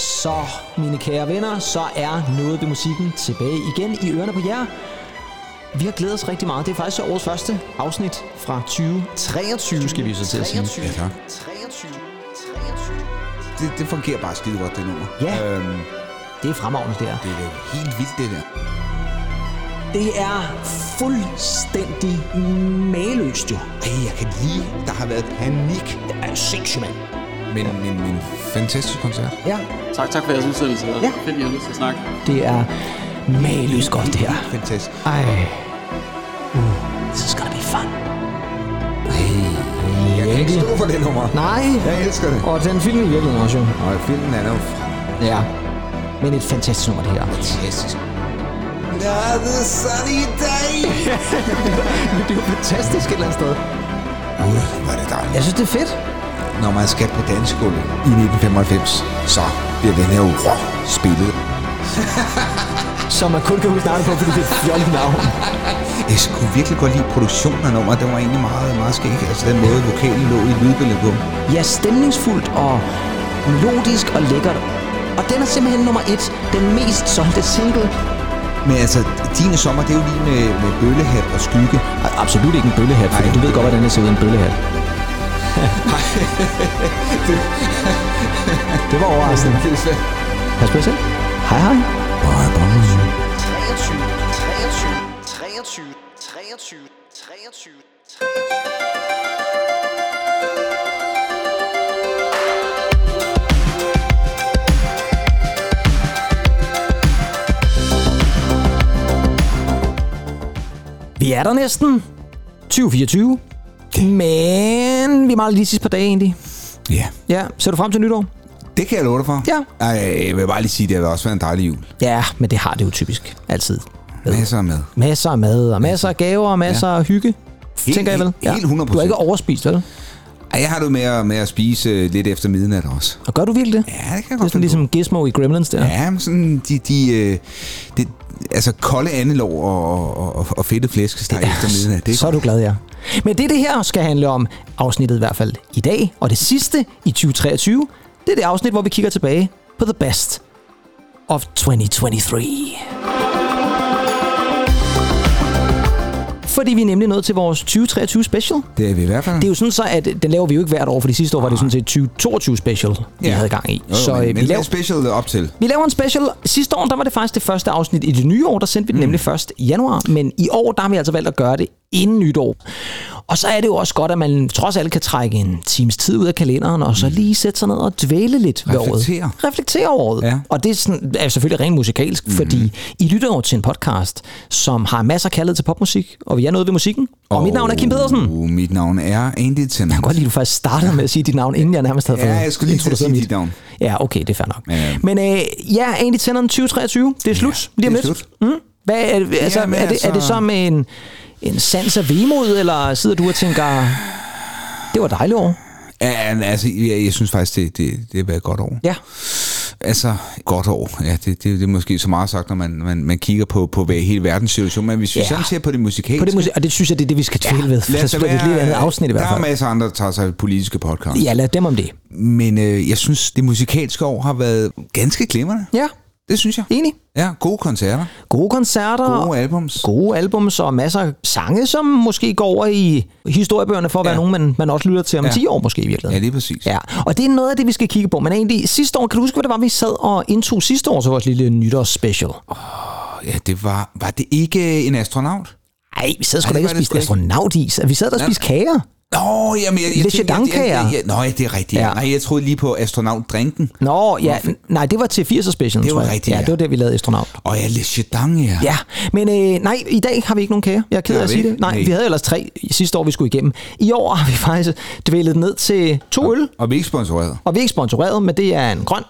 Så, mine kære venner, så er noget ved musikken tilbage igen i ørerne på jer. Vi har glædet os rigtig meget. Det er faktisk årets første afsnit fra 2023, skal vi så til at sige. Ja, tak. 23. 23. Det, det fungerer bare skide godt, det nummer. Ja. Øhm, Det er fremragende, det her. det er helt vildt, det der. Det er fuldstændig maløst, jo. Ej, jeg kan lide, der har været panik. Det er sindssygt, mand. Men, men, men fantastisk koncert. Ja, Tak, tak for jeres udsendelse. Ja. Fedt, I har lyst til at snakke. det er maløst godt, det her. Fantastisk. Ej. Uh, this is gonna be fun. Jeg kan ikke stå for det nummer. Nej. Jeg elsker det. Og den film i virkeligheden også, jo. Og filmen er jo Ja. Men et fantastisk nummer, det her. fantastisk. Another sunny day. det er jo fantastisk et eller andet sted. Gud, hvor er det dejligt. Jeg synes, det er fedt. Når man skal på dansegulvet i 1995, så bliver den her rå spillet. Som man kun kan huske navnet på, fordi det er et fjollet navn. Jeg skulle virkelig godt lide produktionen af nummeret. Den var egentlig meget, meget skæg. Altså den måde, vokalen lå i lydbilledet på. Ja, stemningsfuldt og melodisk og lækkert. Og den er simpelthen nummer et. Den mest solgte single. Men altså, dine sommer, det er jo lige med, med bøllehat og skygge. Absolut ikke en bøllehat, Nej. du ved godt, hvordan det ser ud en bøllehat. det var overraskende. Pas på selv. Hej hej. 23, 23, 23, 23, 23, 23. Vi er der næsten. 2024. Men vi mangler lige sidste par dage egentlig. Ja, Ja, ser du frem til nytår? det kan jeg love dig for. Ja. Ej, jeg vil bare lige sige, det har også været en dejlig jul. Ja, men det har det jo typisk. Altid. Masser af mad. Masser af mad, og masser af gaver, og masser af hygge. Helt- tænker jeg vel. helt- helt 100%. Du har ikke overspist, vel? Ej, jeg har det med at, med at spise øh, lidt efter midnat også. Og gør du virkelig det? Ja, det kan jeg Det er godt sådan ligesom Gizmo i Gremlins der. Ja, men sådan de, de, øh, de altså kolde andelov og, og, og, og fedte flæskesteg efter midnat. Det er Så er du glad, ja. Men det, det her skal handle om, afsnittet i hvert fald i dag, og det sidste i 2023, det er det afsnit, hvor vi kigger tilbage på The Best of 2023. Fordi vi er nemlig nået til vores 2023 special. Det er vi i hvert fald. Det er jo sådan så, at den laver vi jo ikke hvert år, for de sidste år var det sådan set 2022 special, vi Ja. havde gang i. Jo, så men, øh, men vi laver, er special op til? vi laver en special. Sidste år, der var det faktisk det første afsnit i det nye år. Der sendte vi det nemlig først i januar. Men i år, der har vi altså valgt at gøre det inden nytår. Og så er det jo også godt, at man trods alt kan trække en times tid ud af kalenderen, og så lige sætte sig ned og dvæle lidt ved året. Reflektere. Over året. Ja. Og det er, sådan, er selvfølgelig rent musikalsk, mm. fordi I lytter jo til en podcast, som har masser af kaldet til popmusik, og vi er noget ved musikken. Og, mit navn er Kim Pedersen. Jeg mit navn er Andy Tennant. kan godt lide, at du faktisk startede med at sige dit navn, inden jeg nærmest havde Ja, fået jeg skulle lige sige mit. dit navn. Ja, okay, det er fair nok. Ja. Men øh, ja, egentlig tænder 2023. Det er slut. lige om det er lidt. slut. Mm. Hvad, er, altså, Jamen, er, det, er det altså- så med en, en sans af vemod, eller sidder du og tænker, det var et dejligt år? Ja, altså, jeg, jeg synes faktisk, det, det, det har været et godt år. Ja. Altså, godt år. Ja, det, det, det er måske så meget sagt, når man, man, man kigger på, på hvad hele verdens situation. Men hvis vi Ja. sådan ser på det musikalske... På det musik, og det synes jeg, det er det, vi skal tvæle ved. For lad så os lidt andet være- afsnit i hvert Der er fald. masser af andre, der tager sig politiske podcast. Ja, lad dem om det. Men øh, jeg synes, det musikalske år har været ganske glimrende. Ja, Det synes jeg. enig. Ja, gode koncerter. Gode koncerter. Gode albums. Gode albums og masser af sange, som måske går over i historiebøgerne for at være Ja. nogen, man, man også lytter til om Ja. 10 år måske i virkeligheden. Ja, lige præcis. Ja, og det er noget af det, vi skal kigge på. Men egentlig, sidste år, kan du huske, hvad det var, vi sad og indtog sidste år, så vores lille nytårsspecial? Ja, det var... Var det ikke en astronaut? Nej, vi sad sgu da ikke og spiste astronautis. Vi sad der og spiste kager. Nå, jamen... Jeg, jeg, Le tænkte- jeg, Chedankager. jeg, jeg, Nå, ja, det er rigtigt. Ja. Nej, jeg troede lige på astronautdrinken. Nå, ja, nej, det var til 80'er special, Det var jeg. rigtigt, Ja, ja. det var det, vi lavede astronaut. Og ja, Le Chedang, ja. Ja, men øh, nej, i dag har vi ikke nogen kager. Jeg er ked af at sige det. Nej, Nej. vi havde ellers tre sidste år, vi skulle igennem. I år har vi faktisk dvælet ned til to øl, Og vi er ikke sponsoreret. og vi er ikke sponsoreret, men det er en grøn.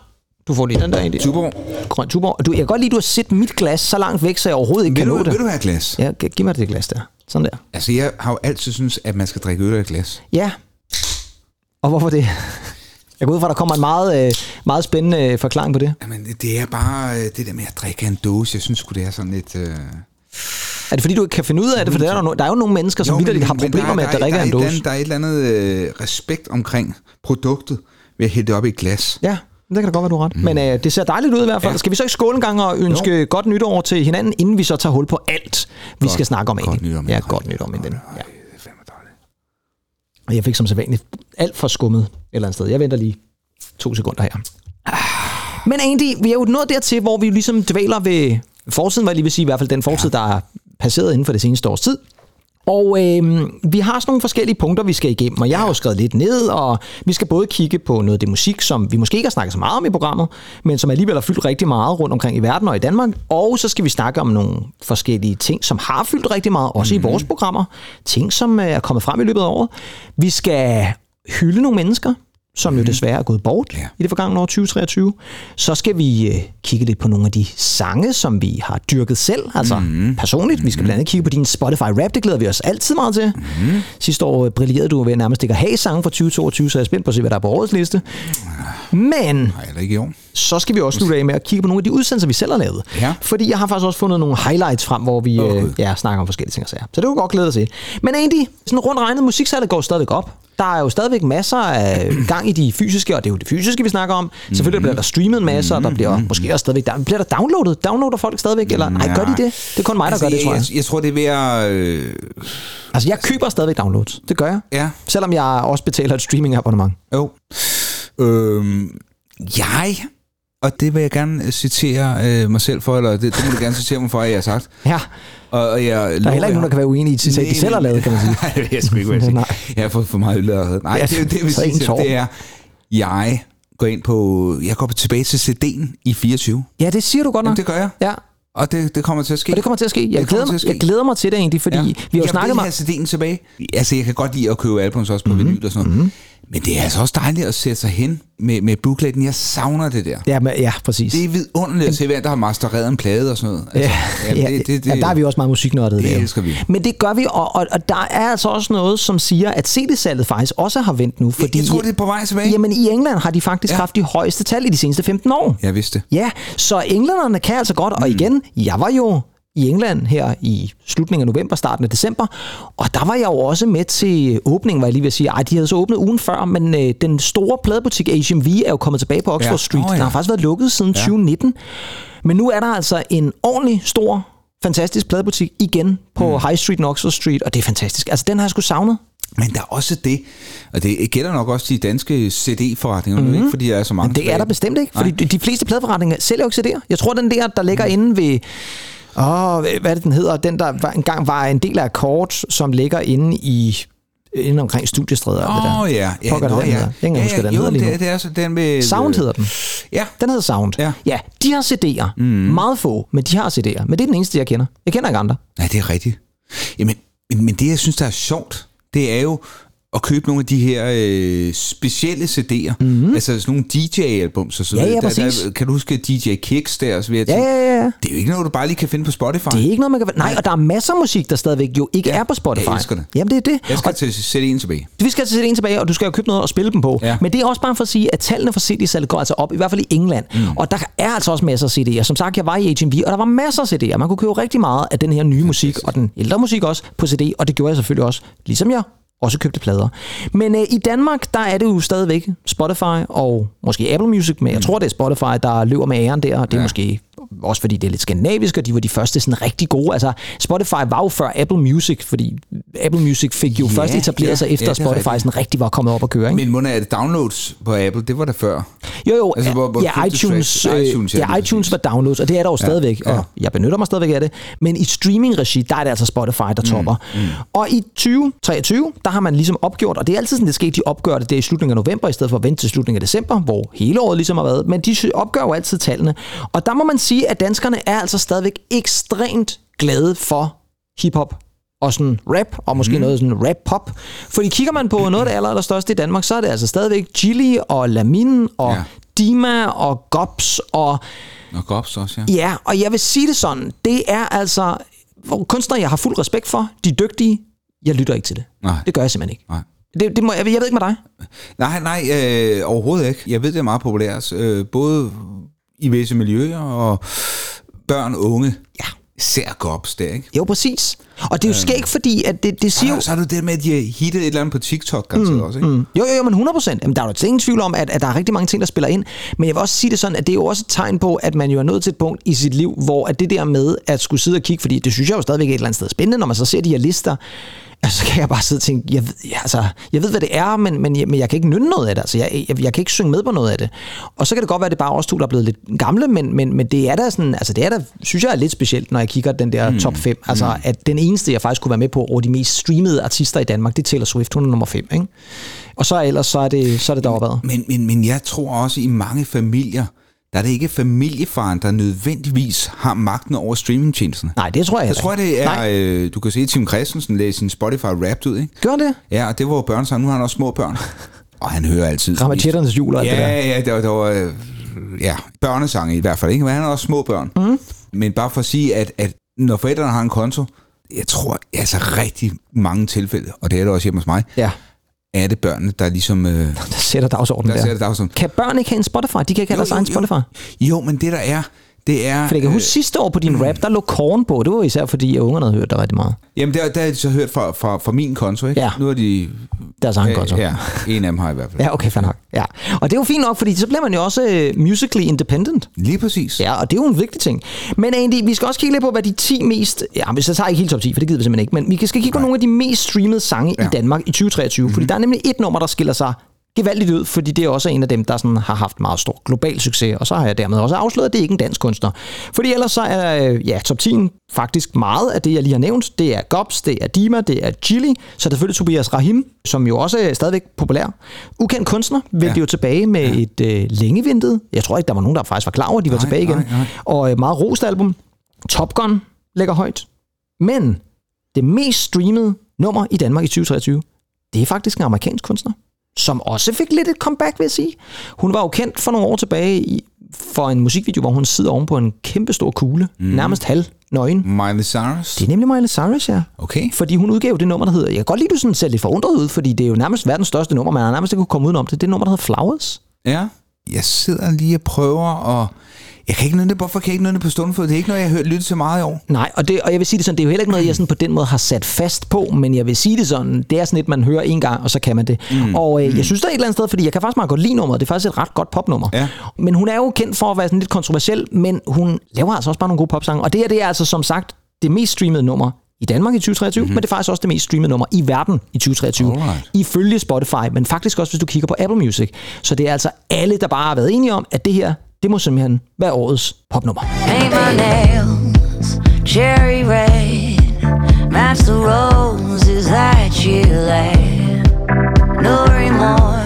Du får lige den der egentlig. Tuborg. Grøn Tuborg. Du, jeg kan godt lide, at du har set mit glas så langt væk, så jeg overhovedet ikke Vil kan du, nå det. vil du have et glas? Ja, gi- giv mig det glas der. Sådan der. Altså, jeg har jo altid synes, at man skal drikke øl af et glas. Ja. Og hvorfor det? Jeg går ud fra, at der kommer en meget, øh, meget spændende øh, forklaring på det. Jamen, det- er bare øh, det der med at drikke af en dåse. Jeg synes sgu, det er sådan lidt... Øh... Er det fordi, du ikke kan finde ud af det? For der er, no- der er jo nogle mennesker, som vidderligt har problemer der, med, at der, der ikke er en dåse. Der er et eller andet øh, respekt omkring produktet ved at hælde det op i et glas. Ja. Det kan da godt være, du har ret. Mm. Men øh, det ser dejligt ud i hvert fald. Ja. Skal vi så ikke skåle en gang og ønske jo. godt nytår til hinanden, inden vi så tager hul på alt, vi Godt- skal snakke om godt egentlig? nytår, min Ja, godt nytår, min ven. Ja. Og jeg fik som sædvanligt alt for skummet et eller andet sted. Jeg venter lige to sekunder her. Men egentlig, vi er jo nået dertil, hvor vi ligesom dvæler ved forsiden, hvad jeg lige vil sige, i hvert fald den fortid, der er passeret inden for det seneste års tid. Og øh, vi har sådan nogle forskellige punkter, vi skal igennem, og jeg har jo skrevet lidt ned, og vi skal både kigge på noget af det musik, som vi måske ikke har snakket så meget om i programmet, men som alligevel har fyldt rigtig meget rundt omkring i verden og i Danmark, og så skal vi snakke om nogle forskellige ting, som har fyldt rigtig meget, også mm-hmm. i vores programmer, ting, som øh, er kommet frem i løbet af året. Vi skal hylde nogle mennesker, som jo desværre er gået bort Ja. i det forgangne år 2023. Så skal vi øh, kigge lidt på nogle af de sange, som vi har dyrket selv, altså mm. personligt. Vi skal blandt andet kigge på din Spotify Rap, det glæder vi os altid meget til. Mm. Sidste år øh, brillerede du ved nærmest ikke at have sange fra 2022, så jeg er spændt på at se, hvad der er på årets liste. Men Nej, eller ikke i år. Så skal vi også slutte af med at kigge på nogle af de udsendelser, vi selv har lavet. Ja. Fordi jeg har faktisk også fundet nogle highlights frem, hvor vi Åh, øh, ja, snakker om forskellige ting og sager. Så det kunne godt glæde dig til. Men egentlig, sådan rundt regnet, musiksalget går stadigvæk op. Der er jo stadigvæk masser af gang i de fysiske, og det er jo det fysiske, vi snakker om. Selvfølgelig bliver der streamet en masse, og der bliver måske også stadigvæk... Der, bliver der downloadet? Downloader folk stadigvæk? Eller nej, gør de det? Det er kun mig, der gør det, tror jeg. Altså, jeg, jeg tror, det er ved at... Øh, Altså, jeg køber stadigvæk downloads. Det gør jeg. ja, Selvom jeg også betaler et streaming abonnement. jo. Øhm, jeg, og det vil jeg gerne øh, citere øh, mig selv for, eller det, det må du gerne citere mig for, at jeg har sagt. Ja, Og, og jeg der er heller ikke nogen, der kan være uenige i et citat, de selv har lavet, kan man sige. Nej, det jeg sgu ikke, jeg siger. Nej. Jeg har fået for meget øl. Nej, det, det, det vil sige, det er, jeg går ind på, jeg går tilbage til CD'en i 24. Ja, det siger du godt nok. Jamen, det gør jeg. Ja, Og det, det kommer til at ske. og det kommer til at ske. Jeg, Det glæder, til at ske. jeg glæder mig til det egentlig, fordi ja. vi har jeg snakket vil meget... have CD'en tilbage. Altså, jeg kan godt lide at købe albums også på mm-hmm. vinyl og sådan noget. Mm-hmm. Men det er altså også dejligt at sætte sig hen med, med bookletten. Jeg savner det der. Ja, men, ja præcis. Det er vidunderligt at se, hvem der har mastereret en plade og sådan noget. Altså, ja, ja, det, det, det, ja, der er vi også meget musiknørdet. det der. elsker vi. Men det gør vi, og, og, og der er altså også noget, som siger, at CD-salget faktisk også har vendt nu. Fordi, jeg tror, det er på vej tilbage. Jamen, i England har de faktisk ja. Haft de højeste tal i de seneste 15 år. Jeg vidste. Ja, så englænderne kan altså godt, og igen, jeg var jo i England her i slutningen af november, starten af december, og der var jeg jo også med til åbningen, var jeg lige ved at sige. Ej, de havde så åbnet ugen før, men øh, den store pladebutik HMV er jo kommet tilbage på Oxford Ja. Street. Åh, ja. Den har faktisk været lukket siden 2019. Men nu er der altså en ordentlig stor fantastisk pladebutik igen på mm. High Street og Oxford Street, og det er fantastisk. Altså, den har jeg sgu savnet. Men der er også det, og det gælder nok også de danske CD-forretninger, mm-hmm. ikke fordi der er så mange Men det er der bestemt ikke, fordi de, de fleste pladeforretninger sælger jo ikke CD'er. Jeg tror, den der, der ligger Mm. inde ved... Åh, hvad er det, den hedder? Den, der engang var en del af Akkord, som ligger inde i inde omkring studiestræder. Åh oh, ja, ja, Pokker, nå, den ja. hedder. Jeg ja, den jo, hedder lige nu. det, det er så den med... Sound hedder den. Ja, Den hedder Sound. Ja. ja de har CD'er. Mm. Meget få, men de har CD'er. Men det er den eneste, jeg kender. Jeg kender ikke andre. Nej, det er rigtigt. Jamen, men, men det, jeg synes, der er sjovt, det er jo at købe nogle af de her øh, specielle CD'er. Mm-hmm. Altså sådan nogle DJ-albums og sådan. Ja, ja, noget. Der, der, kan du huske DJ Kicks der? Så vil jeg Ja, ja, ja. Det er jo ikke noget, du bare lige kan finde på Spotify. Det er ikke noget, man kan... Nej, og der er masser af musik, der stadigvæk jo ikke Ja, er på Spotify. jeg elsker det. Jamen, det er det. Jeg skal Og til CD'en tilbage. Vi skal til sætte en tilbage, og du skal jo købe noget og spille dem på. Ja. Men det er også bare for at sige, at tallene for CD-salget går altså op, i hvert fald i England. Mm. Og der er altså også masser af CD'er. Som sagt, jeg var i HMV, og der var masser af CD'er. Man kunne købe rigtig meget af den her nye musik, og den ældre musik også på CD, og det gjorde jeg selvfølgelig også, ligesom jeg også købte plader. Men øh, i Danmark, der er det jo stadigvæk Spotify og måske Apple Music, men jeg tror, det er Spotify, der løber med æren der, og det er ja. Ja. måske også fordi det er lidt skandinavisk, og de var de første sådan rigtig gode. Altså, Spotify var jo før Apple Music, fordi Apple Music fik jo Ja, først etableret ja, sig efter ja, Spotify rigtigt. sådan rigtig var kommet op at køre. Ikke? Men må er det downloads på Apple? Det var der før. Jo, jo, Altså, hvor- hvor ja, iTunes, øh, iTunes, ja, ja, iTunes var downloads, og det er der jo stadigvæk, ja. og jeg benytter mig stadigvæk af det. Men i streaming-regi, der er det altså Spotify, der topper. Mm, mm. Og i 2023, der har man ligesom opgjort, og det er altid sådan, det sker, de opgør det, det er i slutningen af november, i stedet for at vente til slutningen af december, hvor hele året ligesom har været. Men de opgør jo altid tallene. Og der må man sige, at danskerne er altså stadigvæk ekstremt glade for hiphop og sådan rap, og måske mm. noget sådan rap-pop. Fordi kigger man på noget af det aller, aller største i Danmark, så er det altså stadigvæk Gilly og Lamin og Ja. Dima og Gops og Og Gops også, ja. ja, og jeg vil sige det sådan, det er altså kunstnere, jeg har fuld respekt for, de er dygtige, jeg lytter ikke til det. Nej. Det gør jeg simpelthen ikke. Nej. Det, det må, jeg, jeg ved ikke med dig. Nej, nej, øh, overhovedet ikke. Jeg ved, det er meget populært, øh, både i visse miljøer og børn og unge. Ja. Især Gobs der, ikke? Jo, præcis. Og det er jo skægt, fordi at det, det siger jo... Så er det det med, at de hittet et eller andet på TikTok, garanteret mm, også, ikke? Mm. Jo, jo, jo, men 100 procent. Der er jo ingen tvivl om, at, at der er rigtig mange ting, der spiller ind. Men jeg vil også sige det sådan, at det er jo også et tegn på, at man jo er nået til et punkt i sit liv, hvor at det der med at skulle sidde og kigge, fordi det synes jeg jo stadigvæk er et eller andet sted spændende, når man så ser de her lister, altså, så kan jeg bare sidde og tænke, jeg, ved- ja, altså, jeg ved, hvad det er, men, men, jeg, men jeg kan ikke nynne noget af det. Altså, jeg, jeg, jeg kan ikke synge med på noget af det. Og så kan det godt være, at det er bare os to, der er blevet lidt gamle, men, men, men det er da sådan, altså det er da, synes jeg er lidt specielt, når jeg kigger den der mm. top 5. Altså, mm. at den eneste, jeg faktisk kunne være med på over de mest streamede artister i Danmark, det er Taylor Swift, hun er nummer 5, ikke? Og så ellers, så er det, så er det deroppe ad. Men, men, men jeg tror også, i mange familier, der er det ikke familiefaren, der nødvendigvis har magten over streamingtjenesterne. Nej, det tror jeg Jeg heller tror, ikke. det er, Nej, øh, du kan se Tim Christensen læse sin Spotify Wrapped ud, ikke? gør det? Ja, og det var jo børnesang. Nu har han også små børn. Og han hører altid... Ramatjetternes jul og alt det der. Ja, ja, det var, det var øh, ja, børnesange i hvert fald, ikke? Men han har også små børn. Mm. Men bare for at sige, at, at når forældrene har en konto, jeg tror altså rigtig mange tilfælde, og det er det også hjemme hos mig, Ja, er det børnene, der ligesom... Øh, der sætter dagsordenen der der. sætter dagsordenen. Kan børn ikke have en Spotify? De kan ikke have deres egen Spotify. Jo, men det der er, det er... For jeg kan huske sidste år på din rap, der lå korn på. Det var især fordi, at ungerne havde hørt det rigtig meget. Jamen, der, der har de så hørt fra, fra, fra min konto, ikke? Ja. Nu er de... Deres egen konto. Ja, en af dem har i hvert fald. Ja, okay, fair nok. Ja. Og det er jo fint nok, fordi så bliver man jo også øh, musically independent. Lige præcis. Ja, og det er jo en vigtig ting. Men Andy, vi skal også kigge lidt på, hvad de 10 mest... Ja, hvis jeg tager ikke helt top 10, for det gider vi simpelthen ikke. Men vi skal kigge på nogle af de mest streamede sange ja. i. Danmark i 2023. Mm-hmm. Fordi der er nemlig et nummer, der skiller sig gevaldigt ud, fordi det er også en af dem, der sådan har haft meget stor global succes, og så har jeg dermed også afsløret, at det ikke er en dansk kunstner. Fordi ellers så er øh, ja, top 10 faktisk meget af det, jeg lige har nævnt. Det er Gobs, det er Dima, det er Chili, så er selvfølgelig Tobias Rahim, som jo også er stadigvæk populær. Ukendt kunstner, vendte ja. Ja. jo tilbage med ja. et øh, længeventet. Jeg tror ikke, der var nogen, der faktisk var klar over, at de var Nej, tilbage igen. nej, nej. Og øh, meget rost album. Top Gun ligger højt. Men det mest streamede nummer i Danmark i 2023, det er faktisk en amerikansk kunstner, som også fik lidt et comeback, vil jeg sige. Hun var jo kendt for nogle år tilbage i, for en musikvideo, hvor hun sidder oven på en kæmpe stor kugle, mm. nærmest halv nøgen. Miley Cyrus. Det er nemlig Miley Cyrus, ja. Okay. Fordi hun udgav det nummer, der hedder... Jeg kan godt lide, at du sådan ser lidt forundret ud, fordi det er jo nærmest verdens største nummer, man har nærmest ikke kunne komme udenom det. Det er nummer, der hedder Flowers. Ja. Jeg sidder lige og prøver at... Jeg kan ikke nynne det. Hvorfor kan jeg ikke nynne det på stående fod? Det er ikke noget, jeg har hørt lytte til meget i år. Nej, og, det, og jeg vil sige det sådan, det er jo heller ikke noget, jeg sådan på den måde har sat fast på, men jeg vil sige det sådan, det er sådan et, man hører en gang, og så kan man det. Mm. Og øh, jeg synes, der er et eller andet sted, fordi jeg kan faktisk meget godt lide nummeret, det er faktisk et ret godt popnummer. Ja. Men hun er jo kendt for at være sådan lidt kontroversiel, men hun laver altså også bare nogle gode popsange. Og det her, det er altså som sagt det mest streamede nummer i Danmark i 2023, mm-hmm. men det er faktisk også det mest streamede nummer i verden i 2023, Alright. ifølge Spotify, men faktisk også, hvis du kigger på Apple Music. Så det er altså alle, der bare har været enige om, at det her, det må simpelthen være årets popnummer. Paint my nails cherry red. Match the roses that you lay. No remorse,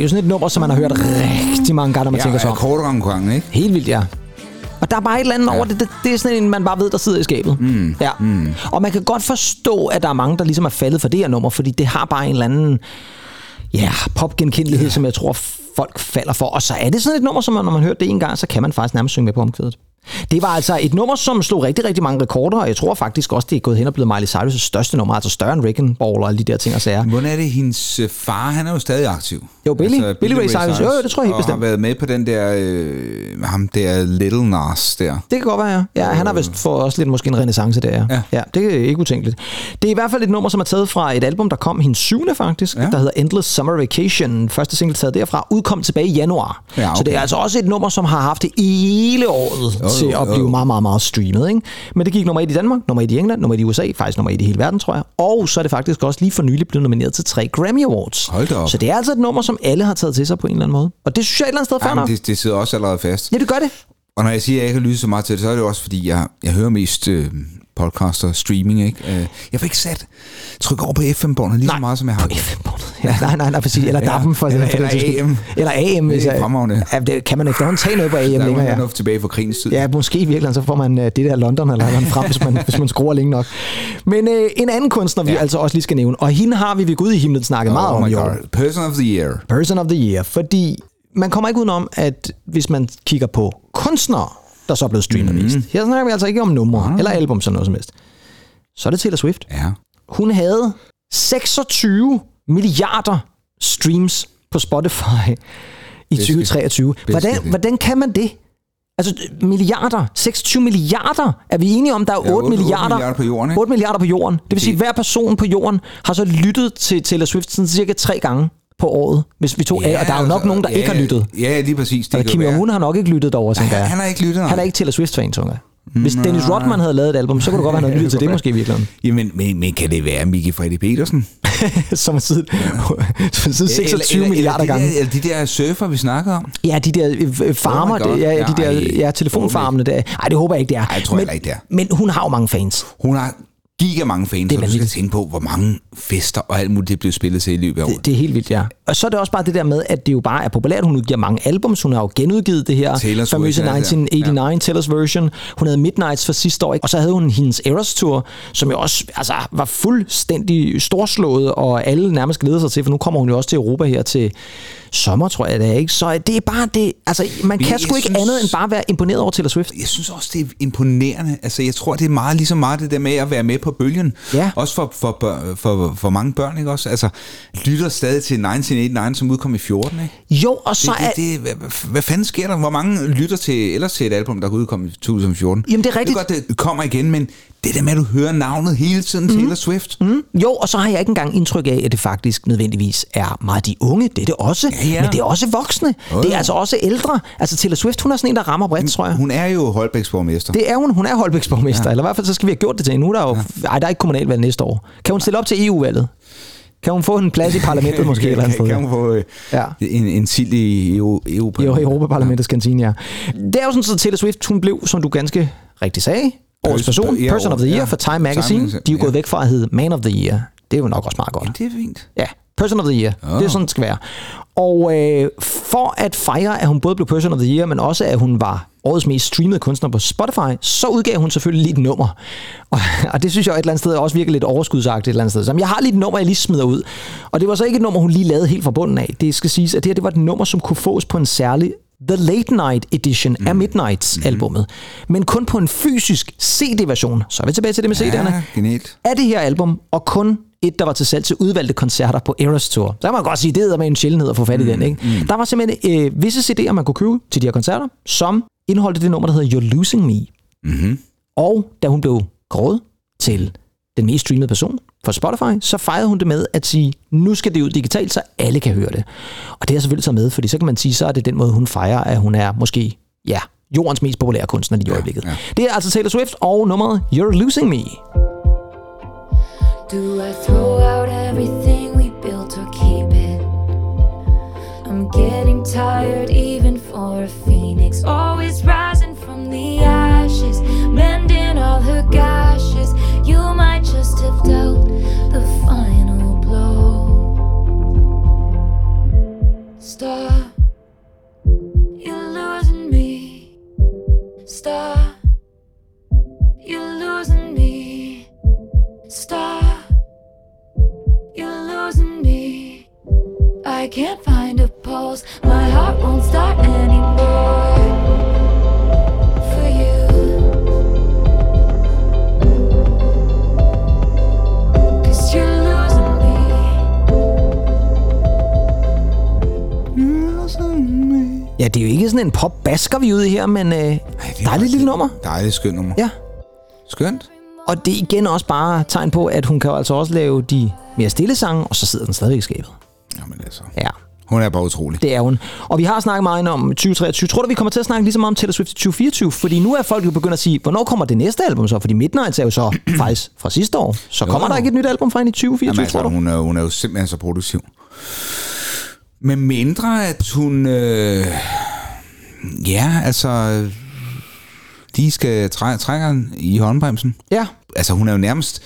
er jo sådan et nummer, som man har hørt rigtig mange gange, når man Ja, tænker sig om. akkordkonkurrencen, ikke? Helt vildt, ja. Og der er bare et eller andet ja. over det, det. Det er sådan en, man bare ved, der sidder i skabet. Mm. Ja. Mm. Og man kan godt forstå, at der er mange, der ligesom er faldet for det her nummer, fordi det har bare en eller anden ja, popgenkendelighed, yeah. som jeg tror, folk falder for. Og så er det sådan et nummer, som når man hører det en gang, så kan man faktisk nærmest synge med på omkvædet. Det var altså et nummer, som slog rigtig, rigtig mange rekorder, og jeg tror faktisk også, det er gået hen og blevet Miley Cyrus' største nummer, altså større end Wrecking Ball og alle de der ting og sager. Hvordan er det, hendes øh, far, han er jo stadig aktiv. Jo, Billy. Billy Ray Cyrus. Jo, jo, det tror jeg helt bestemt. har været med på den der, øh, ham der Little Nas der. Det kan godt være, ja. ja han har vist fået også lidt måske en renaissance der, ja. Ja. ja. det er ikke utænkeligt. Det er i hvert fald et nummer, som er taget fra et album, der kom hendes syvende faktisk. Ja. der hedder Endless Summer Vacation. Første single taget derfra, udkom tilbage i januar. Ja, okay. Så det er altså også et nummer, som har haft det hele året Jo, til at Jo, blive jo. meget, meget, meget streamet. Ikke? Men det gik nummer et i Danmark, nummer et i England, nummer et i USA, faktisk nummer et i hele verden, tror jeg. Og så er det faktisk også lige for nylig blevet nomineret til tre Grammy Awards. Hold da op. Så det er altså et nummer, som alle har taget til sig på en eller anden måde. Og det synes jeg et eller andet sted er fair det, det sidder også allerede fast. Ja, det gør det. Og når jeg siger, at jeg ikke har lyttet så meget til det, så er det også, fordi jeg, jeg hører mest øh, podcaster, streaming, ikke? Øh, jeg får ikke sat tryk over på FM-båndet lige så meget, som jeg har. På FM-båndet. Ja, nej, nej, nej, præcis. Eller Ja. DAB'en for, Eller- eller skyld. AM. Eller AM. hvis jeg- fremragende. Ja, det kan man efterhånden tage noget på AM Der er længere, jo ja. noget tilbage fra krigens tid. Ja, måske i virkeligheden, så får man øh, det der London eller noget frem, hvis man, hvis man skruer længe nok. Men øh, en anden kunstner, vi Ja. altså også lige skal nævne, og hende har vi ved Gud i himlen snakket meget oh om my i år. Person of the Year. Person of the Year, fordi man kommer ikke udenom, at hvis man kigger på kunstnere, der så er blevet streamet Mhm. mest. Her snakker vi altså ikke om numre eller album, sådan noget som helst. Så er det Taylor Swift. Ja. Hun havde 26 milliarder streams på Spotify i skal- 2023. skal Hvordan, det. hvordan kan man det? Altså milliarder, 26 milliarder. Er vi enige om, der er 8, Ja, otte- otte milliarder, milliarder på jorden, ikke? 8 milliarder på jorden. Det vil sige, at hver person på jorden har så lyttet til Taylor Swift sådan cirka tre gange på året, hvis vi tog af. Og der er jo nok altså, nogen, der ja, ikke har lyttet. Ja, lige præcis. Det kan Kim. Jong-un har nok ikke lyttet derovre, tænker jeg. han har ikke lyttet, nej. Han er ikke Taylor Swift-fan, tror jeg. Hvis Dennis Rodman havde lavet et album, så kunne det godt være, han havde lyttet til det måske i virkeligheden. Jamen, men, men kan det være Mickey Freddy Petersen? Som har siddet, som siddet 26 eller, milliarder eller, gange. Eller, eller de der surfer, vi snakker om? Ja, de der øh, farmer, Oh det, ja, ja, de der Ej, ja, telefonfarmene der. Nej, det håber jeg ikke, det er. Ej, det tror jeg men, ikke, det er. Men hun har jo mange fans. Hun har giga mange fans, Det er og du skal tænke på, hvor mange fester og alt muligt, det blev spillet til i løbet af året. Det, det er helt vildt, ja. Og så er det også bare det der med, at det jo bare er populært. Hun udgiver mange albums. Hun har jo genudgivet det her Taylor's famøse version af det, ja. 1989 Taylor's version. Hun havde Midnights for sidste år. ikke? Og så havde hun hendes Eras Tour, som jo også altså, var fuldstændig storslået, og alle nærmest glæder sig til, for nu kommer hun jo også til Europa her til sommer, tror jeg det er. Ikke? Så det er bare det. Altså, man kan jeg sgu ikke synes- andet end bare være imponeret over Taylor Swift. jeg synes også, det er imponerende. Altså, jeg tror, det er meget ligesom meget det der med at være med på bølgen. Ja. Også for, for, bør- for, for mange børn, ikke også? Altså, lytter stadig til 1989, som udkom i 14, ikke? Jo, og så Det, er... det, det, hvad, hvad- hvad fanden sker der? Hvor mange lytter til, ellers til et album, der udkom i 2014? Jamen, det er rigtigt. Det er godt, det kommer igen, men det der med, at du hører navnet hele tiden, mm. Taylor Swift. Mm. Jo, og så har jeg ikke engang indtryk af, at det faktisk nødvendigvis er meget de unge. Det er det også. Ja, ja. Men det er også voksne. Jo, Det er altså også ældre. Altså Taylor Swift, hun er sådan en, der rammer bredt, tror jeg. Hun er jo Holbæks borgmester. Det er hun. Hun er Holbæks borgmester. Ja. Eller i hvert fald, så skal vi have gjort det til. Nu er der jo... Ej, der er ikke kommunalvalg næste år. Kan hun stille op til EU-valget? Kan hun få en plads i parlamentet måske eller andet kan, sted? kan hun få øh, Ja. en, en sild i EU? EU I Europaparlamentets kantine, ja. Det er jo sådan, at Taylor Swift, hun blev, som du ganske rigtigt sagde, årets Person- ja, Person of the Year ja. for Time Time Magazine. Magazine, De er jo gået ja. væk fra at hedde Man of the Year. Det er jo nok også meget godt. Det er fint. Ja, Person of the Year. Oh. Det er sådan, det skal være. Og øh, for at fejre, at hun både blev Person of the Year, men også at hun var årets mest streamede kunstner på Spotify, så udgav hun selvfølgelig lige et nummer. Og, og det synes jeg et eller andet sted også virker lidt overskudsagtigt et eller andet sted. Så jeg har lige et nummer, jeg lige smider ud. Og det var så ikke et nummer, hun lige lavede helt fra bunden af. Det skal siges, at det her det var et nummer, som kunne fås på en særlig The Late Night Edition mm. af Midnights-albummet. Men kun på en fysisk CD-version. Så er vi tilbage til det med CD'erne Ja, genialt. af det her album, og kun et, der var til salg til udvalgte koncerter på Eras Tour. Så kan man godt sige, det er med en sjældenhed at få fat i den. Ikke? Mm. Der var simpelthen øh, visse CD'er, man kunne købe til de her koncerter, som indeholdte det nummer, der hedder You're Losing Me. Mm-hmm. Og da hun blev kåret til den mest streamede person for Spotify, så fejrede hun det med at sige, nu skal det ud digitalt, så alle kan høre det. Og det er selvfølgelig taget med, fordi så kan man sige, så er det den måde, hun fejrer, at hun er måske, ja, jordens mest populære kunstner lige i øjeblikket. ja. Det er altså Taylor Swift og nummeret You're Losing Me. Do I throw out everything we built or keep it? I'm getting tired, even for a phoenix. Always rising from the ashes, mending all her gashes. I can't find a pulse. My heart won't start anymore. For you. Cause you're losing me. Ja, det er jo ikke sådan en pop-basker, vi er ude i her, men øh, dejligt lille nummer. Dejligt skønt nummer. Ja. Skønt. Og det er igen også bare tegn på, at hun kan jo altså også lave de mere stille sange, og så sidder den stadigvæk i skabet. Jamen altså. Ja. Hun er bare utrolig. Det er hun. Og vi har snakket meget om 2023. Tror du, vi kommer til at snakke lige så meget om Taylor Swift i 2024? Fordi nu er folk jo begyndt at sige, hvornår kommer det næste album så? Fordi Midnight er jo så faktisk fra sidste år. Så kommer Jo. der ikke et nyt album fra hende i 2024, Jamen, altså, tror du? hun, er, hun er jo simpelthen så produktiv. Med mindre, at hun... Øh, ja, altså... De skal træ, trække i håndbremsen. Ja. Altså, hun er jo nærmest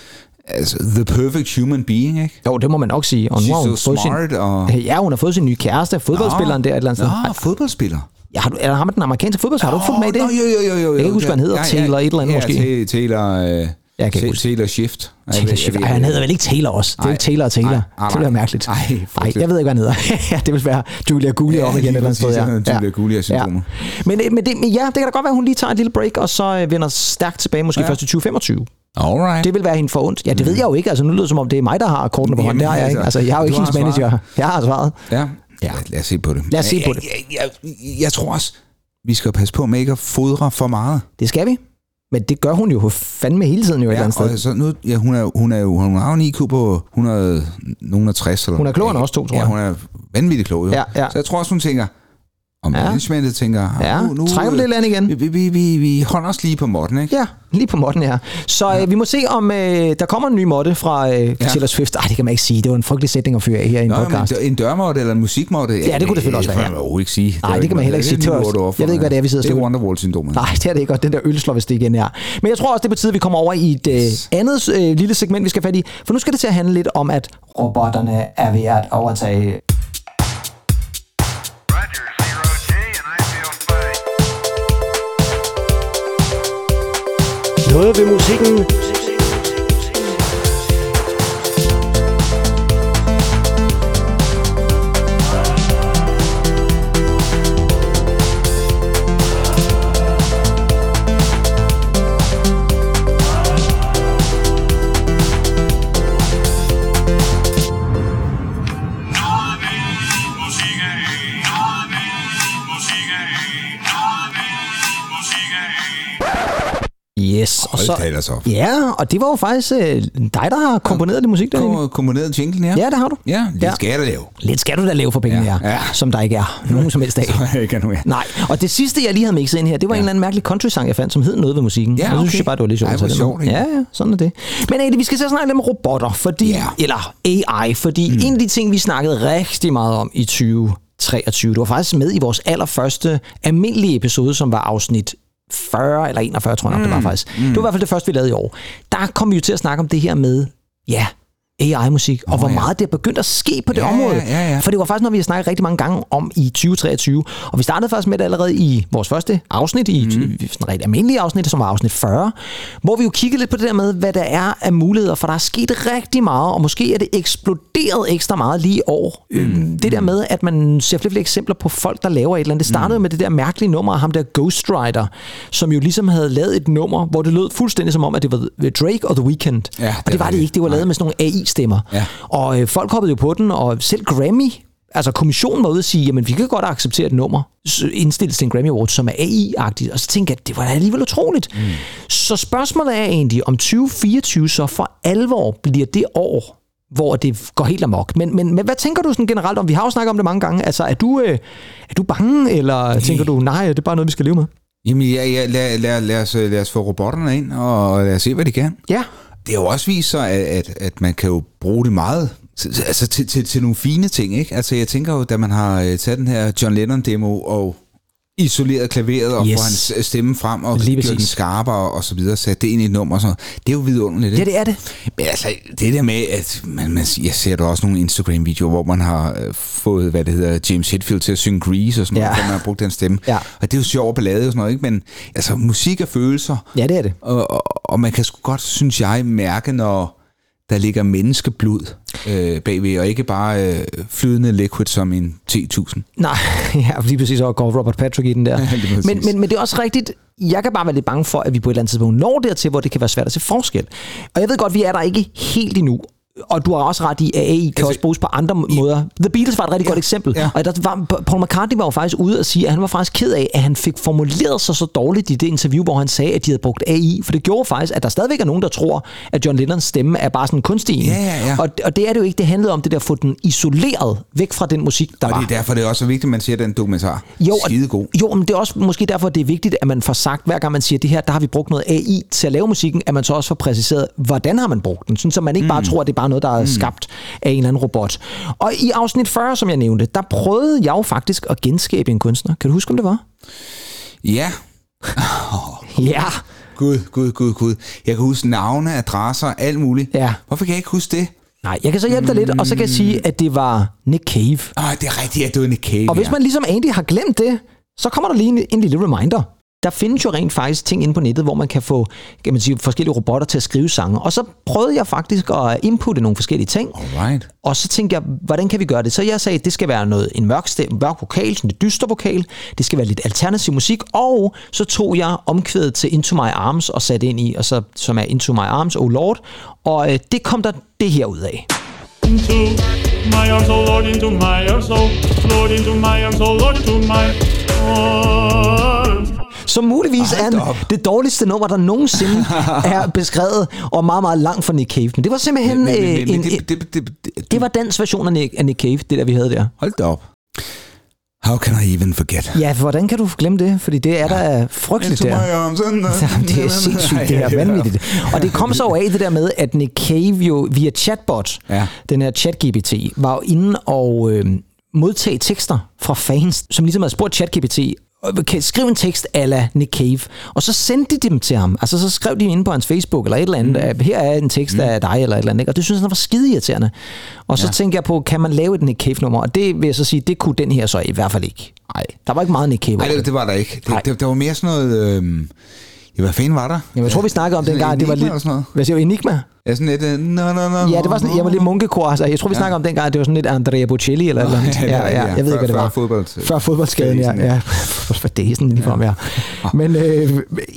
altså, the perfect human being, ikke? Jo, det må man nok sige. Og nu har She's hun so fået smart, sin, og... Ja, hun har fået sin nye kæreste, fodboldspilleren der et eller andet sted. Nå, fodboldspiller. Ja, har du, eller har man den amerikanske fodboldspiller? Har du fulgt med i det? Nå, jo, jo, jo, jo. Jeg kan ikke huske, hvad han hedder. Ja, ja, Taylor et eller andet ja, måske. Ta- Taylor... Øh, Jeg kan ikke. Taylor Shift. Taylor ved- Ej, han hedder vel ikke Taylor også? Det er ikke Taylor og Taylor. Det være mærkeligt. Ej, Nej, jeg ved ikke, hvad han hedder. ja, det vil være Julia Gulli Ja, om igen et eller andet sted. Ja. Julia Gulli-syndromet. Men, øh, men, det, ja, det kan da godt være, at hun lige tager et lille break, og så øh, vender stærkt tilbage, måske Ja. først i 2025. Alright. Det vil være hende for ondt. Ja, det ved jeg jo ikke. Altså, nu lyder det som om, det er mig, der har kortene på hånden. Det har jeg ikke. Altså, jeg er jo ikke hendes manager. svaret. Jeg har svaret. Ja. Ja. ja. Lad os se på det. Lad os se på jeg, det. Jeg, jeg, jeg, jeg tror også, vi skal passe på med ikke at fodre for meget. Det skal vi. Men det gør hun jo fandme hele tiden jo et eller andet og sted. så nu, ja, hun, er, hun, er jo, hun har en IQ på 100, nogen af 60. Eller, Hun er klogere end os to, tror ja, jeg. hun er vanvittigt klog. Jo. Ja, ja. Så jeg tror også, hun tænker, om Ja. ja. managementet tænker, Ja, nu, nu, trækker vi lidt land igen. Vi, vi, vi, vi, holder os lige på måtten, ikke? Ja, lige på modden her. Så ja. øh, vi må se, om øh, der kommer en ny modde fra øh, ja. Taylor Swift. Ej, det kan man ikke sige. Det var en frygtelig sætning at fyre af her i en Nå, men podcast. en dørmåtte eller en musikmåtte? Ja, det kunne det selvfølgelig også være, Det kan man ikke sige. Nej, det kan man heller ikke sige. Det også- jeg ved ikke, hvad det er, vi sidder og Det er. Wonderwall-syndromet. Nej, det er det ikke, og den der øl slår vist igen her. Men jeg tror også, det betyder, at vi kommer over i et øh, andet øh, lille segment, vi skal fat i. For nu skal det til at handle lidt om, at robotterne er ved at overtage Noget ved Yes. Og Hold så, da op. ja, og det var jo faktisk øh, dig, der har komponeret det musik derinde. Kom- Komponeret jinglen her? Ja, det har du. Ja, det Ja. skal jeg da lave. Lidt skal du da lave for pengene Ja, ja. som der ikke er nogen som helst af. Jeg kan nu, ja. Nej, og det sidste, jeg lige havde mixet ind her, det var ja. en eller anden mærkelig country-sang, jeg fandt, som hed noget ved musikken. Ja, Og så synes okay. jeg bare, det var lidt sjovt. Ej, at hvor sjovt, ikke? Ja, ja, sådan er det. Men Adi, vi skal så snakke lidt om robotter, fordi, Ja. eller AI, fordi mm. en af de ting, vi snakkede rigtig meget om i 2023, det var faktisk med i vores allerførste almindelige episode, som var afsnit 40 eller 41, tror jeg nok, det var faktisk. Mm. Det var i hvert fald det første, vi lavede i år. Der kom vi jo til at snakke om det her med, ja, AI-musik, og hvor ja. meget det er begyndt at ske på det Ja, område. ja, ja. For det var faktisk noget, vi har snakket rigtig mange gange om i 2023. Og vi startede faktisk med det allerede i vores første afsnit, i mm. sådan rigtig almindelige afsnit, som var afsnit 40, hvor vi jo kiggede lidt på det der med, hvad der er af muligheder, for der er sket rigtig meget, og måske er det eksploderet ekstra meget lige i år. Mm. Det der med, at man ser flere, flere eksempler på folk, der laver et eller andet. Det startede mm. med det der mærkelige nummer af ham der Ghostwriter, som jo ligesom havde lavet et nummer, hvor det lød fuldstændig som om, at det var Drake og The Weeknd. Ja, og det det var det det. ikke. Det var lavet Nej. med sådan nogle AI-stemmer. Ja. Og øh, folk hoppede jo på den, og selv Grammy, altså kommissionen var ude og sige, jamen vi kan godt acceptere et nummer, s- indstillet til en Grammy Award, som er AI-agtigt. Og så tænkte jeg, det var alligevel utroligt. Mm. Så spørgsmålet er egentlig, om 2024 så for alvor bliver det år, hvor det går helt amok. Men, men, men hvad tænker du sådan generelt om? Vi har jo snakket om det mange gange. Altså, er du, øh, er du bange, eller tænker du, nej, det er bare noget, vi skal leve med? Jamen, ja, ja, lad, lad, lad, os, lad os få robotterne ind, og lad os se, hvad de kan. Ja. Det har jo også vist sig, at, at, at man kan jo bruge det meget altså til, til, til nogle fine ting. Ikke? Altså, jeg tænker jo, da man har øh, taget den her John Lennon-demo og isoleret klaveret og Yes. får hans stemme frem og Lige gjort den skarpere og så videre, sat det ind i et nummer noget. Det er jo vidunderligt. Ja, ikke? det er det. Men altså, det der med, at man, man, jeg ser der også nogle Instagram-videoer, hvor man har øh, fået, hvad det hedder, James Hetfield til at synge Grease og sådan Ja. noget, hvor man har brugt den stemme. Ja. Og det er jo sjov ballade og sådan noget, ikke? Men altså, musik er følelser, Ja, det er det. og, og, og man kan sgu godt, synes jeg, mærke, når der ligger menneskeblod øh, bagved, og ikke bare øh, flydende liquid som en T1000. Nej, ja, lige præcis, og går Robert Patrick i den der. Ja, men, men, men det er også rigtigt, jeg kan bare være lidt bange for, at vi på et eller andet tidspunkt når dertil, hvor det kan være svært at se forskel. Og jeg ved godt, vi er der ikke helt endnu. Og du har også ret i, at AI kan Altså, også bruges på andre måder. The Beatles var et rigtig Ja, godt eksempel. ja. Og der var, Paul McCartney var jo faktisk ude og sige, at han var faktisk ked af, at han fik formuleret sig så dårligt i det interview, hvor han sagde, at de havde brugt AI. For det gjorde faktisk, at der stadigvæk er nogen, der tror, at John Lennons stemme er bare sådan kunstig. Ja, ja, ja. Og, og det er det jo ikke. Det handlede om det der at få den isoleret væk fra den musik, der Og var. det er derfor, det er også så vigtigt, at man ser den dokumentar. Jo, og- Skide god. Jo, men det er også måske derfor, det er vigtigt, at man får sagt, hver gang man siger det her, der har vi brugt noget AI til at lave musikken, at man så også får præciseret, hvordan har man brugt den, sådan, så man ikke bare tror, at det er bare noget, der er skabt af en eller anden robot. Og i afsnit 40, som jeg nævnte, der prøvede jeg jo faktisk at genskabe en kunstner. Kan du huske, om det var? Ja. Ja. Gud, gud, gud, gud. Jeg kan huske navne, adresser, alt muligt. Ja. Hvorfor kan jeg ikke huske det? Nej, jeg kan så hjælpe dig lidt, og så kan jeg sige, at det var Nick Cave. Åh, det er rigtigt, at det var Nick Cave. Og hvis man ligesom Andy har glemt det, så kommer der lige en, en lille reminder. Der findes jo rent faktisk ting inde på nettet, hvor man kan få kan man sige, forskellige robotter til at skrive sange. Og så prøvede jeg faktisk at inputte nogle forskellige ting. Alright. Og så tænkte jeg, hvordan kan vi gøre det? Så jeg sagde, at det skal være noget, en mørk, stemme, mørk vokal, sådan en dyster vokal. Det skal være lidt alternativ musik. Og så tog jeg omkvædet til Into My Arms og satte ind i, og så, som er Into My Arms, Oh Lord. Og øh, det kom der det her ud af. into my arms, oh Lord, into my arms, oh Lord, into my arms, oh Lord, into my arms. Som muligvis Hold er en, det dårligste nummer, der nogensinde er beskrevet, og meget, meget langt fra Nick Cave. Men det var simpelthen Men, men, øh, men, en, det, det, det, det, det var dens version af Nick, af Nick Cave, det der vi havde der. Hold da op. How can I even forget? Ja, for hvordan kan du glemme det? Fordi det er da frygteligt Into der. Jamen, det er sindssygt, det her vanvittigt. Og det kom så jo af det der med, at Nick Cave jo via chatbot, Ja. den her ChatGPT, var jo inde og øh, modtage tekster fra fans, som ligesom havde spurgt ChatGPT, "Øh, kan skrive en tekst ala Nick Cave, og så sendte de dem til ham. Altså så skrev de inde på hans Facebook eller et eller andet, mm. her er en tekst af dig eller et eller andet, ikke? og det synes han var skide irriterende. Og så ja. tænkte jeg på, kan man lave et Nick Cave nummer? Og det vil jeg så sige, det kunne den her så i hvert fald ikke. Nej. Der var ikke meget Nick Cave. Nej, det, det var der ikke. Det, det, det var mere sådan noget... Øh, ja, hvad fanden var der? Jamen, jeg tror, vi snakkede om Sådan dengang, det var lidt... sådan noget? Hvad siger du, Enigma? Ja, sådan lidt... øh, No, no, no, Ja, det var sådan, jeg var lidt munkekor. Altså, jeg tror, vi snakker om dengang, det var sådan lidt Andrea Bocelli eller et eller andet. Ja, er rigtigt, ja. Jeg ved ikke, Før- hvad det før var. fodbold- Før fodboldskaden, ja. Ja. ja. For det er sådan lige frem, ja. Men øh,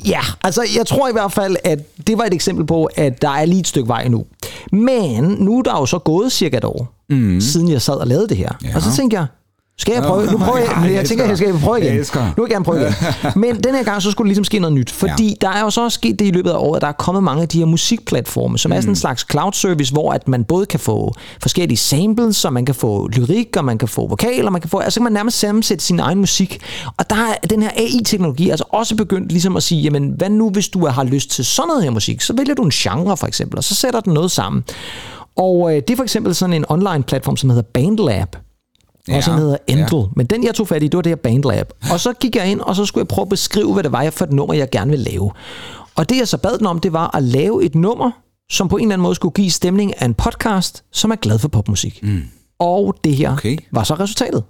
ja, altså jeg tror i hvert fald, at det var et eksempel på, at der er lige et stykke vej endnu. Men nu er der jo så gået cirka et år, mm. siden jeg sad og lavede det her. Ja. Og så tænker jeg, skal jeg prøve? Nu prøver jeg, jeg jeg tænker, jeg skal prøve igen. Nu vil jeg gerne prøve igen. Men den her gang, så skulle der ligesom ske noget nyt. Fordi ja. der er jo så også sket det i løbet af året, at der er kommet mange af de her musikplatforme, som er sådan en slags cloud service, hvor at man både kan få forskellige samples, og man kan få lyrik, og man kan få vokaler, man kan få, altså kan man nærmest sammensætte sin egen musik. Og der er den her AI-teknologi altså også begyndt ligesom at sige, jamen hvad nu, hvis du har lyst til sådan noget her musik? Så vælger du en genre for eksempel, og så sætter den noget sammen. Og øh, det er for eksempel sådan en online platform, som hedder Bandlab, og som Ja, hedder Endel. ja. Ja. Men den, jeg tog fat i, det var det her Bandlab. Og så gik jeg ind, og så skulle jeg prøve at beskrive, hvad det var for et nummer, jeg gerne ville lave. Og det, jeg så bad den om, det var at lave et nummer, som på en eller anden måde skulle give stemning af en podcast, som er glad for popmusik. Mm. Og det her Okay. var så resultatet.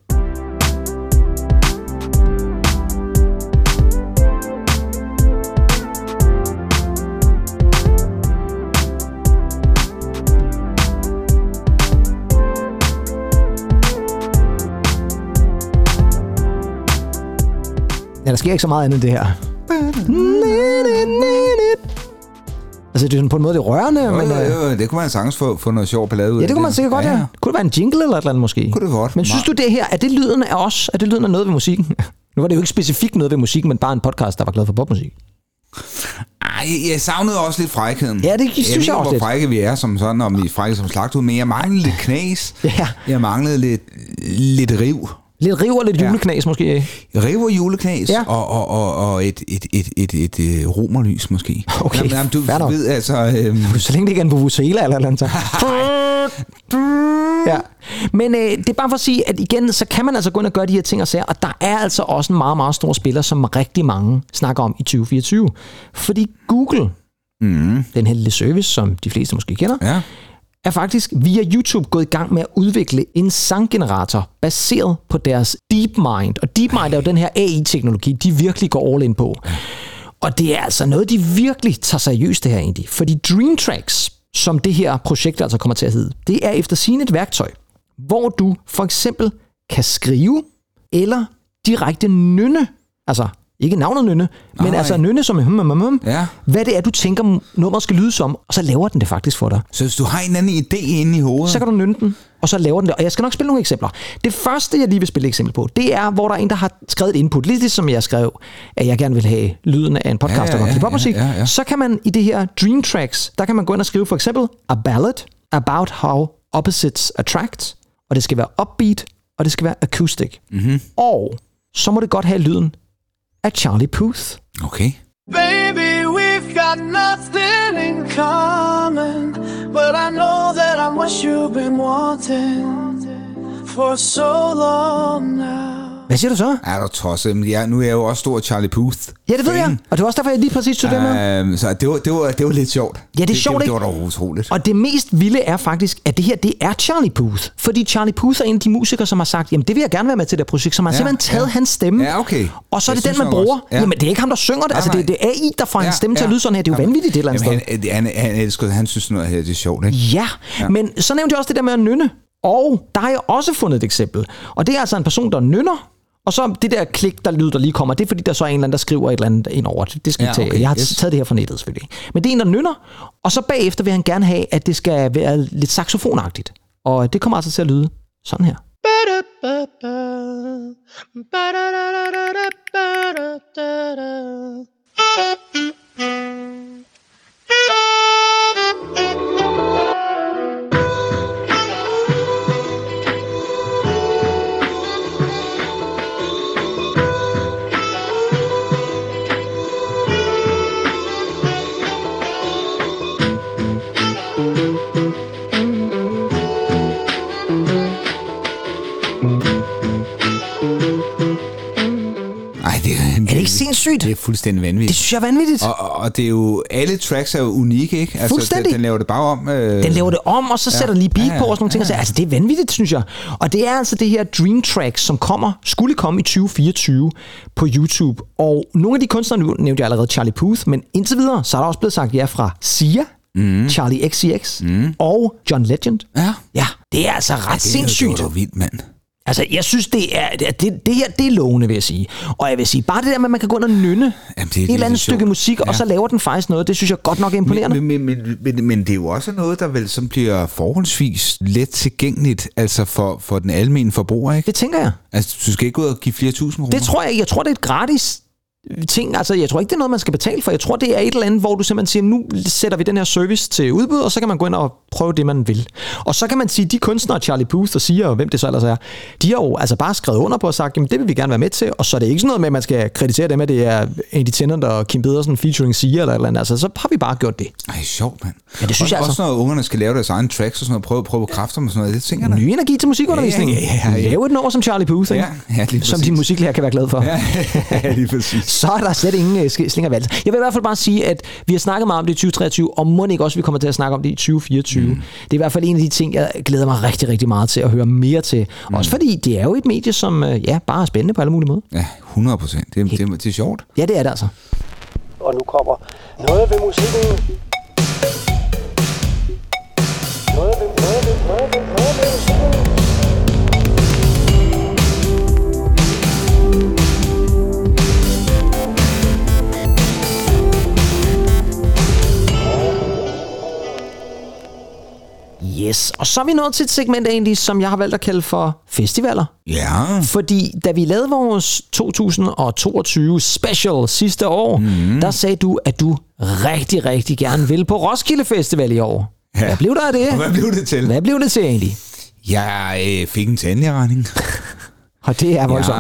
Ja, der sker ikke så meget andet end det her. Altså, det er sådan på en måde det er rørende, Jo, men... jo, øh, jo, det kunne man sagtens få, få noget sjov ballade ud Ja, det kunne man sikkert godt, ja. Kunne det være en jingle eller et eller andet måske? Kunne det godt. Men synes du det her, er det lyden af os? Er det lyden af noget ved musikken? Nu var det jo ikke specifikt noget ved musikken, men bare en podcast, der var glad for popmusik. Ej, jeg savnede også lidt frækheden. Ja, det synes jeg. jeg ved, også hvor lidt. frække vi er som sådan, om vi er frække som slagtud, men jeg manglede lidt knas. Ja. Jeg manglede lidt, lidt riv. Lidt riv og lidt Ja. juleknas måske. Riv og juleknas, Ja. og, og, og, og et, et, et, et, et, et romerlys måske. Okay, jamen, jamen, du fair nok. ved altså... Øhm, Så længe det ikke er en vuvuzela eller noget så. ja. Men øh, det er bare for at sige, at igen, så kan man altså gå ind og gøre de her ting og sager, og der er altså også en meget, meget stor spiller, som rigtig mange snakker om i 2024. Fordi Google, mm, den her lille service, som de fleste måske kender, ja er faktisk via YouTube gået i gang med at udvikle en sanggenerator baseret på deres DeepMind. Og DeepMind er jo den her AI-teknologi, de virkelig går all in på. Og det er altså noget, de virkelig tager seriøst det her egentlig. Fordi Dream Tracks, som det her projekt altså kommer til at hedde, det er efter sin et værktøj, hvor du for eksempel kan skrive eller direkte nynne, altså ikke navnet nynne, men Nej. altså nynne som hum, hum, hum. Ja. hvad det er, du tænker, nummeret skal lyde som, og så laver den det faktisk for dig. Så hvis du har en anden idé inde i hovedet, Så kan du nynne den, og så laver den det. Og jeg skal nok spille nogle eksempler. Det første, jeg lige vil spille et eksempel på, det er, hvor der er en, der har skrevet et input. Lidt ligesom jeg skrev, at jeg gerne vil have lyden af en podcast, Ja, ja, der klipopmusik. ja, ja, ja. Så kan man i det her Dream Tracks, der kan man gå ind og skrive for eksempel A Ballad About How Opposites Attract. Og det skal være upbeat, og det skal være acoustic. Mm-hmm. Og så må det godt have lyden af Charlie Puth. okay. Baby, we've got nothing in common, but I know that I'm what you've been wanting for so long now. Hvad siger du så? Er du tosset? Jeg, nu er jeg jo også stor Charlie Puth. Ja, det ved jeg. Og det var også derfor, jeg lige præcis tog det med. Øhm, så det var, det, var, det var lidt sjovt. Ja, det er sjovt, det, ikke? det var da utroligt. Og det mest vilde er faktisk, at det her, det er Charlie Puth. Fordi Charlie Puth er en af de musikere, som har sagt, jamen det vil jeg gerne være med til det projekt. Så man har Ja, simpelthen taget ja. hans stemme. Ja, okay. Og så er Det det den, man bruger. også. Ja. Jamen det er ikke ham, der synger det. Altså det, det er AI, der får hans stemme til at lyde sådan her. Det er jo Jamen, vanvittigt et eller andet sted. jamen, han, han, han elsker, han synes noget her, det er sjovt, ikke? Ja, men så nævnte jeg også det der med at nynne. Og der har jeg også fundet et eksempel. Og det er altså en person, der nynner, og så det der klik, der lyd, der lige kommer, det er fordi, der så er en eller anden, der skriver et eller andet ind over det. Det skal Ja, ja, tage. okay, Jeg har yes. taget det her fra nettet selvfølgelig. Men det er en, der nynner, og så bagefter vil han gerne have, at det skal være lidt saxofonagtigt. Og det kommer altså til at lyde sådan her. Nej, sindssygt? Det er fuldstændig vanvittigt. Det synes jeg er vanvittigt. Og, og- og det er jo, alle tracks er jo unikke, ikke? Altså, Fuldstændig. Den, den laver det bare om. Øh, Den laver det om, og så sætter lige beat Ja, ja, på og sådan nogle ting. Og så, altså, det er vanvittigt, synes jeg. Og det er altså det her Dream Tracks, som kommer, skulle komme i 2024 på YouTube. Og nogle af de kunstnere, nu nævnte jeg allerede Charlie Puth, men indtil videre, så er der også blevet sagt ja fra Sia, mm. Charlie XCX mm. og John Legend. Ja. Ja, det er altså ret Det er jo- sindssygt. Det var vildt, mand. Altså, jeg synes, det er det, det, det her, det er lovende, vil jeg sige. Og jeg vil sige, bare det der med, at man kan gå ind og nynne Jamen, det et eller andet stykke sjovt. musik, og Ja. så laver den faktisk noget, det synes jeg godt nok er imponerende. Men, men, men, men, men det er jo også noget, der vel som bliver forholdsvis let tilgængeligt, altså for, for den almindelige forbruger, ikke? Det tænker jeg. Altså, du skal ikke gå ud og give flere tusind kroner. Det tror jeg. Jeg tror, det er et gratis ting. Altså, jeg tror ikke, det er noget, man skal betale for. Jeg tror, det er et eller andet, hvor du simpelthen siger, nu sætter vi den her service til udbud, og så kan man gå ind og prøve det, man vil. Og så kan man sige, de kunstnere, Charlie Puth og siger, og hvem det så ellers er, de har jo altså bare skrevet under på og sagt, jamen det vil vi gerne være med til, og så er det ikke sådan noget med, at man skal kreditere dem, at det er Andy Tennant og Kim Pedersen featuring Sia eller eller andet. Altså, så har vi bare gjort det. Ej, sjovt, mand. Ja, det synes også, jeg altså. Også når ungerne skal lave deres egen tracks og sådan noget, prøve, prøve kræfter med sådan noget, det tænker jeg. Ny energi til musikundervisningen. Ja, ja, ja, ja. Lave et nummer som Charlie Puth? Ja, ja, som din musiklærer kan være glad for. Ja, ja, lige præcis. Så er der slet ingen øh, slinger valg. Jeg vil i hvert fald bare sige, at vi har snakket meget om det i 2023, og må ikke også, vi kommer til at snakke om det i 2024. Mm. Det er i hvert fald en af de ting, jeg glæder mig rigtig, rigtig meget til at høre mere til. Mm. Også fordi det er jo et medie, som øh, ja, bare er spændende på alle mulige måder. Ja, 100 procent. Det, det, det er sjovt. Ja, det er det altså. Og nu kommer noget ved musikken. Noget ved, noget ved, noget ved, noget ved musikken. Yes, og så er vi nået til et segment egentlig, som jeg har valgt at kalde for festivaler. Ja. Fordi da vi lavede vores 2022 special sidste år, mm. der sagde du, at du rigtig, rigtig gerne vil på Roskilde Festival i år. Ja. Hvad blev der af det? Og hvad blev det til? Hvad blev det til egentlig? Jeg øh, fik en tandlægeregning. Og det er voldsomt.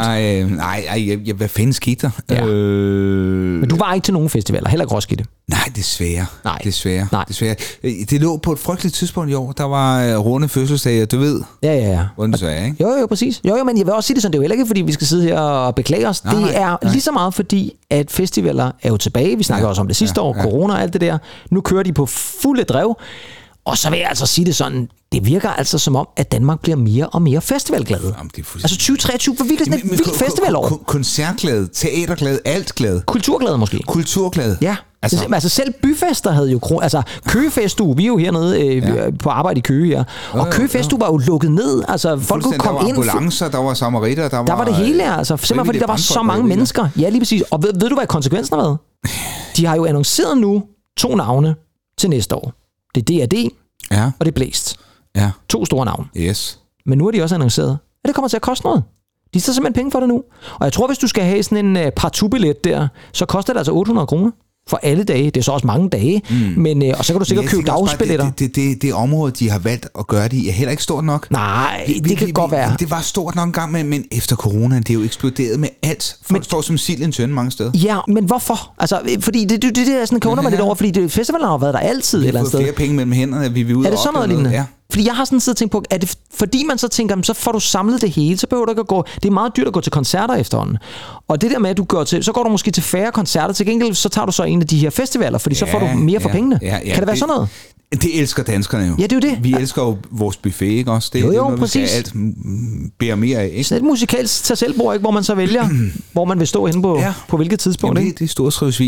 Øh, nej, ej, jeg, jeg, hvad fanden skete der? Ja. Øh, Men du var ikke til nogen festivaler, heller ikke Roskilde. Nej, desværre. Nej. Desværre. Nej. desværre. Øh, Det lå på et frygteligt tidspunkt i år. Der var øh, runde fødselsdage, du ved, Ja, ja, ja. hvordan det så er, ikke? Jo, jo, præcis. Jo, jo, men jeg vil også sige det sådan, det er jo heller ikke, fordi vi skal sidde her og beklage os. Nej, det nej, er nej. lige så meget fordi, at festivaler er jo tilbage. Vi snakker Ja, også om det sidste ja, år, ja. corona og alt det der. Nu kører de på fulde drev. Og så vil jeg altså sige det sådan, det virker altså som om, at Danmark bliver mere og mere festivalglade. Jamen, det er fuldstændig- Altså 2023 var virkelig sådan et vildt festivalår. ko- Koncertglad, teaterglad, alt glad. Kulturglade måske. Kulturglad. Ja, altså, altså, selv byfester havde jo... Altså Køgefestu, vi er jo hernede øh, ja. på arbejde i Køge her. Og jo, Køgefestu var jo lukket ned. Altså folk kunne komme der var ind. ambulancer, der var samaritter, der var... Der var det hele, altså. Simpelthen fordi der var så mange mennesker. Ja, lige præcis. Og ved, ved du, hvad konsekvensen har været? De har jo annonceret nu to navne til næste år. Det er D&D, Ja, og det er Blæst. ja, To store navne. yes. Men nu har de også annonceret, at det kommer til at koste noget. De tager simpelthen penge for det nu. Og jeg tror, hvis du skal have sådan en uh, partout-billet der, så koster det altså 800 kroner for alle dage. Det er så også mange dage. Mm. Men, uh, og så kan du sikkert købe også bare, dagsbilletter. Det, det, det, det område, de har valgt at gøre det i, er heller ikke stort nok. Nej, Vi- det vi- kan vi- godt vi- være. Det var stort nok en gang, men, men efter corona, det er jo eksploderet med alt. Folk men, står som sild en tønde mange steder. Ja, men hvorfor? Altså, øh, fordi det, det, det, det er sådan, kan undre mig lidt over, fordi det, festivalen har jo været der altid et Vi eller har andet sted. flere penge mellem hænderne, vi vil ud Er det sådan noget lignende? Ja. Fordi jeg har sådan siddet og tænkt på, er det fordi man så tænker, "Jamen, så får du samlet det hele, så behøver du ikke at gå, det er meget dyrt at gå til koncerter efterhånden. Og det der med, at du går til, så går du måske til færre koncerter, til gengæld så tager du så en af de her festivaler, fordi så får du mere for pengene. Ja, ja, kan det være sådan noget? Det elsker danskerne jo. Ja, det er jo det. Vi elsker jo vores buffet, ikke også? Det, Jo, det er jo, noget, vi præcis. alt bede mere af, ikke? Sådan et musikalsk tag ikke, hvor man så vælger, hvor man vil stå henne på, Ja. på hvilket tidspunkt. Jamen, Ikke? det, det er storskrives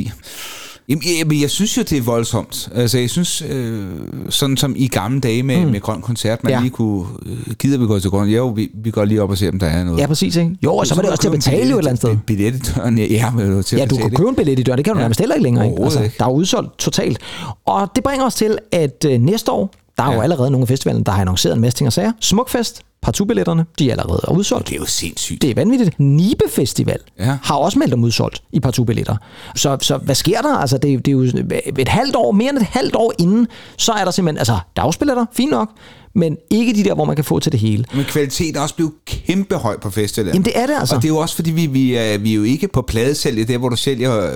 Jamen, jeg, synes jo, det er voldsomt. Altså, jeg synes, øh, sådan som i gamle dage med, mm. med grøn koncert, man Ja. lige kunne... Øh, gider vi gå til grøn? Jo, vi, vi går lige op og ser, om der er noget. Ja, præcis. Ikke? Jo, og så var det også til at betale jo et eller andet sted. Billet i døren, ja, ja, men til Ja, du kan købe en billet i døren, det kan du Ja. nærmest heller ikke længere. Ikke? Overhovedet ikke. der er udsolgt totalt. Og det bringer os til, at øh, næste år, der er jo Ja. allerede nogle af festivalen, der har annonceret en masse ting og sager. Smukfest, partout-billetterne, de er allerede udsolgt. Det er jo sindssygt. Det er vanvittigt. Nibe Festival Ja. har også meldt dem udsolgt i partout-billetter. Så, så hvad sker der? Altså, det, er- det er jo et halvt år, mere end et halvt år inden, så er der simpelthen, altså dagsbilletter, fint nok, men ikke de der, hvor man kan få til det hele. Men kvaliteten er også blevet kæmpe høj på festivalen. Jamen, det er det altså. Og det er jo også, fordi vi, vi, er, vi er jo ikke på pladesælget, der hvor du sælger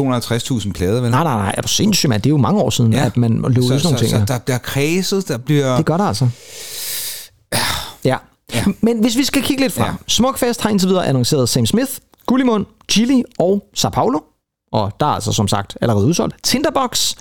250.000 plader, vel? Nej, nej, nej, er du sindssyg, mand? Det er jo mange år siden, ja. Ja. at man løb ud så, sådan nogle ting. så der bliver kredset, der bliver... Det gør der altså. Ja. ja. Men hvis vi skal kigge lidt frem. Ja. Ja. Smukfest har indtil videre annonceret Sam Smith, Gullimund, Chili og Sao Paulo. Og der er altså som sagt allerede udsolgt. Tinderbox,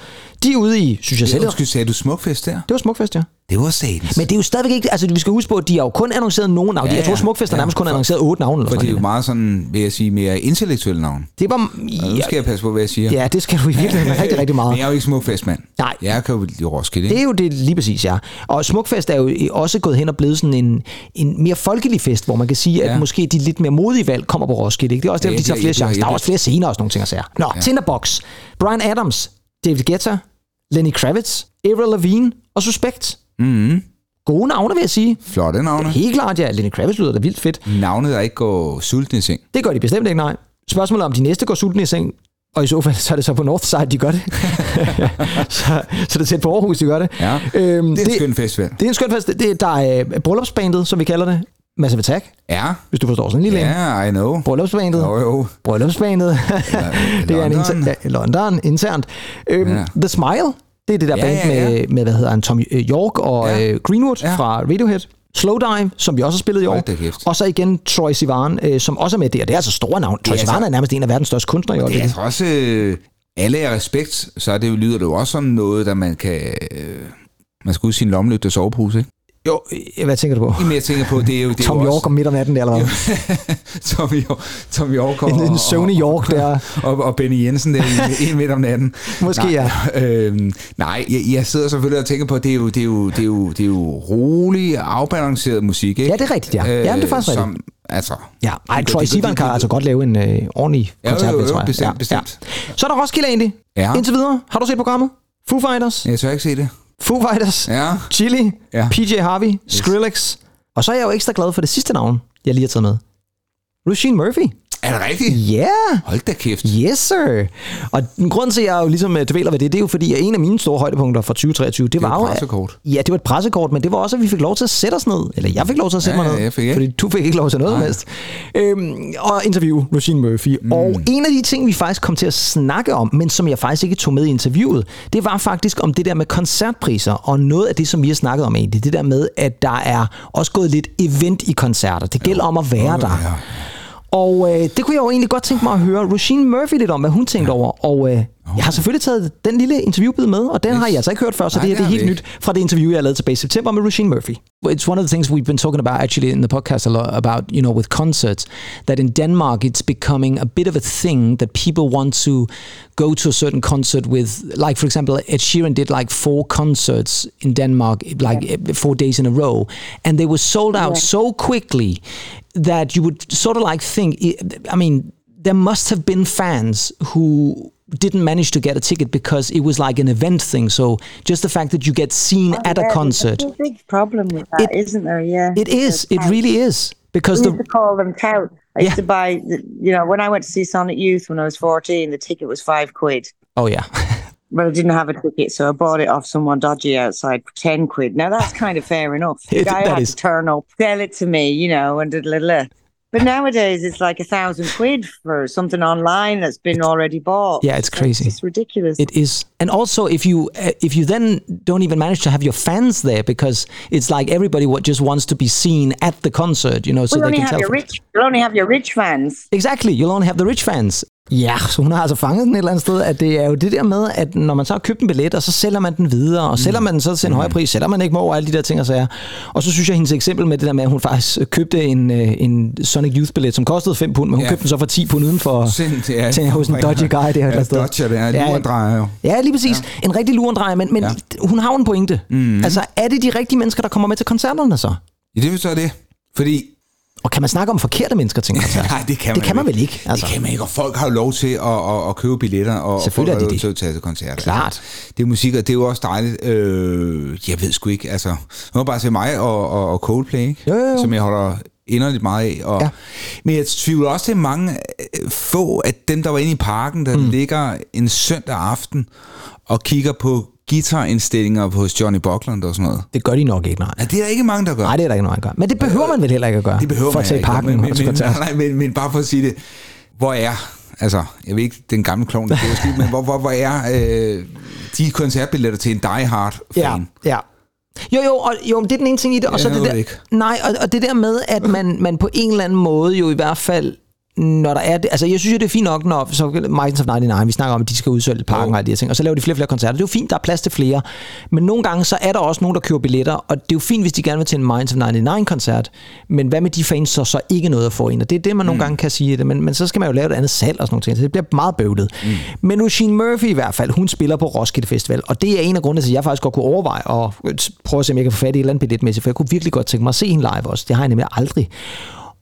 de er ude i, synes jeg selv. Undskyld, sagde du smukfest der? Det var Smukfest, ja. Det var satans. Men det er jo stadigvæk ikke... Altså, vi skal huske på, at de har jo kun annonceret nogle navne. Ja, Ja, jeg tror, ja. Smukfest har Ja, nærmest kun for- annonceret otte navne. Eller For det er jo meget sådan, vil jeg sige, mere intellektuelle navn. Det var... Og nu skal jeg passe på, hvad jeg siger. Ja, det skal du i virkeligheden rigtig, rigtig meget. Men jeg er jo ikke smukfestmand. Nej. Jeg kan jo lide Roskilde, Det ikke? er jo det lige præcis, ja. Og Smukfest er jo også gået hen og blevet sådan en, en mere folkelig fest, hvor man kan sige, at Ja. måske de lidt mere modige valg kommer på Roskilde. Ikke? Det er også Ja, derfor, de tager det- flere det- chancer. Der er det- også flere scener og sådan nogle ting at sige. Nå, ja. Tinderbox, Brian Adams, David Guetta, Lenny Kravitz, Avril Lavigne og Suspect. Mm-hmm. Gode navne, vil jeg sige. Flotte navne. Helt klart, ja. Lenny Kravitz lyder da vildt fedt. Navne, der ikke går sultne i seng. Det gør de bestemt ikke, nej. Spørgsmålet er, om de næste går sultne i seng, og i så fald, så er det så på Northside, de gør det. så, så det er tæt på Aarhus, de gør det. Ja. Øhm, Det er en skøn festival. Det er en skøn fest. Det, der er øh, bryllupsbandet, som vi kalder det. Massive Attack, Ja. hvis du forstår sådan en lille en. Ja, I know. Bryllupsbandet. Jo, jo. Bryllupsbandet. det er en inter- ja, London, internt. Øhm, Ja. The Smile, det er det der Ja, band ja, ja. Med, med, hvad hedder han, Tom øh, York og Ja. øh, Greenwood Ja. fra Radiohead. Slowdive, som vi også har spillet i år. Og så igen Troy Sivan, øh, som også er med der. Det er altså store navn. Troy er Sivan altså- er nærmest en af verdens største kunstnere i Det er altså også... Øh, alle er respekt, så er det lyder det jo også som noget, der man kan... Øh, man skal ud i sin lommelygte sovepose, ikke? Jo, øh, hvad tænker du på? Jamen, jeg tænker på, det er jo... Det er Tom jo York også, om midt om natten der, eller hvad? Tom, York, Tom York og, En, en Sony York der. og, og Benny Jensen der en, en midt om natten. Måske, nej, ja. Øhm, nej, jeg, jeg sidder selvfølgelig og tænker på, det er jo, det er jo, det er jo, det er jo rolig, afbalanceret musik, ikke? Ja, det er rigtigt, ja. Ja, det er faktisk som, Altså, Ja, ej, Troy Sivan kan altså godt lave en øh, ordentlig Ja, jo, koncert, jo, jo, tror jeg. bestemt, ja, bestemt. Ja. Så er der Roskilde egentlig. Ja. Indtil videre. Har du set programmet? Foo Fighters, jeg tør ikke se det. Foo Fighters, Ja. Chili, Ja. PJ Harvey, Skrillex. Og så er jeg jo ekstra glad for det sidste navn, jeg lige har taget med. Rushine Murphy. Er det rigtigt? Ja, yeah. Hold da kæft. yes sir. Og den grund til, at jeg jo ligesom øh, dvæler ved det, det er jo fordi, at en af mine store højdepunkter for 2023, det, var var et jo... at- pressekort. Ja, det var et pressekort, men det var også, at vi fik lov til at sætte os ned. Eller jeg fik lov til at sætte Ja, mig ja, ned. jeg fik ikke. Fordi du fik ikke lov til noget helst. Øhm, og interview Roisin Murphy. Mm. Og en af de ting, vi faktisk kom til at snakke om, men som jeg faktisk ikke tog med i interviewet, det var faktisk om det der med koncertpriser, og noget af det, som vi har snakket om egentlig, det der med, at der er også gået lidt event i koncerter. Det gælder om at være der. Ja. Og øh, det kunne jeg jo egentlig godt tænke mig at høre Roisin Murphy lidt om, hvad hun tænkte over. Og øh, jeg har selvfølgelig taget den lille interviewbid med, og den har jeg altså ikke hørt før, så Nej, det her det er helt nyt fra det interview, jeg lavede tilbage i september med Roisin Murphy. It's one of the things we've been talking about actually in the podcast a lot about, you know, with concerts, that in Denmark it's becoming a bit of a thing that people want to go to a certain concert with, like for example, Ed Sheeran did like four concerts in Denmark, like eh, four days in a row, and they were sold out so quickly that you would sort of like think, I mean, there must have been fans who didn't manage to get a ticket because it was like an event thing. So just the fact that you get seen at a concert, There's a big problem with that, It- not there? Yeah. it is, it really is. Because We the used to call them tout. I Yeah. used to buy, you know, when I went to see Sonic Youth when I was 14, the ticket was five quid. oh yeah, But I didn't have a ticket, so I bought it off someone dodgy outside for 10 quid. Now that's kind of fair enough. The guy had is. to turn up, sell it to me, you know, and da, da, da. But nowadays it's like a thousand quid for something online that's been already bought. Yeah, it's crazy. It's ridiculous. it is. And also, if you uh, if you then don't even manage to have your fans there because it's like everybody what just wants to be seen at the concert, you know, so well, they only can have tell. your rich. You'll only have your rich fans. Exactly, you'll only have the rich fans. Ja, så hun har altså fanget den et eller andet sted, at det er jo det der med, at når man så har købt en billet, og så sælger man den videre, og sælger man den så til en højere pris, sælger man ikke må over alle de der ting og sager. Og så synes jeg, hendes eksempel med det der med, at hun faktisk købte en, øh, en Sonic Youth billet, som kostede 5 pund, men hun Ja. købte den så for 10 pund uden for Sendt, ja, til, hos en dodgy guy der et eller andet sted. Ja, dodger, det er en lurendrejer jo. Ja, lige præcis. Ja. En rigtig lurendrejer, men, men ja. hun har jo en pointe. Mm. Altså, er det de rigtige mennesker, der kommer med til koncerterne så? Ja, det er så det. Fordi Og kan man snakke om forkerte mennesker til en koncert? Nej, det kan man, det kan man vel ikke. Altså. Det kan man ikke, og folk har jo lov til at, at, at købe billetter, og, og folk Selvfølgelig har de lov til at tage til koncerter. Klart. Det er musik, og det er jo også dejligt. Øh, jeg ved sgu ikke, altså... Nu må bare se mig og, og, og Coldplay, ikke? Jo, jo, jo. som jeg holder inderligt meget af. Og, Ja. Men jeg tvivler også, er mange øh, få af dem, der var inde i parken, der mm. ligger en søndag aften og kigger på guitarindstillinger hos Johnny Buckland og sådan noget. Det gør de nok ikke, nej. Ja, det er der ikke mange, der gør. Nej, det er der ikke nogen, der gør. Men det behøver man vel heller ikke at gøre. Det behøver for at tage i parken men, men, men, nej, men, men bare for at sige det. Hvor er, altså, jeg ved ikke, den gamle klovn, der er skidt, men hvor, hvor, hvor er øh, de koncertbilletter til en Die Hard fan? Ja, ja. Jo, jo, og, jo, det er den ene ting i det. Og så Jeg det ved der, det ikke. Nej, og, og det der med, at man, man på en eller anden måde jo i hvert fald når der er det, altså jeg synes jo, det er fint nok, når så Minds of 99, vi snakker om, at de skal udsælge parken og alle de her ting, og så laver de flere og flere koncerter. Det er jo fint, der er plads til flere, men nogle gange så er der også nogen, der køber billetter, og det er jo fint, hvis de gerne vil til en Minds of 99-koncert, men hvad med de fans, så så ikke noget at få ind? Og det er det, man nogle gange kan sige, det, men, men så skal man jo lave et andet salg og sådan nogle ting, så det bliver meget bøvlet. Mm. Men Eugene Murphy i hvert fald, hun spiller på Roskilde Festival, og det er en af grundene til, at jeg faktisk godt kunne overveje at prøve at se, om jeg kan få fat i et eller andet billetmæssigt, for jeg kunne virkelig godt tænke mig at se hende live også. Det har jeg nemlig aldrig.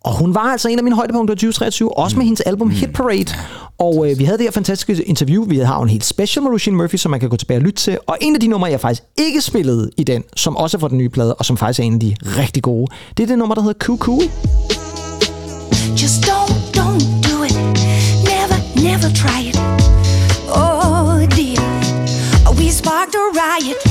Og hun var altså en af mine højdepunkter i 2023, også med hendes album Hit Parade. Og øh, vi havde det her fantastiske interview. Vi har en helt special med Roisin Murphy, som man kan gå tilbage og lytte til. Og en af de numre, jeg faktisk ikke spillede i den, som også er fra den nye plade, og som faktisk er en af de rigtig gode, det er det nummer, der hedder Cool. Just don't, don't do it. Never, never try it. Oh dear, we sparked a riot.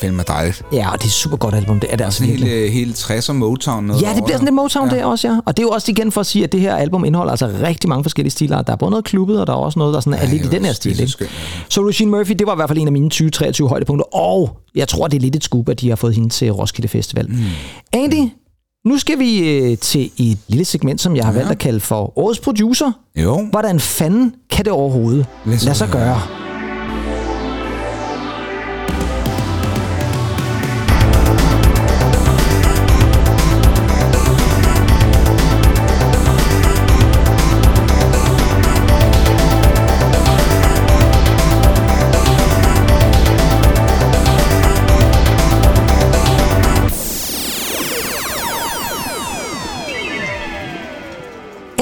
Fandme dejligt. ja, og det er super godt album. Det er det altså Helt, virkelig. øh, helt 60'er Motown noget Ja, det bliver sådan lidt Motown ja. der også, ja. Og det er jo også igen for at sige, at det her album indeholder altså rigtig mange forskellige stiler. Der er både noget klubbet, og der er også noget, der sådan er lidt i den her er stil. så Ikke? skønt, Så Regine Murphy, det var i hvert fald en af mine 2023 højdepunkter. Og jeg tror, det er lidt et scoop, at de har fået hende til Roskilde Festival. Mm. Andy, nu skal vi øh, til et lille segment, som jeg har ja. valgt at kalde for Årets Producer. Jo. Hvordan fanden kan det overhovedet lade sig gøre?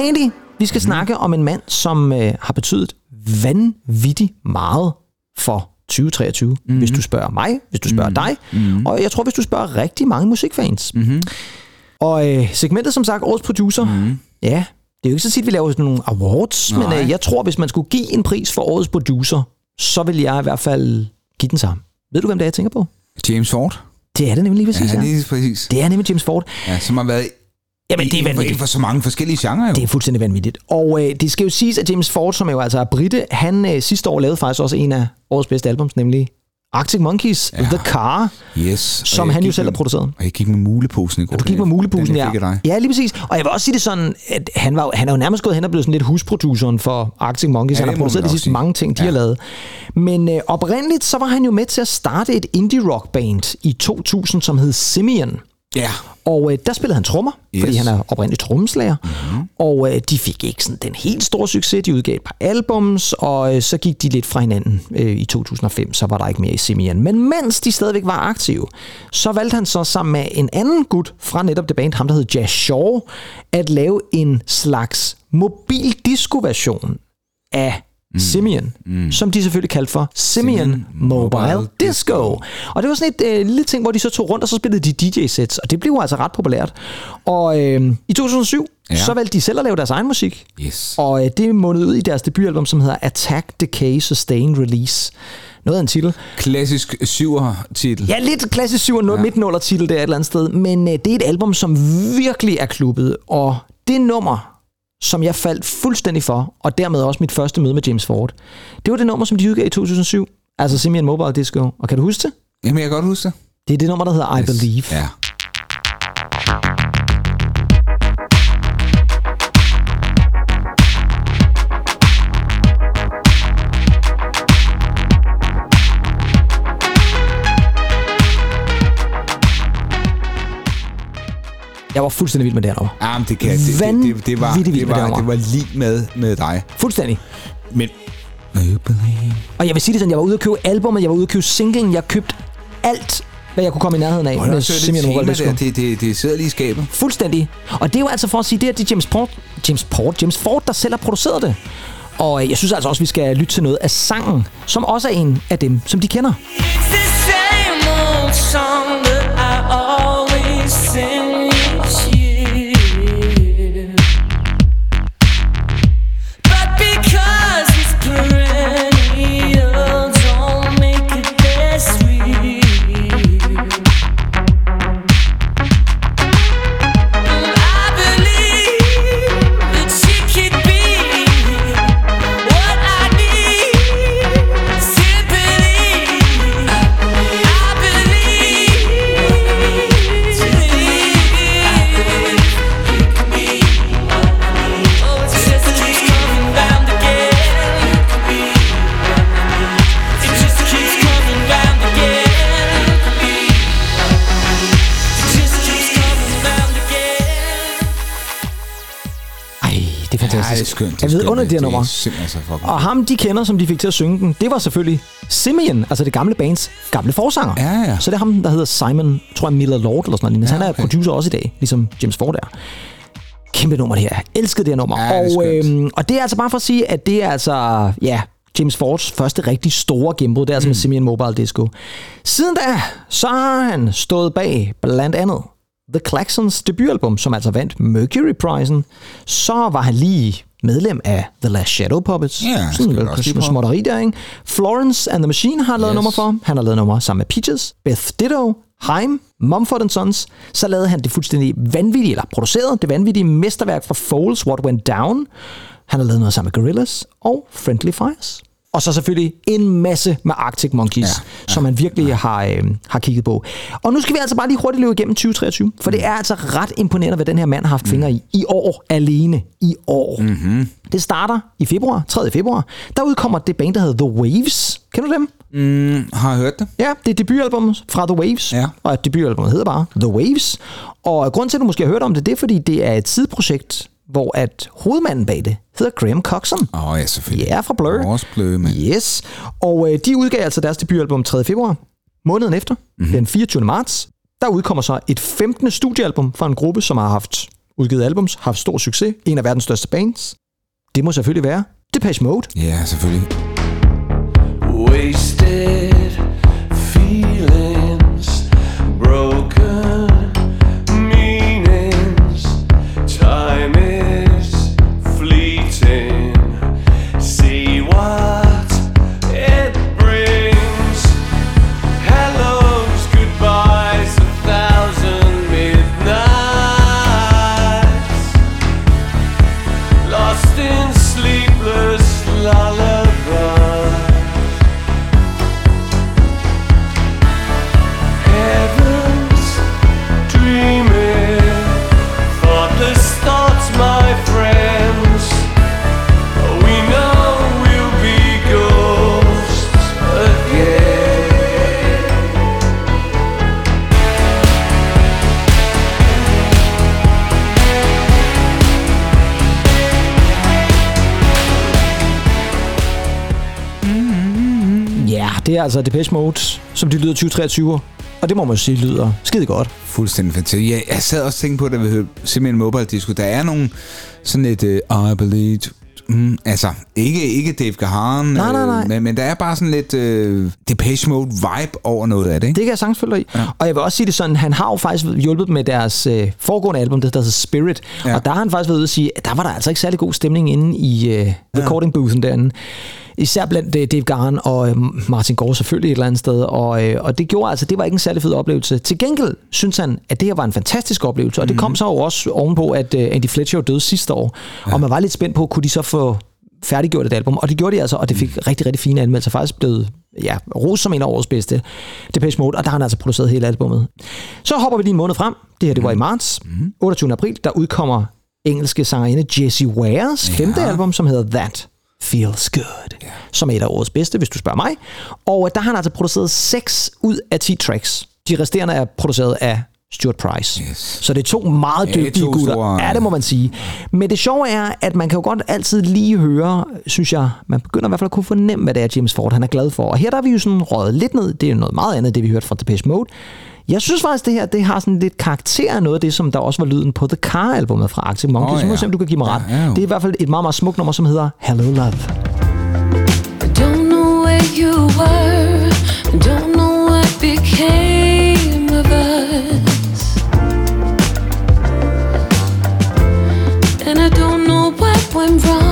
Egentlig, vi skal mm. snakke om en mand, som øh, har betydet vanvittigt meget for 2023, mm. hvis du spørger mig, hvis du spørger mm. dig, mm. og jeg tror, hvis du spørger rigtig mange musikfans. Mm-hmm. Og øh, segmentet, som sagt, årets producer, mm. ja, det er jo ikke så tit, vi laver sådan nogle awards, Nej. men øh, jeg tror, hvis man skulle give en pris for årets producer, så vil jeg i hvert fald give den sammen. Ved du, hvem det er, jeg tænker på? James Ford. Det er det nemlig lige præcis, Ja, ja. lige præcis. Det er nemlig James Ford. Ja, som har været Jamen, det er vanvittigt. inden for så mange forskellige genrer jo. Det er fuldstændig vanvittigt. Og øh, det skal jo siges, at James Ford, som jo altså er britte, han øh, sidste år lavede faktisk også en af årets bedste albums, nemlig Arctic Monkeys, ja. The Car, Yes. og som han jo selv har produceret. Og jeg gik med muleposen i går. Du gik med mulebusen, den, ja. Ja, lige præcis. Og jeg vil også sige det sådan, at han, var, han er jo nærmest gået hen og blevet sådan lidt husproduceren for Arctic Monkeys. Ja, han har produceret de sidste sige. mange ting, de Ja. har lavet. Men øh, oprindeligt, så var han jo med til at starte et indie rock band i 2000, som hed Simeon. Ja. Og øh, der spillede han trommer, yes. fordi han er oprindeligt trommeslager. Mm-hmm. Og øh, de fik ikke sådan den helt store succes. De udgav et par albums, og øh, så gik de lidt fra hinanden øh, i 2005. Så var der ikke mere i Simeon. Men mens de stadigvæk var aktive, så valgte han så sammen med en anden gut fra netop det band, ham der hed Jazz Shaw, at lave en slags mobil disco-version af mm. Simeon, mm. som de selvfølgelig kaldte for Simeon, Simeon Mobile, Mobile Disco. Og det var sådan et øh, lille ting, hvor de så tog rundt, og så spillede de DJ-sets, og det blev altså ret populært. Og øh, i 2007, ja. Så valgte de selv at lave deres egen musik, Yes. og øh, det mundede ud i deres debutalbum, som hedder Attack, Decay, Sustain, Release. Noget af en titel. Klassisk syver-titel. Ja, lidt klassisk 7 ja. midt titel der et eller andet sted, men øh, det er et album, som virkelig er klubbet, og det nummer, som jeg faldt fuldstændig for, og dermed også mit første møde med James Ford, det var det nummer, som de udgav i 2007, altså Simeon Mobile Disco. Og kan du huske det? Jamen, jeg kan godt huske det. Det er det nummer, der hedder I Believe. Ja. Jeg var fuldstændig vild med det her nummer. Jamen, det, kan, det, det, det, det, var, det, med var, det det var lige med, med dig. Fuldstændig. Men... Og jeg vil sige det sådan, jeg var ude at købe albumet, jeg var ude at købe singlen, jeg købte alt, hvad jeg kunne komme i nærheden af med er så Simeon det der, det, det, det sidder lige i skabet. Fuldstændig. Og det er jo altså for at sige, det, er James Port, James Port, James Ford, der selv har produceret det. Og øh, jeg synes altså også, vi skal lytte til noget af sangen, som også er en af dem, som de kender. It's the same old song that det er det er skønt. Det Jeg er ved skønt. under det Det er nummer. simpelthen så fucking Og ham, de kender, som de fik til at synge den, det var selvfølgelig Simeon, altså det gamle bands gamle forsanger. Ja, ja. Så det er ham, der hedder Simon, tror jeg, Miller Lord eller sådan noget. Ja, han er okay. producer også i dag, ligesom James Ford er. Kæmpe nummer det her. Jeg elskede det her nummer. Ja, det og, skønt. øhm, og det er altså bare for at sige, at det er altså, ja, James Fords første rigtig store gennembrud, det er altså med Simeon Mobile Disco. Siden da, så har han stået bag blandt andet The Claxons debutalbum, som altså vandt Mercury-prisen. Så var han lige medlem af The Last Shadow Puppets. Ja, skal Sådan småtteri der, ikke? Florence and the Machine har lavet Yes. nummer for. Han har lavet nummer sammen med Peaches, Beth Ditto, Haim, Mumford Sons. Så lavede han det fuldstændig vanvittige, eller produceret det vanvittige mesterværk fra Foles, What Went Down. Han har lavet noget sammen med Gorillaz og Friendly Fires. Og så selvfølgelig en masse med Arctic Monkeys, ja, ja, som man virkelig ja. har, øh, har kigget på. Og nu skal vi altså bare lige hurtigt løbe igennem 2023, for det er altså ret imponerende, hvad den her mand har haft fingre i. I år alene. I år. Mm-hmm. Det starter i februar, 3. februar. Der udkommer det band, der hedder The Waves. Kender du dem? Mm, har jeg hørt det? Ja, det er debutalbummet fra The Waves. Ja. Og debutalbummet hedder bare The Waves. Og grunden til, at du måske har hørt om det, det er, fordi det er et sideprojekt, hvor at hovedmanden bag det hedder Graham Coxon. Åh, oh, ja, selvfølgelig. Ja, fra Blur. Vores mand. Yes. Og øh, de udgav altså deres debutalbum 3. februar. Måneden efter, Mhm. mm-hmm. den 24. marts, der udkommer så et 15. studiealbum fra en gruppe, som har haft udgivet albums, har haft stor succes, en af verdens største bands. Det må selvfølgelig være Depeche Mode. Ja, selvfølgelig. Wasted feelings, det er altså Depeche Mode, som de lyder 2023. Og det må man jo sige lyder skide godt. Fuldstændig fantastisk. Ja, jeg sad også og tænkte på, da vi hørte simpelthen Mobile Disco. Der er nogle sådan et uh, I believe... Mm, altså, ikke, ikke Dave Gahan, Nej, nej, nej. Øh, men, men der er bare sådan lidt uh, Depeche Mode vibe over noget af det, ikke? Det kan jeg sagtens følge dig i. Ja. Og jeg vil også sige det sådan, han har jo faktisk hjulpet med deres øh, foregående album, det der hedder Spirit. Ja. Og der har han faktisk været ude at sige, at der var der altså ikke særlig god stemning inde i øh, recording boothen derinde. Især blandt øh, Dave Gahan og øh, Martin Gore selvfølgelig et eller andet sted. Og, øh, og det gjorde altså, det var ikke en særlig fed oplevelse. Til gengæld synes han, at det her var en fantastisk oplevelse. Og det kom så jo også ovenpå, at øh, Andy Fletcher døde sidste år. Ja. Og man var lidt spændt på, kunne de så få færdiggjort et album, og det gjorde de altså, og det fik mm. rigtig, rigtig fine anmeldelser. Faktisk blevet ja, ros som en af årets bedste Depeche Mode, og der har han altså produceret hele albummet. Så hopper vi lige en måned frem. Det her, det var i marts. 28. april, der udkommer engelske sangerinde Jessie Wares femte album, som hedder That Feels Good, yeah. som er et af årets bedste, hvis du spørger mig. Og der har han altså produceret 6 ud af 10 tracks. De resterende er produceret af Stuart Price. Yes. Så det er to meget Ja, dygtige to gutter. store- Ja, det må man sige. Men det sjove er, at man kan jo godt altid lige høre, synes jeg, man begynder i hvert fald at kunne fornemme, hvad det er, James Ford han er glad for. Og her der er vi jo sådan røget lidt ned. Det er jo noget meget andet, det vi hørte fra Depeche Mode. Jeg synes faktisk, det her det har sådan lidt karakter af noget af det, som der også var lyden på The Car-albumet fra Arctic Monkeys. Oh, ja. Så må se, om du kan give mig ret. Ja, ja, det er i hvert fald et meget, meget smukt nummer, som hedder Hello Love. Don't know where you were, don't know what became of us. And I don't know what went wrong.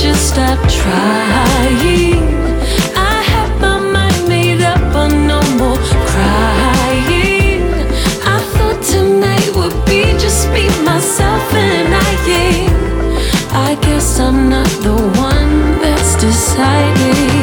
Just stop trying. I had my mind made up on no more crying. I thought tonight would be just me, myself, and I. Yeah, I guess I'm not the one that's deciding.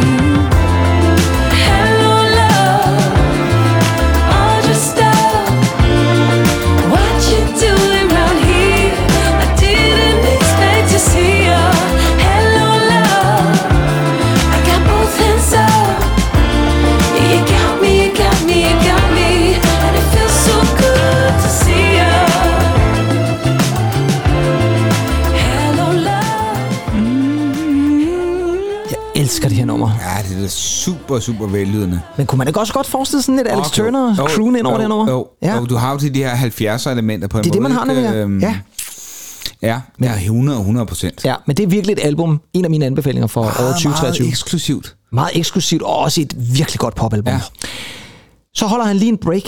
Super, super vellydende. Men kunne man ikke også godt forestille sådan lidt Alex Og- Turner croon ind over her nummer? Jo, Ja. ja. og du har jo til de her 70'er elementer på en Det er det, måde. man har nemlig, ja. Øhm, Ja. Ja, ja 100, 100 procent. Ja, men det er virkelig et album, en af mine anbefalinger for året 2023. Meget eksklusivt. Meget eksklusivt, og også et virkelig godt popalbum. Ja. Så holder han lige en break.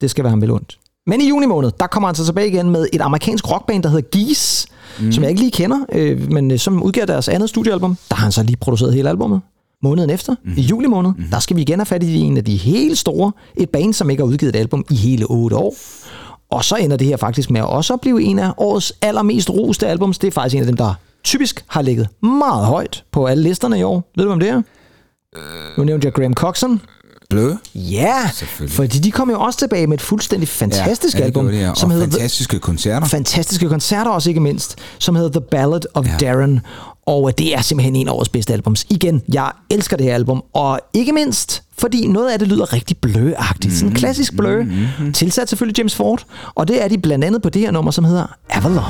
Det skal være ham vel ondt. Men i juni måned, der kommer han så tilbage igen med et amerikansk rockband, der hedder Geese, mm. som jeg ikke lige kender, øh, men øh, som udgiver deres andet studiealbum. Der har han så lige produceret hele albummet. Måneden efter, mm. i juli måned, mm. der skal vi igen have fat i en af de helt store. Et band, som ikke har udgivet et album i hele otte år. Og så ender det her faktisk med at også blive en af årets allermest roste albums. Det er faktisk en af dem, der typisk har ligget meget højt på alle listerne i år. Ved du, om det er? Nu nævnte jeg Graham Coxon. Blø. Ja, fordi de kom jo også tilbage med et fuldstændig fantastisk ja, ja, det album, gjorde de, ja. som og hedder fantastiske koncerter. fantastiske koncerter også ikke mindst, som hedder The Ballad of ja. Darren. Og det er simpelthen en af årets bedste albums. Igen, jeg elsker det her album, og ikke mindst, fordi noget af det lyder rigtig bløagtigt. Sådan en klassisk blø, mm-hmm. tilsat selvfølgelig James Ford, og det er de blandt andet på det her nummer, som hedder Avalon.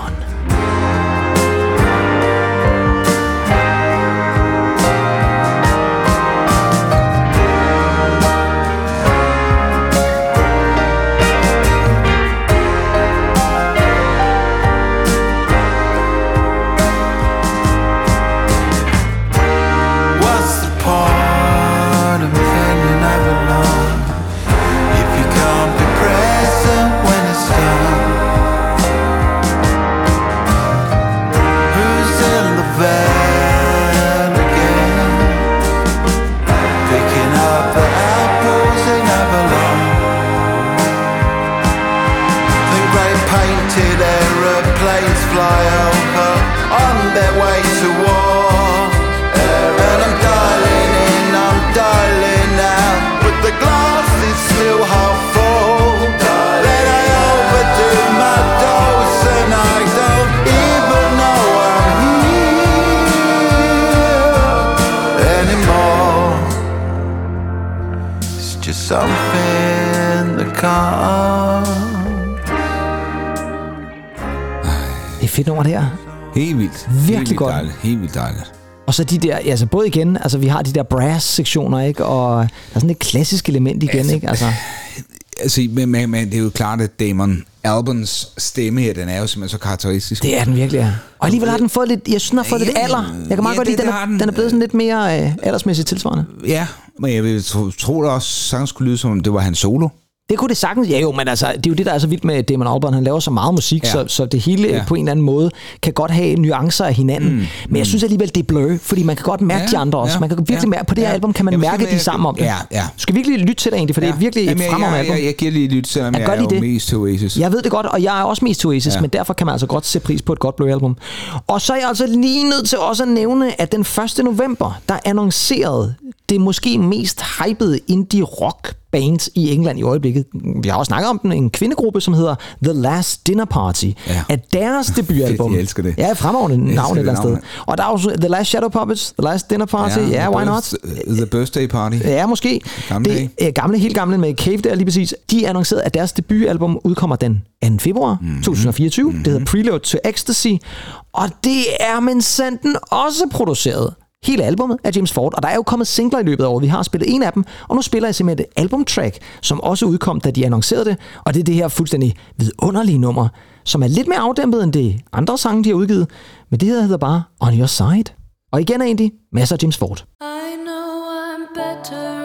Det er fedt nummer det her. Helt vildt. Virkelig helt vildt godt. Dejligt. Helt vildt dejligt. Og så de der, altså både igen, altså vi har de der brass-sektioner, ikke? Og der er sådan et klassisk element igen, Altså, ikke? Altså, Altså, men, men, men det er jo klart, at Damon Albans stemme her, den er jo simpelthen så karakteristisk. det er den virkelig, ja. Og alligevel har den fået lidt, jeg synes, den har fået lidt alder. Jeg kan meget Ja, godt lide, den, er, den. den er blevet sådan lidt mere øh, aldersmæssigt tilsvarende. Ja, men jeg vil tro, tro det også sagtens skulle lyde som om det var hans solo. Det kunne det sagtens, ja jo, men altså, det er jo det, der er så vildt med Damon Albarn. Han laver så meget musik, Ja. ja. så, så det hele Ja. ja. på en eller anden måde kan godt have nuancer af hinanden. Mm. Men jeg synes alligevel, det er blur, fordi man kan godt mærke Ja, de andre også. ja, Man kan virkelig ja, mærke, på det her ja. album kan man Jeg vil mærke, de er jeg- sammen om det. ja, ja. Du skal virkelig lytte til det egentlig, for det er virkelig Jamen, et jeg, fremragende jeg, album. jeg, jeg giver lige lyt, selvom Jeg jeg, jeg er det. mest til Oasis. Jeg ved det godt, og jeg er også mest til Oasis, Ja. ja. men derfor kan man altså godt se pris på et godt Blue album. Og så er jeg altså lige nødt til også at nævne, at den 1. november, der annoncerede det måske mest hypede indie rock band i England i øjeblikket. Vi har også snakket om den, en kvindegruppe, som hedder The Last Dinner Party. Ja. Af deres debutalbum. jeg elsker det. Ja, fremragende navn et eller andet sted. Og der er også The Last Shadow Puppets, The Last Dinner Party. Ja, the why not? The Birthday Party. Ja, måske. Gamle det, øh, gamle, helt gamle med Cave der lige præcis. De annoncerede, at deres debutalbum udkommer den 2. februar Mhm. mm. 2024. Mm. Det hedder Prelude to Ecstasy. Og det er men sanden også produceret. Hele albumet af James Ford, og der er jo kommet singler i løbet af året. Vi har spillet en af dem, og nu spiller jeg simpelthen et albumtrack, som også udkom, da de annoncerede det. Og det er det her fuldstændig vidunderlige nummer, som er lidt mere afdæmpet end det andre sange, de har udgivet. Men det her hedder bare On Your Side. Og igen er egentlig masser af James Ford. I know I'm better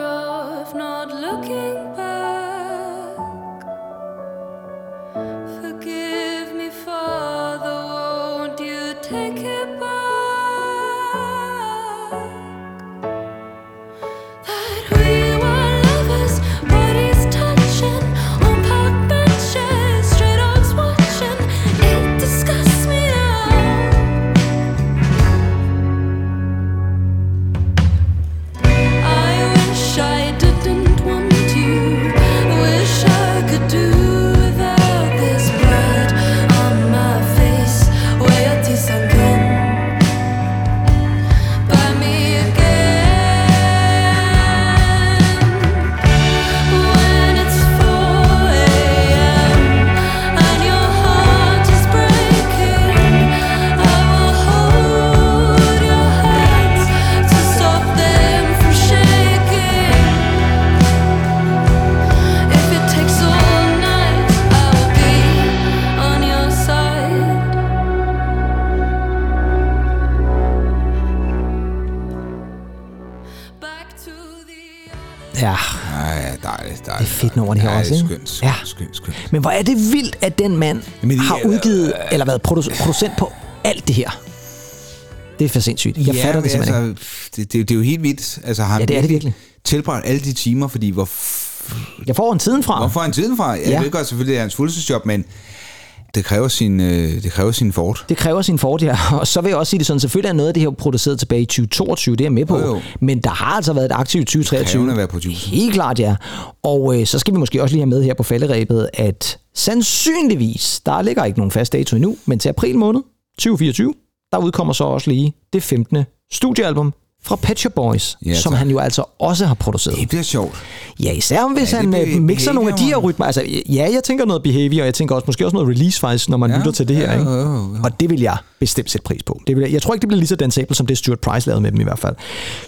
fedt nummer, det her ja, også, ikke? skønt, skønt, Ja. skønt, skønt. Men hvor er det vildt, at den mand Jamen, har er- udgivet, eller været produ- producent på alt det her. Det er for sindssygt. Jeg fatter men det simpelthen ikke. altså, det, det, det er jo helt vildt. Altså, har Ja, det er det virkelig. tilbragt alle de timer, fordi hvor, f- Jeg får en tiden fra. hvor får han tiden fra? Jeg Ja. ved godt selvfølgelig, det er hans fuldtidsjob, men det kræver sin, øh, det kræver sin fort. Det kræver sin fordel, og så vil jeg også sige det sådan, selvfølgelig er noget af det her produceret tilbage i 2022, det er jeg med på, Jo, jo. men der har altså været et aktivt 2023. Krævende at være producer. Helt klart, ja. Og øh, så skal vi måske også lige have med her på falderæbet, at sandsynligvis, der ligger ikke nogen fast dato endnu, men til april måned 2024, der udkommer så også lige det 15. studiealbum fra Pet Shop Boys, Ja, som tak. han jo altså også har produceret. Det bliver sjovt. Ja, især hvis Ja, ja, han bliver øh, mixer nogle af de her rytmer. Altså, ja, jeg tænker noget behavior, og jeg tænker også måske også noget release faktisk, når man Ja, lytter til det her. ja, Ikke? jo, jo, jo. Og det vil jeg bestemt sætte pris på. Det vil jeg, jeg tror ikke, det bliver lige så dansabelt, som det Stuart Price lavede med dem i hvert fald.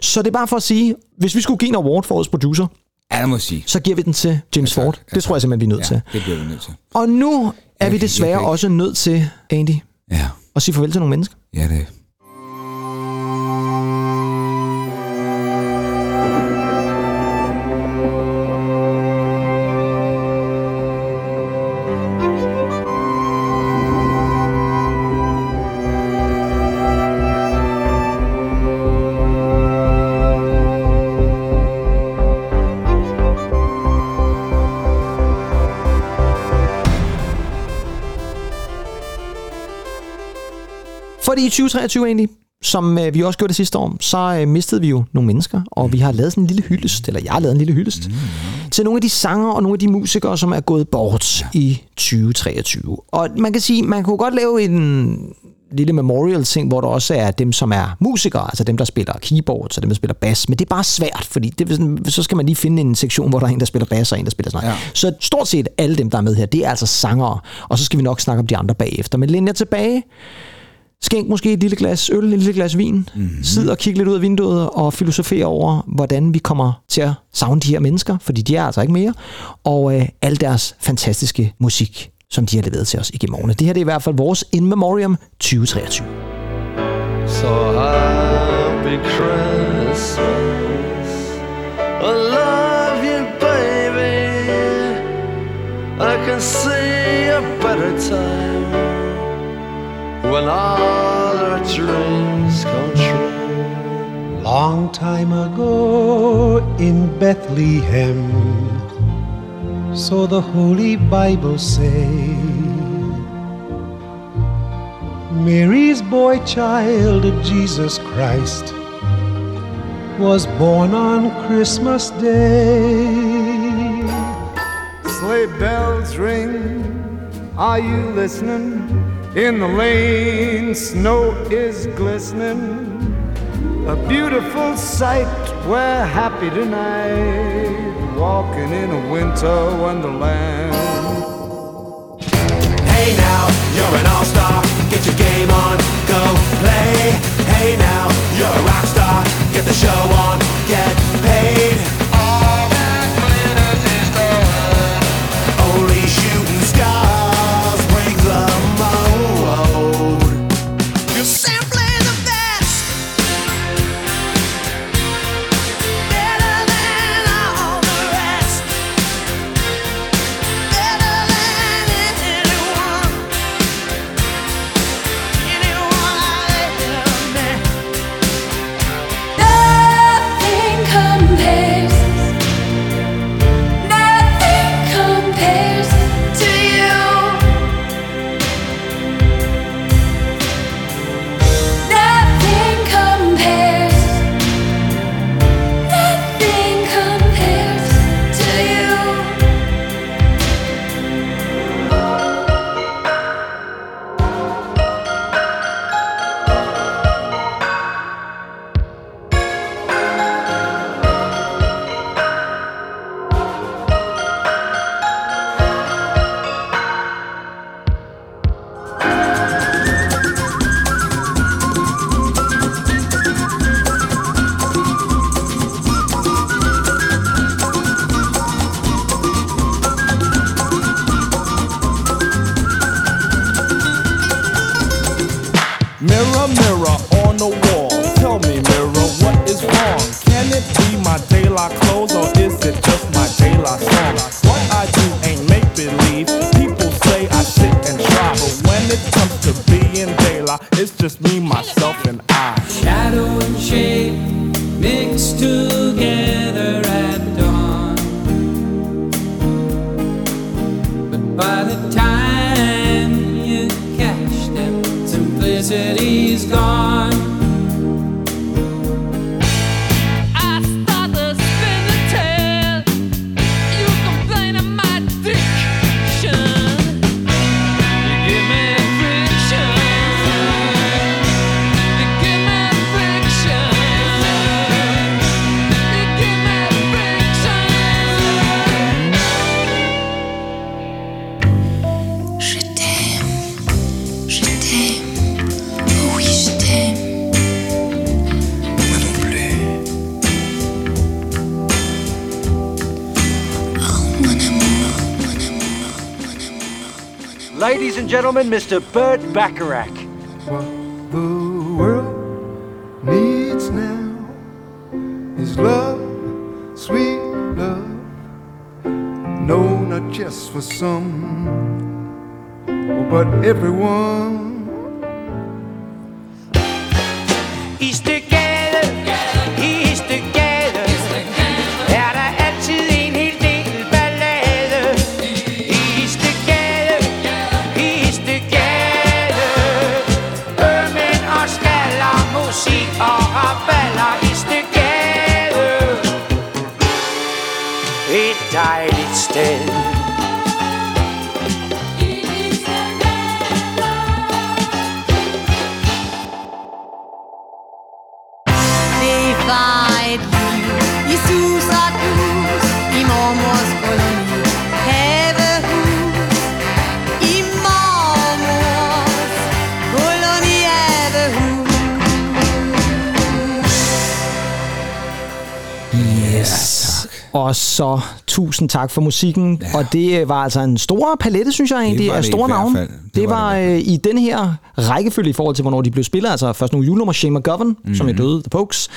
Så det er bare for at sige, hvis vi skulle give en award for årets producer, Ja, det må sige. så giver vi den til James Ja, tak. Ford. Ja, Det tror jeg simpelthen, vi er nødt Ja, til. det bliver vi nødt til. Og nu er vi desværre også nødt til, Andy, Ja, at sige farvel til nogle mennesker. ja det 2023 egentlig, som øh, vi også gjorde det sidste år, så øh, mistede vi jo nogle mennesker, og vi har lavet sådan en lille hyldest, eller jeg har lavet en lille hyldest, mm. til nogle af de sanger og nogle af de musikere, som er gået bort ja. i 2023. Og man kan sige, man kunne godt lave en lille memorial-ting, hvor der også er dem, som er musikere, altså dem, der spiller keyboards, og dem, der spiller bass. Men det er bare svært, fordi det, så skal man lige finde en sektion, hvor der er en, der spiller bass, og en, der spiller sådan noget. Ja. Så stort set alle dem, der er med her, det er altså sangere. Og så skal vi nok snakke om de andre bagefter. Men jer tilbage. Skænk måske et lille glas øl, et lille glas vin. Mm-hmm. Sid og kig lidt ud af vinduet og filosofere over, hvordan vi kommer til at savne de her mennesker, fordi de er altså ikke mere. Og øh, al deres fantastiske musik, som de har leveret til os igennem årene. Det her det er i hvert fald vores In Memoriam 2023. So happy Christmas. I love you, baby. I can see a better time when all our dreams come true. Long time ago in Bethlehem, so the Holy Bible say. Mary's boy child, Jesus Christ, was born on Christmas Day. Sleigh bells ring. Are you listening? In the lane, snow is glistening. A beautiful sight. We're happy tonight, walking in a winter wonderland. Hey now, you're an all-star. Get your game on, go play. Hey now, you're a rock star. Get the show on, get paid. Gentlemen, Mr. Burt Bacharach. Tusind tak for musikken. Ja. Og det øh, var altså en stor palette, synes jeg egentlig, af det i store navne. Det, det var, øh, i den her rækkefølge i forhold til, hvornår de blev spillet. Altså først nogle julenummer, Shane McGovern, mm-hmm. som jo døde, The Pokes.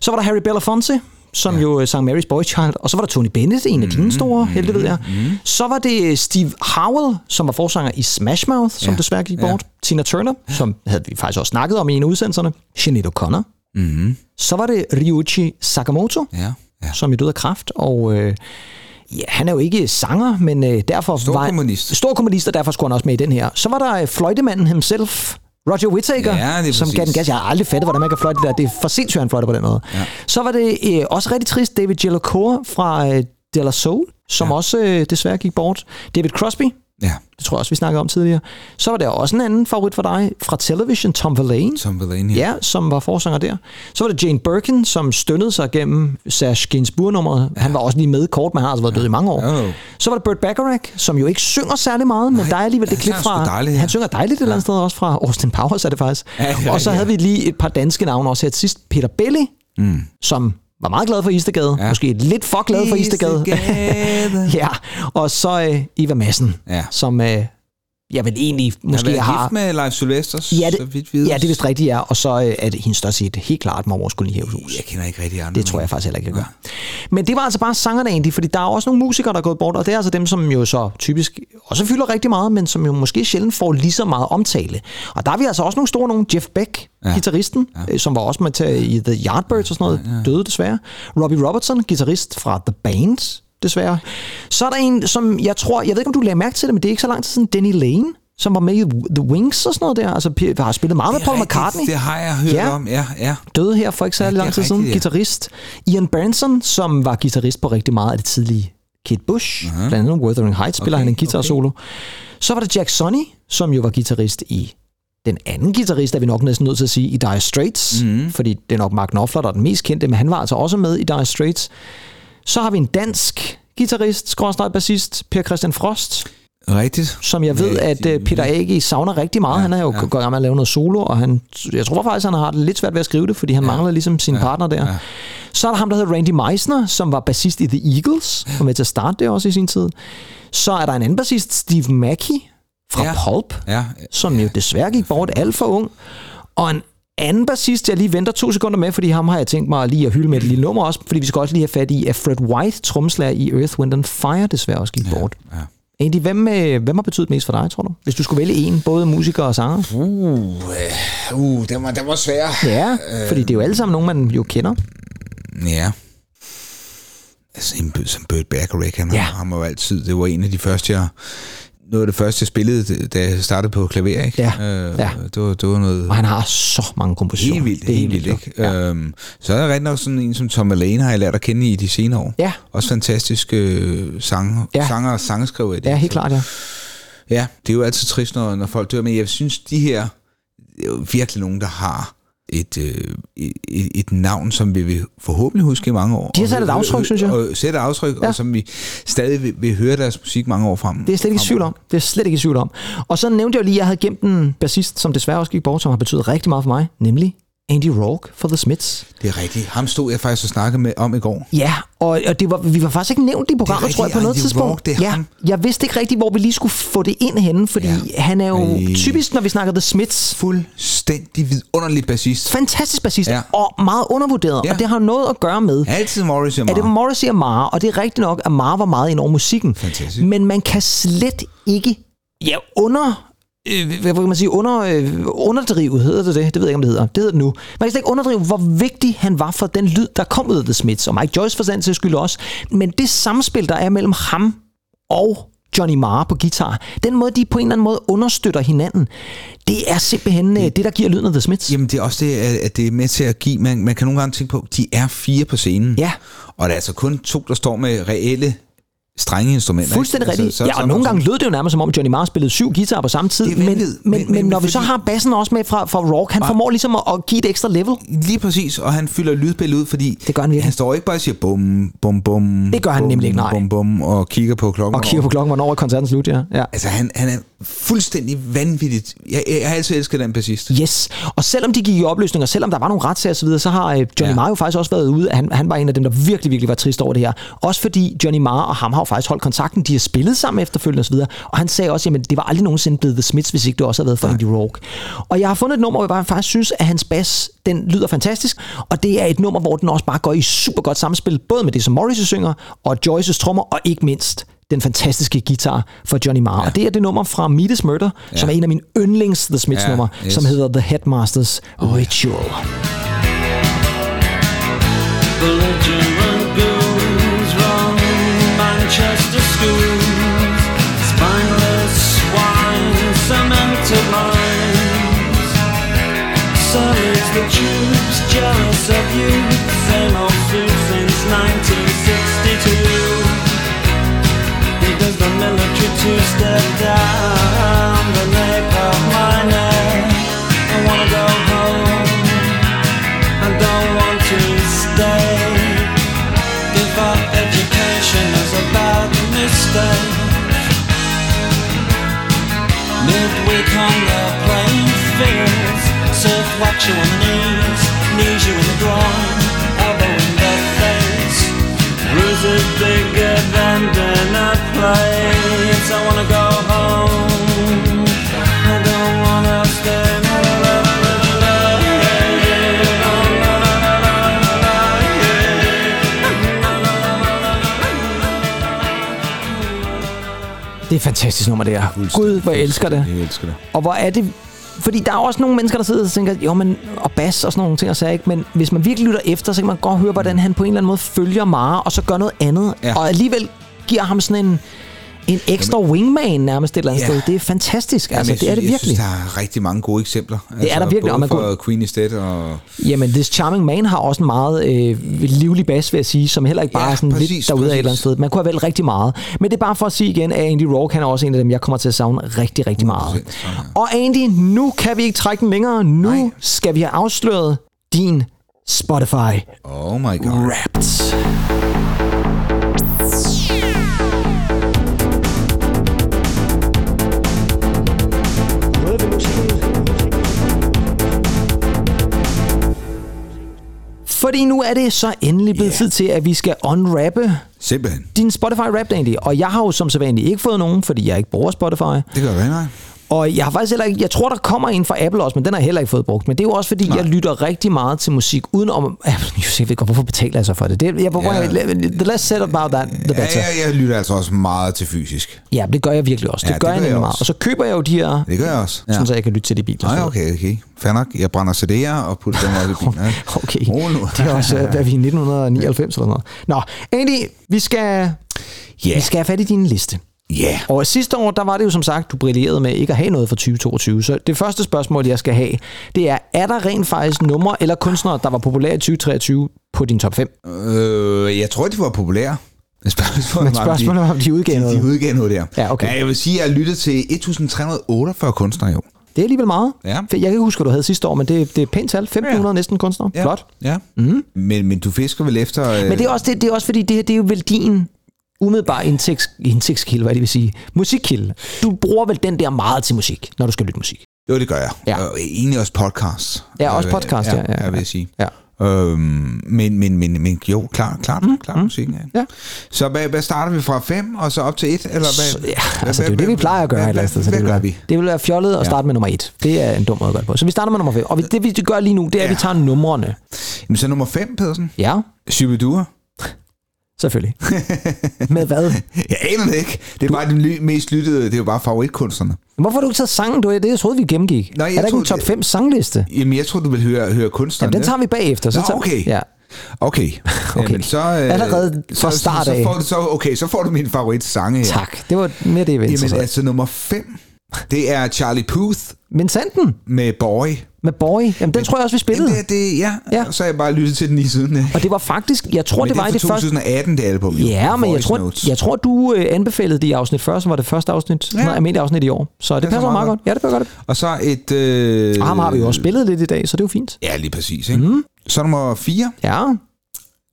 Så var der Harry Belafonte, som ja. jo øh, sang Mary's Boy Child. Og så var der Tony Bennett, en af Mhm. dine store helte, ved jeg. Mm-hmm. Så var det Steve Howell, som var forsanger i Smash Mouth, som Ja. desværre gik Ja. bort. Tina Turner, som havde vi faktisk også snakket om i en af udsendelserne. Sinead O'Connor. Mm-hmm. Så var det Ryuichi Sakamoto, Ja. Ja. som er død af kræft, og øh, ja, han er jo ikke sanger, men øh, derfor Stor var kommunist. stor kommunist, og derfor skulle han også med i den her. Så var der øh, fløjtemanden himself, Roger Whittaker, Ja, som gav den gas. Jeg har aldrig fattet, hvordan man kan fløjte det der. Det er for sindssygt, han fløjter på den måde. Ja. Så var det øh, også rigtig trist David Jellicoe fra øh, De La Soul, som ja. også øh, desværre gik bort. David Crosby, Ja. det tror jeg også, vi snakkede om tidligere. Så var der også en anden favorit for dig fra Television, Tom Verlaine. Tom Verlaine, Ja, som var forsanger der. Så var det Jane Birkin, som stønnede sig gennem Serge Gainsbourg-nummeret. Han var også lige med kort, men han har altså været død i mange år. Oh. Så var det Burt Bacharach, som jo ikke synger særlig meget, men der er alligevel det klip fra... dejligt, ja. Han synger dejligt et eller andet sted også fra Austin Powers, er det faktisk. Ja, ja, og så ja. havde vi lige et par danske navne også her til sidst. Peter Belli, Mm. som var meget glad for Istegade. Ja. Måske lidt for glad for Istegade. Istegade. ja, og så øh, Eva Madsen, Ja. som øh, jeg vil egentlig måske har... har gift med Leif Sylvesters, Ja, så det, vidt vides. ja, det er vist rigtigt, ja. Og så øh, er det hendes største hit helt klart Mormors kolonihavehus. Jeg kender ikke rigtig andre. Det tror jeg faktisk heller ikke, jeg gør. Men det var altså bare sangerne egentlig, fordi der er også nogle musikere, der er gået bort, og det er altså dem, som jo så typisk også fylder rigtig meget, men som jo måske sjældent får lige så meget omtale. Og der er vi altså også nogle store nogle. Jeff Beck, ja. Ja. gitarristen, ja. som var også med til i The Yardbirds og sådan noget, ja, ja. døde desværre. Robbie Robertson, gitarrist fra The Band, desværre. Så er der en, som jeg tror, jeg ved ikke, om du lagde mærke til det, men det er ikke så lang tid siden, Denny Lane, som var med i The Wings og sådan noget der. Altså, har spillet meget med Paul rigtigt, McCartney. Det har jeg hørt Ja. om, ja, ja. Døde her for ikke særlig Ja, lang tid siden. ja. Gitarrist. Ian Branson, som var guitarist på rigtig meget af det tidlige Kate Bush. Uh-huh. Blandt andet Wuthering Heights spiller Okay, han en guitar solo. Så var der Jack Sonny, som jo var guitarist i den anden guitarist, er vi nok næsten nødt til at sige, i Dire Straits. Mm. Fordi det er nok Mark Knopfler, der er den mest kendte, men han var altså også med i Dire Straits. Så har vi en dansk guitarist, skråstreg bassist, Per Christian Frost, Rigtigt. som jeg ved, at uh, Peter Agi savner rigtig meget. Ja, han er jo ja. gået i gang med at lave noget solo, og han, jeg tror faktisk, han har det lidt svært ved at skrive det, fordi han ja. mangler ligesom sin ja. partner der. Ja. Så er der ham, der hedder Randy Meisner, som var bassist i The Eagles, og med til at starte det også i sin tid. Så er der en anden bassist, Steve Mackey fra ja. Pulp, Ja, som jo desværre gik bort alt for ung. Og en anden bassist, jeg lige venter to sekunder med, fordi ham har jeg tænkt mig lige at hylde med et lille nummer også, fordi vi skal også lige have fat i, at Fred White, trommeslager i Earth, Wind and Fire, desværre også gik bort. ja. Andy, hvem, øh, hvem har betydet mest for dig, tror du? Hvis du skulle vælge en, både musiker og sanger? Uh, øh, uh den var, den var svær. Ja, fordi det er jo alle sammen nogen, man jo kender. Ja. Altså, en, som Burt Bacharach, han Ja. ja. har jo altid, det var en af de første, jeg, noget af det første, jeg spillede, da jeg startede på klaver, ikke? Ja, Øh, ja. Det, var, det var noget... Og han har så mange kompositioner. Helt vildt, Det er helt vildt, ikke? Ja. Øhm, så er der rigtig nok sådan en som Tom Alane, har jeg lært at kende i de senere år. Ja. Også fantastiske øh, sanger, Ja. ja. sanger og sangskriver. i det. Ja, helt klart, ja. Ja, det er jo altid trist, når, når folk dør, men jeg synes, de her, det er jo virkelig nogen, der har et, øh, et, et navn, som vi vil forhåbentlig huske i mange år. De har sat et aftryk, synes jeg. Og sætte et aftryk, Ja. og som vi stadig vil, vil høre deres musik mange år frem. Det er jeg slet ikke i tvivl om. Det er slet ikke i tvivl om. Og så nævnte jeg jo lige, at jeg havde gemt en bassist, som desværre også gik bort, som har betydet rigtig meget for mig, nemlig Andy Rourke for The Smiths. Det er rigtigt. Ham stod jeg faktisk og snakkede med om i går. Ja, og, og det var, vi var faktisk ikke nævnt i programmet, rigtigt, tror jeg, på noget Andy tidspunkt. Rourke, det er ja, ham. jeg vidste ikke rigtigt, hvor vi lige skulle få det ind henne, fordi ja. han er jo Ej. typisk, når vi snakker The Smiths, Fuldstændig vidunderlig bassist. fantastisk bassist, ja. Ja. og meget undervurderet, Ja. og det har noget at gøre med, Altid Morrissey og at det var. Morrissey og Mara, og det er rigtigt nok, at Mara var meget ind over musikken. Fantastisk. Men man kan slet ikke ja, under... Øh, hvad kan man sige? Under, øh, underdrive, hedder det det? Det ved jeg ikke, om det hedder. Det hedder det nu. Man kan slet ikke underdrive, hvor vigtig han var for den lyd, der kom ud af The Smiths, og Mike Joyce for den til skyld også. Men det samspil, der er mellem ham og Johnny Marr på guitar. Den måde, de på en eller anden måde understøtter hinanden, det er simpelthen det, det der giver lyden af The Smiths. Jamen det er også det, at at det er med til at give, man, man kan nogle gange tænke på, de er fire på scenen. Ja. Og der er altså kun to, der står med reelle strengeinstrumenter. Fuldstændig ikke? rigtigt. så- ja, så- og nogle gange lød det jo nærmest som om Johnny Marr spillede syv guitarer på samme tid. Men, men, Men- men, når vi så har bassen også med fra, fra Rock, han formår ligesom at, at give et ekstra level. Lige præcis, og han fylder lydbilledet ud, fordi det gør han, virkelig. han står ikke bare og siger bum, bum, bum. Det gør han bum, nemlig ikke, nej. Bum, bum, og kigger på klokken. Og kigger på klokken, hvornår er koncerten slut, ja. ja. Altså, han, han er fuldstændig vanvittigt. Jeg, jeg, jeg har altid elsket den bassist. Yes, og selvom de gik i opløsning, og selvom der var nogle retssager osv., så har øh, Johnny Ja. Marr jo faktisk også været ude. Han, han var en af dem, der virkelig, virkelig var trist over det her. Også fordi Johnny Marr og ham har jo faktisk holdt kontakten. De har spillet sammen efterfølgende osv. Og han sagde også, at det var aldrig nogensinde blevet The Smiths, hvis ikke det også havde været for Indie Rock. Og jeg har fundet et nummer, hvor jeg faktisk synes, at hans bass, den lyder fantastisk. Og det er et nummer, hvor den også bare går i super godt samspil, både med det, som Morrissey synger, og Joyces trommer, og ikke mindst den fantastiske guitar for Johnny Marr. Ja. Og det er det nummer fra Is Murder, ja. som er en af mine yndlings The Smiths Ja, nummer, yes. som hedder The Headmaster's Ritual. Spineless swine, cemented minds Salads the tubes, jealous of military two-step down the nape of my neck I wanna go home I don't want to stay. Give up education is a bad mistake. Midweek on the playing fields, surf watch you on the knees, knees you in the groin, wanna go home. I don't wanna stay. Det er et fantastisk nummer, det er. Gud, hvor jeg elsker det. Jeg elsker det. Og hvor er det... Fordi der er også nogle mennesker, der sidder og tænker, jo, men, og bas og sådan nogle ting, og sagde ikke, men hvis man virkelig lytter efter, så kan man godt høre, hvordan han på en eller anden måde følger Mara, og så gør noget andet, Ja. og alligevel giver ham sådan en, en ekstra wingman nærmest et eller andet Ja. sted. Det er fantastisk, altså, Jamen, det er det virkelig. Jeg synes, der er rigtig mange gode eksempler. Altså, er der virkelig, Både og man for kunne- Queen Dead og... Jamen, This Charming Man har også en meget øh, livlig bas, vil jeg sige, som heller ikke bare Ja, er sådan præcis, lidt derude af et eller andet sted. Man kunne have valgt rigtig meget. Men det er bare for at sige igen, at Andy Rourke, han er også en af dem, jeg kommer til at savne rigtig, rigtig meget. Og Andy, nu kan vi ikke trække den længere. Nu Nej. skal vi have afsløret din Spotify Oh my god. Wrapped. Fordi nu er det så endelig blevet yeah. tid til, at vi skal unwrappe Simpelthen. din Spotify Wrapped, Andy. Og jeg har jo som sædvanligt ikke fået nogen, fordi jeg ikke bruger Spotify. Det gør det, nej. Og jeg har faktisk heller ikke, jeg tror, der kommer en fra Apple også, men den har jeg heller ikke fået brugt. Men det er jo også, fordi Nej. jeg lytter rigtig meget til musik, uden om... Jeg ved godt, hvorfor betaler jeg så for det? det jeg, hvorfor, Ja. ja. The less said about that, the Ja, better. jeg, jeg lytter altså også meget til fysisk. Ja, det gør jeg virkelig også. Det Ja, gør det jeg gør jeg meget. også. Og så køber jeg jo de her, Det gør jeg også. ja. sådan så jeg kan lytte til de biler. Nej, okay, okay. Fair nok. Jeg brænder CD'er og putter dem også i bilen. Ja. Okay, Oh, nu. det er også, hvad vi i 1999 eller noget. Nå, Andy, vi skal, Ja. vi skal have fat i din liste. Ja. Og sidste år, der var det jo som sagt, du brillerede med ikke at have noget for 2022. Så det første spørgsmål, jeg skal have, det er, er der rent faktisk numre eller kunstnere, der var populære i 2023 på din top 5? Øh, jeg tror, de var populære. Men spørgsmålet, var, om de udgav noget. De udgav noget der. Ja, okay. ja, jeg vil sige, at jeg lyttet til 1348 kunstnere i år. Det er alligevel meget. Ja. Jeg kan ikke huske, hvad du havde sidste år, men det, det er pænt tal. 1500 ja. næsten kunstnere. Ja. Flot. Ja. Mm. Men, men du fisker vel efter... Øh, Men det er også, det, det er også fordi, det, her, det er jo vel din umiddelbare indtægts, indtægtskilde, hvad det vil sige. Musikkilde. Du bruger vel den der meget til musik, når du skal lytte musik. Jo, det gør jeg. Ja. Og egentlig også podcast. Ja, også Øh, podcast, ja, ja, ja, ja. vil jeg sige. Ja. Øhm, men, men, men, men jo, klart, klart, mm, klart mm, musikken. Ja. Ja. Så hvad, hvad starter vi fra 5 og så op til 1? Eller hvad, Så, ja, hvad, altså, det er jo det, vi plejer at gøre andet sted. Så Hvad, det, hvad vil gør vi? det vil være fjollet at starte med nummer et. Det er en dum måde at gøre det på. Så vi starter med nummer 5. Og det, vi gør lige nu, det er, at vi tager numrene. Jamen, så nummer 5, Pedersen. Ja, Shubidua. Selvfølgelig. med hvad? Jeg aner det ikke. Det er bare den ly- mest lyttede, det er jo bare favoritkunstnerne. Hvorfor har du ikke taget sangen? Du, det jeg troede, vi gennemgik. Nej, jeg er der ikke en top 5 sangliste? Jamen, jeg tror, du vil høre, høre kunstnerne. Jamen, den tager vi bagefter. Så Nå, tager, okay. Ja. Okay. okay. Jamen, så, øh, Allerede fra så, start så, af. så, får du, så, okay, så får du min favorit sange her. Tak. Det var mere det, jeg ville Jamen altså nummer 5, det er Charlie Puth Men sandt den? med Boy. Med Boy. Jamen, den tror jeg også, vi spillede. Det, det, ja. Ja. og så har jeg bare lyttet til den i siden. Og det var faktisk, jeg tror, Men det var i det det første... 2018, det album. Jo. Ja, men jeg tror, Notes. jeg tror, du øh, anbefalede det i afsnit før, som var det første afsnit. Ja. almindeligt afsnit i år. Så det passer passer meget meget godt. Ja, det passer godt. Og så et... Øh, Og ham har vi jo også spillet lidt i dag, så det er jo fint. Ja, lige præcis. Ikke? Mm. Så nummer 4, Ja.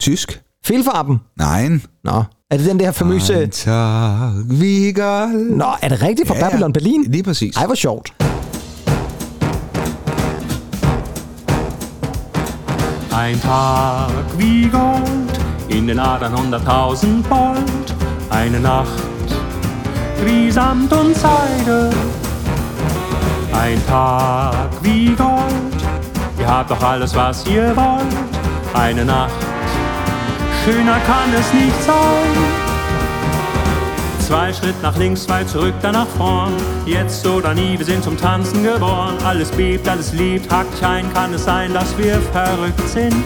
tysk. Fehlfarben. Nej. Nå. Er det den der famøse... Tag, Vigald. Nå, er det rigtigt fra Ja, ja. Babylon Berlin? Lige præcis. Ej, hvor sjovt. Ein Tag wie Gold in den Adern hunderttausend Volt. Eine Nacht wie Samt und Seide. Ein Tag wie Gold, ihr habt doch alles, was ihr wollt. Eine Nacht, schöner kann es nicht sein. Zwei Schritt nach links, zwei zurück, dann nach vorn. Jetzt oder nie, wir sind zum Tanzen geboren. Alles bebt, alles liebt, hakt ein, kann es sein, dass wir verrückt sind.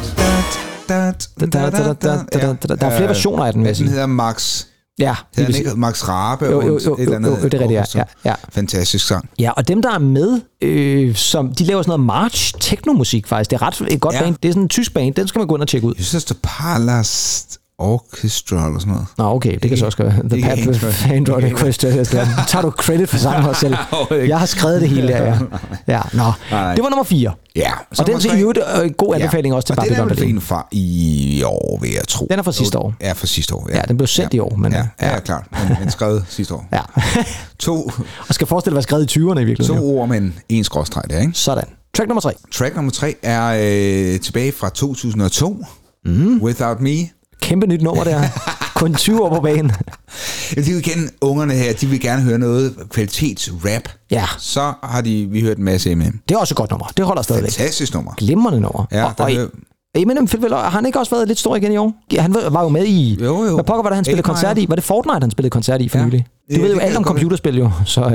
Da, da, Da, da, da, da, da, da. Der er flere versioner af den, vil jeg Den sige. hedder Max. Ja, Hedder den præcis. ikke Max Rabe? Jo, og jo, et jo, eller andet jo, jo, det er rigtigt, ja, ja, ja. Fantastisk sang. Ja, og dem, der er med, øh, som, de laver sådan noget march teknomusik faktisk. Det er ret et godt Ja. band. Det er sådan en tysk band. Den skal man gå ind og tjekke ud. Jeg synes, Palast Orchestra eller sådan noget. Nå, okay, det kan så også være. The Pad Android. Orchestra. Tager du credit for sangen også selv. Jeg har skrevet det hele der, ja. ja nå. nej. Det var nummer 4. Ja. Og den er øh, en god anbefaling også til og den er Babylon vel Berlin. en fra i år, vil jeg tro. Den er fra sidste år. Ja, fra sidste år. Ja, Ja, den blev sendt i år, men ja, ja. ja, ja, klart. Men, men skrevet sidste år. Ja. To, Og skal forestille at være skrevet i 20'erne i virkeligheden. to jo. ord, men en skråstreg der, ikke? Sådan. Track nummer 3. Track nummer tre er øh, tilbage fra 2002. Mhm. Mm. Without Me. Kæmpe nyt nummer der. Kun 20 år på banen. Ja, de vil igen, ungerne her, de vil gerne høre noget kvalitetsrap. Ja. Så har de, vi hørt en masse Eminem. Det er også et godt nummer. Det holder stadigvæk. Fantastisk nummer. Glimrende nummer. Ja, og, og hører- Eminem, Phil Weller, har han ikke også været lidt stor igen i år? Han var jo med i... Jo, jo. Hvad pokker var det, han spillede Eight koncert i? Var det Fortnite, han spillede koncert i for Ja. nylig? Du ved jo alt om computerspil jo, så øh,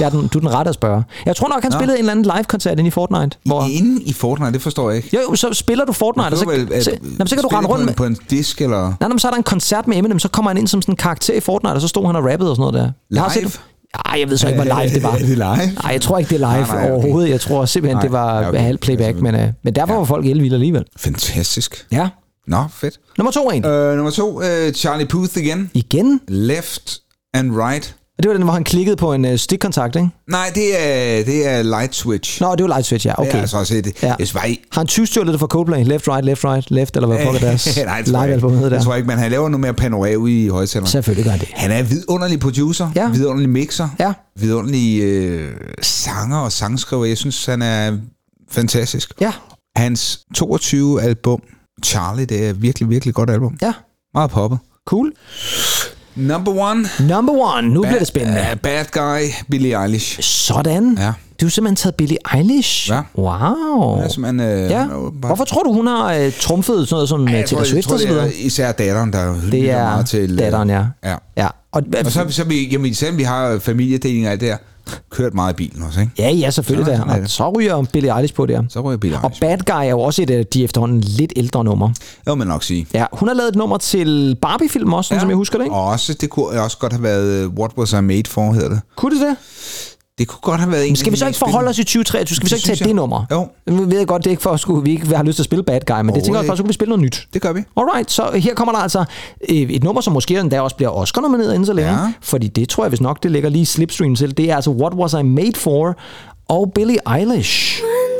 jeg er den, du er den rette at spørge. Jeg tror nok, han Nå. spillede en eller anden live-koncert inde i Fortnite. Hvor, Inde i Fortnite, det forstår jeg ikke. jo, jo, så spiller du Fortnite, og så, vel, så, så, jamen, så kan du rende rundt med... på en disk, eller... Nej, nej, så er der en koncert med Eminem, så kommer han ind som sådan en karakter i Fortnite, og så stod han og rappede og sådan noget der. Jeg har Live? set, ej, jeg ved så ikke, hvor live det var. Er det live? Nej, jeg tror ikke, det er live Nej, nej, okay. overhovedet. Jeg tror simpelthen, Nej, det var ja, okay. halv playback, men, øh, men derfor var folk elvilde alligevel. Fantastisk. Ja. Nå, fedt. Nummer to en. Øh, nummer to, øh, Charlie Puth igen. Igen? Left and right. Og det var den, hvor han klikkede på en øh, stikkontakt, ikke? Nej, det er, det er light switch. Nå, det var light switch, ja. Det Okay. er altså også et, Ja. var i, Har han tyvstjålet det fra Coldplay? Left, right, left, right, left, eller hvad pokker deres Nej, det tror jeg ikke. Det der? tror jeg ikke, men han laver noget mere panorama ude i højtaleren. Selvfølgelig gør han det. Han er vidunderlig producer, Ja. vidunderlig mixer, Ja. vidunderlig øh, sanger og sangskriver. Jeg synes, han er fantastisk. Ja. Hans 22 album, Charlie, det er virkelig, virkelig godt album. Ja. Meget poppet. Cool. Number one. Number one. Nu bliver det spændende. Uh, bad Guy, Billie Eilish. Sådan. Ja. Du har simpelthen taget Billie Eilish. Ja. Wow. Ja, simpelthen, øh, Ja. bare- Hvorfor tror du, hun har øh, trumfet sådan noget som Ja, tror, Taylor Swift og så det er videre? især datteren, der Det er meget til... øh, datteren, ja. Ja. Ja. Og, Og så, så vi, jamen, selvom vi har familiedeling og alt det der, kørt meget i bilen også, ikke? Ja, ja, selvfølgelig Ja, ja, sådan der. Og så ryger Billie Eilish på der. Så ryger Billie Og Bad Guy er jo også et af de efterhånden lidt ældre numre. Det må man nok sige. Ja, hun har lavet et nummer til Barbie-film også, sådan som jeg husker det, ikke? Og også, det kunne også godt have været øh, What Was I Made For, hedder det. Kunne det det? Det kunne godt have været en Men skal vi så ikke forholde os i 2023? Skal vi så Det ikke tage synes det jeg. nummer? Jo. Nu ved jeg godt, det er ikke for, at skulle, vi ikke har lyst til at spille Bad Guy, men det tænker jeg også så kunne vi spille noget nyt. Det gør vi. Alright, så her kommer der altså øh, et nummer, som måske endda også bliver Oscar-nomineret inden så længe. Ja. Fordi det tror jeg, hvis nok, det ligger lige i slipstream til. Det er altså What Was I Made For og Billie Eilish. all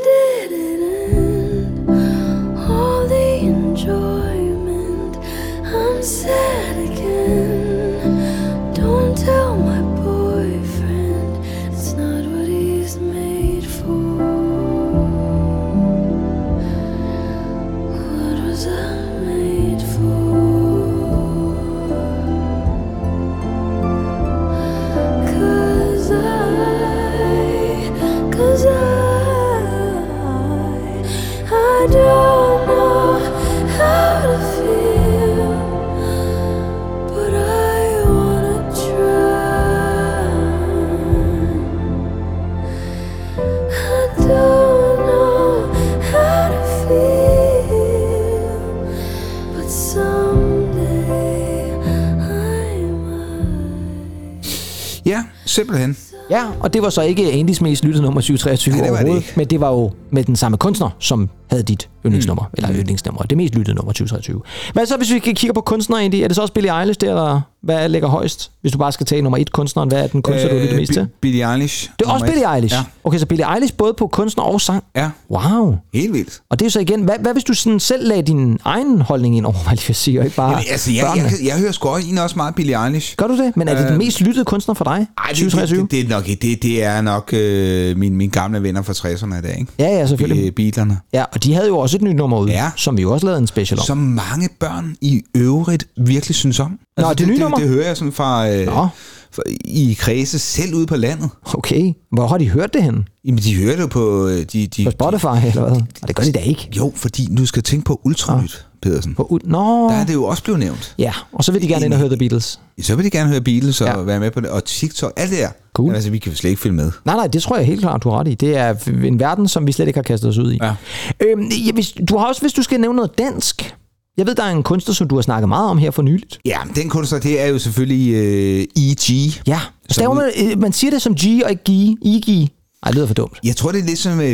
Simpelthen. Ja, og det var så ikke Andys mest lyttede nummer 723 Nej, det var det overhovedet, ikke. men det var jo med den samme kunstner, som havde dit yndlingsnummer, mm. eller yndlingsnummer, det mest lyttede nummer 2023. Hvad så, hvis vi kigger på kunstnere, Andy? Er det så også Billie Eilish der, eller hvad ligger højst? Hvis du bare skal tage nummer et kunstneren, hvad er den kunstner, du lytter mest til? Billie Eilish. Det er også. Billie Eilish? Ja. Okay, så Billie Eilish både på kunstner og sang? Ja. Wow. Helt vildt. Og det er jo så igen, hvad, hvad hvis du sådan selv lagde din egen holdning ind over, hvad jeg lige vil sige, og ikke bare Jamen, altså, jeg, børnene? jeg, jeg, hører sgu også, også meget Billie Eilish. Gør du det? Men er det den Øh, mest lyttede kunstner for dig? Ej, det, 2023? det, det, det, er nok, det, det er nok øh, mine, mine gamle venner fra 60'erne der, ikke? Ja, ja, selvfølgelig. Be- Beatlerne. Ja, og de havde jo også et nyt nummer ud, Ja. som vi jo også lavede en special om. Som mange børn i øvrigt virkelig synes om. Altså, Nå, det nye det, nummer? Det, det hører jeg sådan fra, øh, Nå. fra i kredse selv ude på landet. Okay, hvor har de hørt det hen? Jamen, de hører det jo på... øh, De, de, På Spotify, eller hvad? Og det gør de da ikke. Jo, fordi du skal tænke på Ultranyt, Pedersen. På, u- Nå. Der er det jo også blevet nævnt. Ja, og så vil de gerne ind og høre The Beatles. Så vil de gerne høre Beatles og Ja. ja. være med på det. Og TikTok, alt det der. Cool. Jamen, altså, vi kan jo slet ikke følge med. Nej, nej, det tror jeg helt klart, du har ret i. Det er en verden, som vi slet ikke har kastet os ud i. Ja. Øhm, ja, hvis, du har også, hvis du skal nævne noget dansk. Jeg ved, der er en kunstner, som du har snakket meget om her for nyligt. Ja, den kunstner, det er jo selvfølgelig øh, E.G. Ja, staver man, øh, man siger det som G og ikke G. EG. Ej, det lyder for dumt. Jeg tror, det er lidt som uh.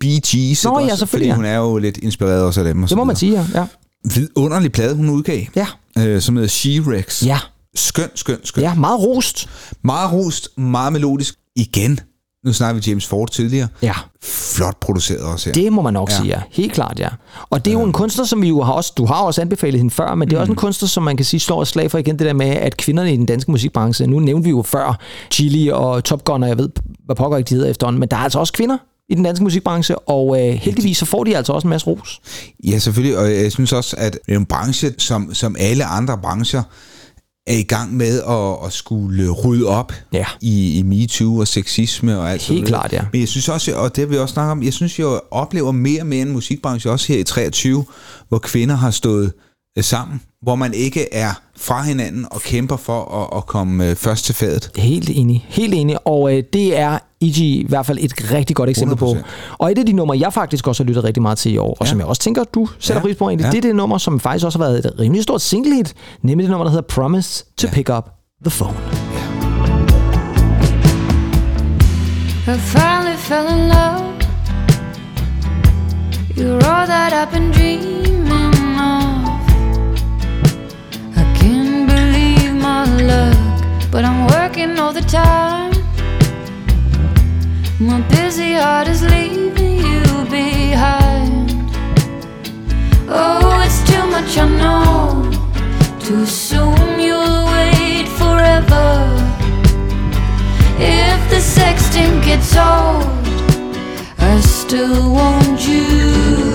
Bee Gees. Nå, ja, selvfølgelig, Fordi hun er jo lidt inspireret også af dem. Og Det må man sige, ja. ja. Vidunderlig plade, hun udgav. Ja. Øh, som hedder She-Rex. Ja. Skøn, skøn, skøn. Ja, meget rost. Meget rost, meget melodisk. Igen. Nu snakker vi James Ford tidligere. Ja. Flot produceret også her. Det må man nok Ja. sige, ja. Helt klart, ja. Og det er jo en kunstner, som vi jo har også, du har også anbefalet hende før, men det er også en kunstner, som man kan sige slår et slag for igen det der med, at kvinderne i den danske musikbranche, nu nævnte vi jo før Chili og Top Gun, og jeg ved, hvad pokker ikke de hedder efterhånden, men der er altså også kvinder i den danske musikbranche, og øh, heldigvis så får de altså også en masse ros. Ja, selvfølgelig. Og jeg synes også, at det er en branche, som, som alle andre brancher, er i gang med at, at skulle rydde op ja. i, i MeToo og sexisme og alt Helt klart, ja. Men jeg synes også, og det har vi også snakket om, jeg synes, jeg oplever mere og mere en musikbranche, også her i 23, hvor kvinder har stået sammen, hvor man ikke er fra hinanden og kæmper for at, at komme øh, først til fadet. Helt enig, helt enig, og øh, det er E.G. i hvert fald et rigtig godt eksempel 100%. på. 100%. Og et af de numre, jeg faktisk også har lyttet rigtig meget til i år, og ja. som jeg også tænker, du sætter Ja. pris på egentlig, Ja. det er det nummer, som faktisk også har været et rimelig stort single hit, nemlig det nummer, der hedder Promise to ja. Pick Up the Phone. I finally fell in love. You're all that I've been dreaming but I'm working all the time. My busy heart is leaving you behind. Oh, it's too much, I know. Too soon you'll wait forever. If the sexting gets old, I still want. You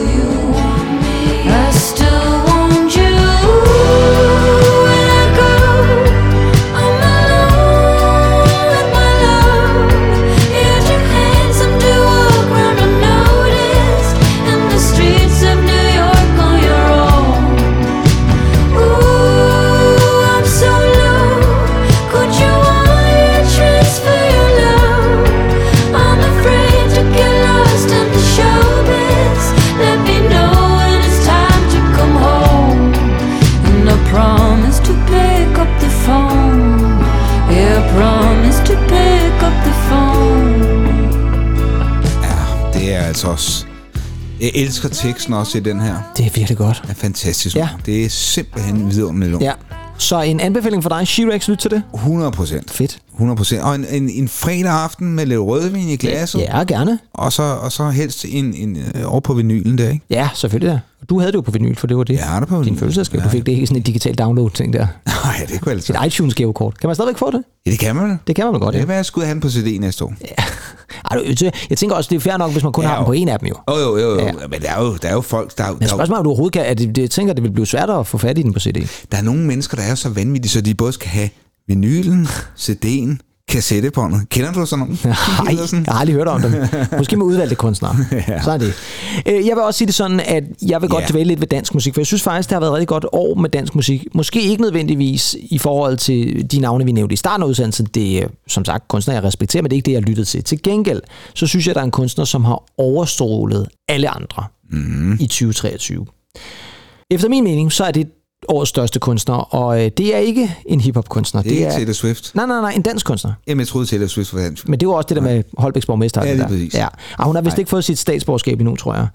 Jeg elsker teksten også i den her. Det er virkelig godt. Det er fantastisk. Ja. Det er simpelthen vidunderligt. Ja. Så en anbefaling for dig, She-Rex, lyt til det. 100 procent. Fedt. 100 procent. Og en, en, en fredag aften med lidt rødvin i glasset. Ja, gerne. Og så, og så helst en, en, øh, over på vinylen der, ikke? Ja, selvfølgelig da. Du havde det jo på vinyl, for det var det. Har det på Din fødselsdagsgave. Ja. Du fik det ikke sådan et digitalt download-ting der. Nej, det kunne altså. Et iTunes-gavekort. Kan man stadigvæk få det? Ja, det kan man. Det kan man godt, Det ja. kan være, jeg skulle have den på CD næste år. Ej, du, jeg tænker også, det er fair nok, hvis man kun Ja, har den jo. på en af dem jo. Jo, jo, jo. jo. Ja. Ja. Men der er jo, der er jo folk, der, er jo- Men der, jo- spørgsmålet er, om du overhovedet kan, at det, det, jeg tænker, det vil blive svært at få fat i den på CD. der er nogle mennesker, der er så vanvittige, så de både skal have vinylen, CD'en, kassettebåndet. Kender du sådan nogen? Nej, jeg har aldrig hørt om dem. Måske med udvalgte kunstnere. ja. Så er det. Øh, Jeg vil også sige det sådan, at jeg vil godt Ja. dvæle lidt ved dansk musik, for jeg synes faktisk, det har været et rigtig godt år med dansk musik. Måske ikke nødvendigvis i forhold til de navne, vi nævnte i starten af udsendelsen. Det er som sagt kunstnere, jeg respekterer, men det er ikke det, jeg lyttede til. Til gengæld, så synes jeg, der er en kunstner, som har overstrålet alle andre mm. i 2023. Efter min mening, så er det årets største kunstner, og øh, det er ikke en hiphop-kunstner. Det er ikke Taylor Swift. Nej, nej, nej, en dansk kunstner. Jamen, jeg troede Taylor Swift var dansk. Men det var også det der med Holbæks borgmester. Ja, det lige der. præcis. Ja. Og hun har vist Nej. ikke fået sit statsborgerskab endnu, tror jeg.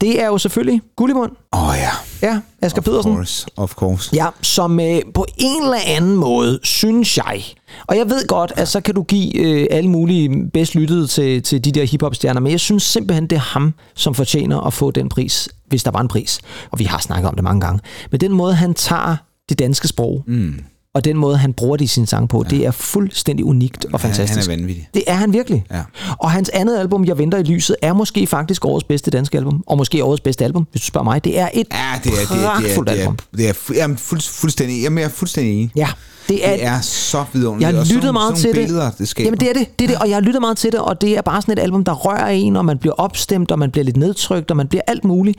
Det er jo selvfølgelig Gullimund. Åh oh, ja. Ja, Asger Pedersen. Of course, of course. Ja, som øh, på en eller anden måde, synes jeg, og jeg ved godt, at så kan du give øh, alle mulige bedst lyttede til, til de der hiphop-stjerner, men jeg synes simpelthen, det er ham, som fortjener at få den pris, hvis der var en pris. Og vi har snakket om det mange gange. Men den måde, han tager det danske sprog, Mm og den måde, han bruger det i sin sang på, ja. det er fuldstændig unikt og fantastisk. Han er vanvittig. Det er han virkelig. Ja. Og hans andet album, Jeg venter i lyset, er måske faktisk årets bedste danske album. Og måske årets bedste album, hvis du spørger mig. Det er et Ja, det er, det er, det er, pragtfuldt det er, album. det er, fu- jamen, fuld, fuldstændig, jamen, jeg er fuldstændig enig. Ja, det er, Det er så vidunderligt. jeg har sådan- lyttet meget sådan til nogle det. billeder, det skaber. Jamen det er det, det er det, og jeg har lyttet meget til det, og det er bare sådan et album, der rører en, og man bliver opstemt, og man bliver lidt nedtrykt, og man bliver alt muligt.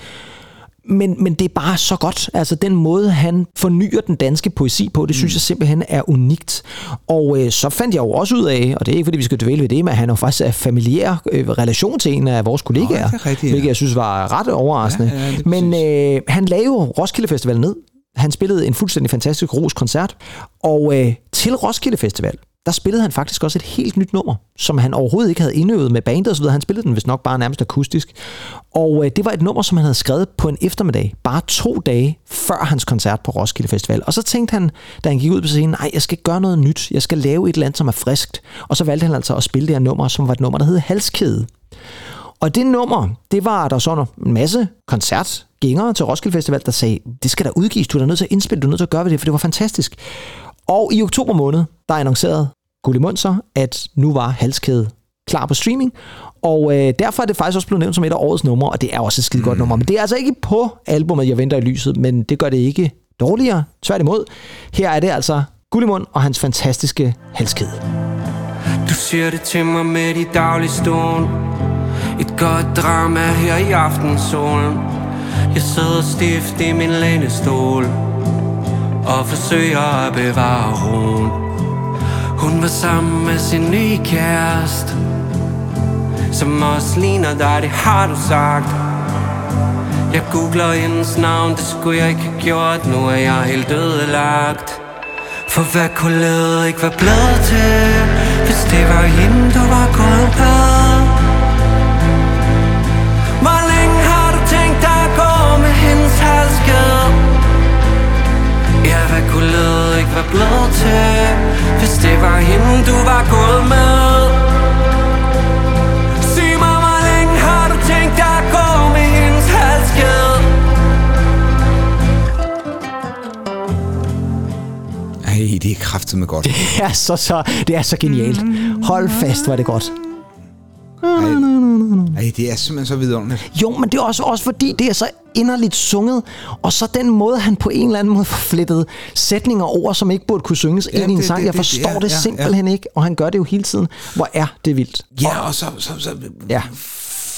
Men, men det er bare så godt. Altså den måde, han fornyer den danske poesi på, det synes jeg simpelthen er unikt. Og øh, så fandt jeg jo også ud af, og det er ikke fordi, vi skal dvæle ved det, men han jo faktisk af familiær øh, relation til en af vores kollegaer. er rigtigt, ja. Hvilket jeg synes var ret overraskende. Ja, ja, men øh, han lagde jo Roskilde Festival ned. Han spillede en fuldstændig fantastisk ros koncert. Og øh, til Roskilde Festival, der spillede han faktisk også et helt nyt nummer, som han overhovedet ikke havde indøvet med bandet osv. Han spillede den vist nok bare nærmest akustisk. Og øh, det var et nummer, som han havde skrevet på en eftermiddag, bare to dage før hans koncert på Roskilde Festival. Og så tænkte han, da han gik ud på scenen, nej, jeg skal gøre noget nyt. Jeg skal lave et eller andet, som er friskt. Og så valgte han altså at spille det her nummer, som var et nummer, der hed Halskæde. Og det nummer, det var der så en masse koncertgængere til Roskilde Festival, der sagde, det skal der udgives, du er nødt til at indspille, du er nødt til at gøre ved det, for det var fantastisk. Og i oktober måned, der annoncerede Gulli så, at nu var Halskæde klar på streaming, og øh, derfor er det faktisk også blevet nævnt som et af årets numre, og det er også et skide godt nummer. Men det er altså ikke på albumet, Jeg venter i lyset, men det gør det ikke dårligere. Tværtimod, her er det altså Gullimund og hans fantastiske Halskæde. Du siger det til mig med de daglige stål Et godt drama her i aftensolen Jeg sidder stift i min lænestol og forsøger at bevare roen Hun var sammen med sin nye kæreste Som også ligner dig, det har du sagt. Jeg googler hendes navn, det skulle jeg ikke have gjort Nu er jeg helt ødelagt. For hvad kunne livet ikke være blevet til Hvis det var hende, du var gået med? Livet ikke være blevet til Hvis det var hende, du var gået med Sig mig, hvor længe har du tænkt dig at gå med hendes halskæde? Ej, det er kraftigt med godt. Det er så, så, det er så genialt. Hold fast, var det godt. Ej, det er simpelthen så vidunderligt. Jo, men det er også, også fordi, det er så inderligt sunget, og så den måde, han på en eller anden måde får flettet sætninger over, som ikke burde kunne synges Ja, ind i en det- sang. det- Jeg det- forstår ja, det ja, simpelthen ikke, og han gør det jo hele tiden. Hvor er det vildt. Ja, og så, så, så ja.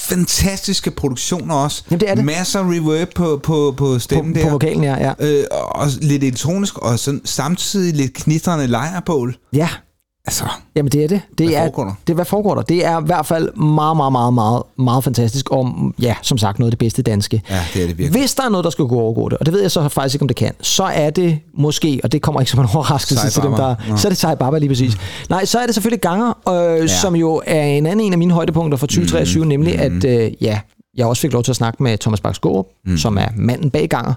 fantastiske produktioner også. Jamen, det er det. Masser af reverb på, på, på stemmen På- der. på vokalen, ja, ja. Øh, og lidt elektronisk, og sådan, samtidig lidt knitrende lejrebål. Ja. Altså, Jamen det er det. det Hvad er, foregår der? Det, hvad foregår der? Det er i hvert fald meget, meget, meget, meget, meget fantastisk, og ja, som sagt, noget af det bedste danske. ja, det er det virkelig. Hvis der er noget, der skal gå overgå det, og det ved jeg så faktisk ikke, om det kan, så er det måske, og det kommer ikke som en overraskelse til dem, der... Nå. Så er det Sai Baba lige præcis. Nej, så er det selvfølgelig Ganger, øh, ja. som jo er en anden en af mine højdepunkter for 2023, mm. nemlig at, øh, ja, jeg også fik lov til at snakke med Thomas Bak mm. som er manden bag Ganger.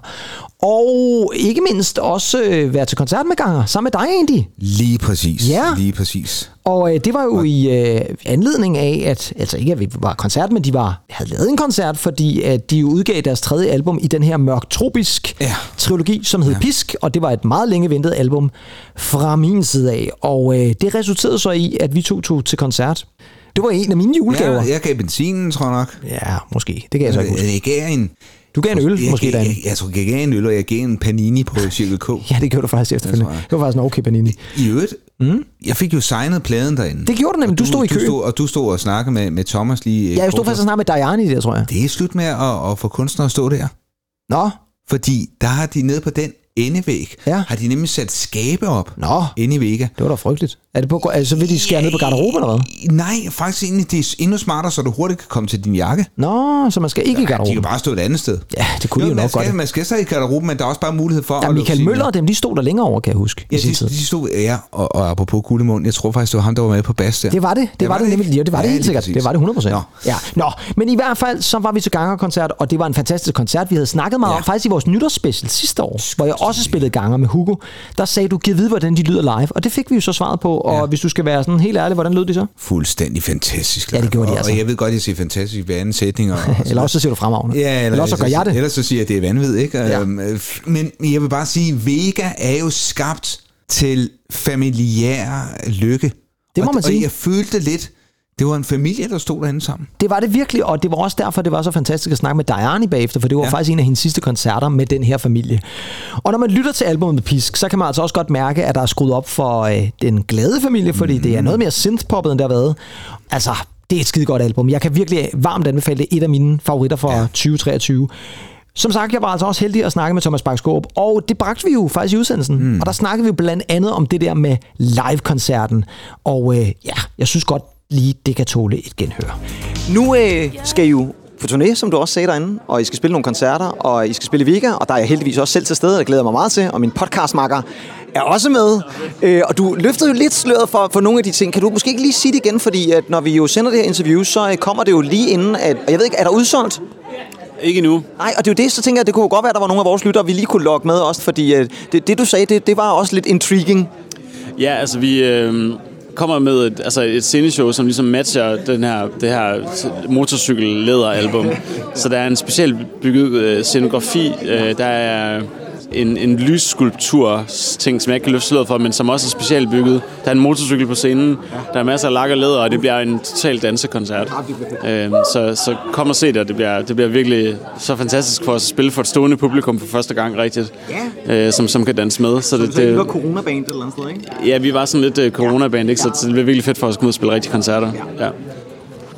Og ikke mindst også øh, være til koncert med Ganger, sammen med dig egentlig. Lige præcis. Ja. Lige præcis. Og øh, det var jo i øh, anledning af, at, altså ikke at vi var koncert, men de var, havde lavet en koncert, fordi at de jo udgav deres tredje album i den her mørk-tropisk Ja. trilogi, som hed ja. Pisk, og det var et meget længe ventet album fra min side af. Og øh, det resulterede så i, at vi to tog til koncert. Det var en af mine julegaver. Ja, jeg gav benzinen, tror jeg nok. Ja, måske. Det kan jeg så ikke huske. Jeg gav en... Du gav en øl, jeg, måske, jeg, Dan. jeg, jeg, tror, jeg gav en øl, og jeg gav en panini på Cirkel K. Ja, det gjorde du faktisk efterfølgende. Det var faktisk en okay panini. I øvrigt, mm. jeg fik jo signet pladen derinde. Det gjorde du nemlig. Du stod i kø. Du stod, og du stod og snakkede med, med Thomas lige... Ja, jeg stod faktisk og snakkede med Diane i det, tror jeg. Det er slut med at, at få kunstnere at stå der. Nå. Fordi der har de nede på den endevæg, ja. har de nemlig sat skabe op Nå. inde i Vega. Det var da frygteligt. Er det på, altså, vil de skære ned på garderoben eller hvad? Nej, faktisk egentlig, det er endnu smartere, så du hurtigt kan komme til din jakke. Nå, så man skal ikke i De garderoben. kan bare stå et andet sted. Ja, det kunne de jo nok skal, godt. Man skal stadig i garderoben, men der er også bare mulighed for... Ja, at Michael Møller og dem, de stod der længere over, kan jeg huske. Ja, i sin de, tid. de stod, ja, og, og apropos kuldemund, jeg tror faktisk, det var ham, der var med på bas der. Det var det. Det, var det, nemlig. Ja, det var det Ja, helt lige sikkert. præcis. Det var det 100%. Nå. Ja. Nå, men i hvert fald, så var vi til Ganger-koncert, og det var en fantastisk koncert. Vi havde snakket meget ja. om, faktisk i vores nytårsspecial sidste år, hvor jeg også spillede Ganger med Hugo. Der sagde du, giv vide, hvordan de lyder live. Og det fik vi jo så svaret på. Og ja. hvis du skal være sådan helt ærlig, hvordan lød de så? Fuldstændig fantastisk. Ja, det gjorde de og, altså. Og jeg ved godt, jeg siger fantastisk ved anden sætning. Og, Eller også så siger du fremragende. Ja, eller, Eller også så gør jeg det. Ellers så siger jeg, at det er vanvid, ikke? Ja. Øhm, øh, men jeg vil bare sige, Vega er jo skabt til familiær lykke. Det må og, man sige. Og jeg følte lidt, det var en familie, der stod derinde sammen. Det var det virkelig, og det var også derfor, det var så fantastisk at snakke med Diane bagefter, for det var ja. Faktisk en af hendes sidste koncerter med den her familie. Og når man lytter til albumet Pisk, så kan man altså også godt mærke, at der er skruet op for øh, den glade familie, fordi mm. det er noget mere synthpoppet, end der har været. Altså, det er et skide godt album. Jeg kan virkelig varmt anbefale det. Et af mine favoritter for ja. 2023. Som sagt, jeg var altså også heldig at snakke med Thomas Baksgaard, og det bragte vi jo faktisk i udsendelsen. Mm. Og der snakkede vi blandt andet om det der med live-koncerten. Og øh, ja, jeg synes godt lige, det kan tåle et genhør. Nu øh, skal I jo på turné, som du også sagde derinde, og I skal spille nogle koncerter, og I skal spille i Vega, og der er jeg heldigvis også selv til stede, og det glæder mig meget til, og min podcastmakker er også med. Øh, og du løftede jo lidt sløret for, for nogle af de ting. Kan du måske ikke lige sige det igen, fordi at når vi jo sender det her interview, så øh, kommer det jo lige inden, at, og jeg ved ikke, er der udsolgt? Ikke nu. Nej, og det er jo det, så tænker jeg, at det kunne godt være, at der var nogle af vores lyttere, vi lige kunne logge med også, fordi øh, det, det, du sagde, det, det var også lidt intriguing. Ja, altså vi øh, kommer med et, altså et sceneshow, som ligesom matcher den her, det her motorcykel-læder-album. Så der er en specielt bygget øh, scenografi. Øh, der er en, en lysskulptur ting, som jeg ikke kan løfte for, men som også er specielt bygget. Der er en motorcykel på scenen, der er masser af lak og læder, og det bliver en total dansekoncert. Øh, så, så kom og se det, og det bliver, det bliver virkelig så fantastisk for os at spille for et stående publikum for første gang rigtigt, øh, som, som kan danse med. Så det, det, coronaband et eller andet sted, ikke? Ja, vi var sådan lidt uh, coronaband, ikke? Så, så det bliver virkelig fedt for os at komme ud og spille rigtige koncerter. Ja.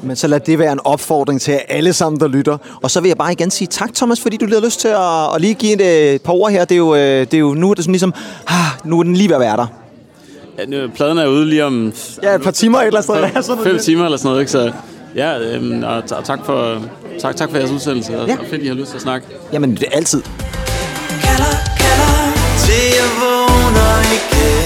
Men så lad det være en opfordring til alle sammen, der lytter. Og så vil jeg bare igen sige tak, Thomas, fordi du lige har lyst til at, at lige give et øh, par ord her. Det er jo, øh, det er jo nu er det sådan ligesom, ah, nu er den lige ved at være der. ja nu, pladen er ude lige om... Ja, et par timer et eller andet sted. Fem, er timer eller sådan noget, ikke? Så ja, øhm, og, og tak, for, tak, tak for jeres udsendelse, og, Ja. og fedt, I har lyst til at snakke. Jamen, det er altid. Til jeg vågner igen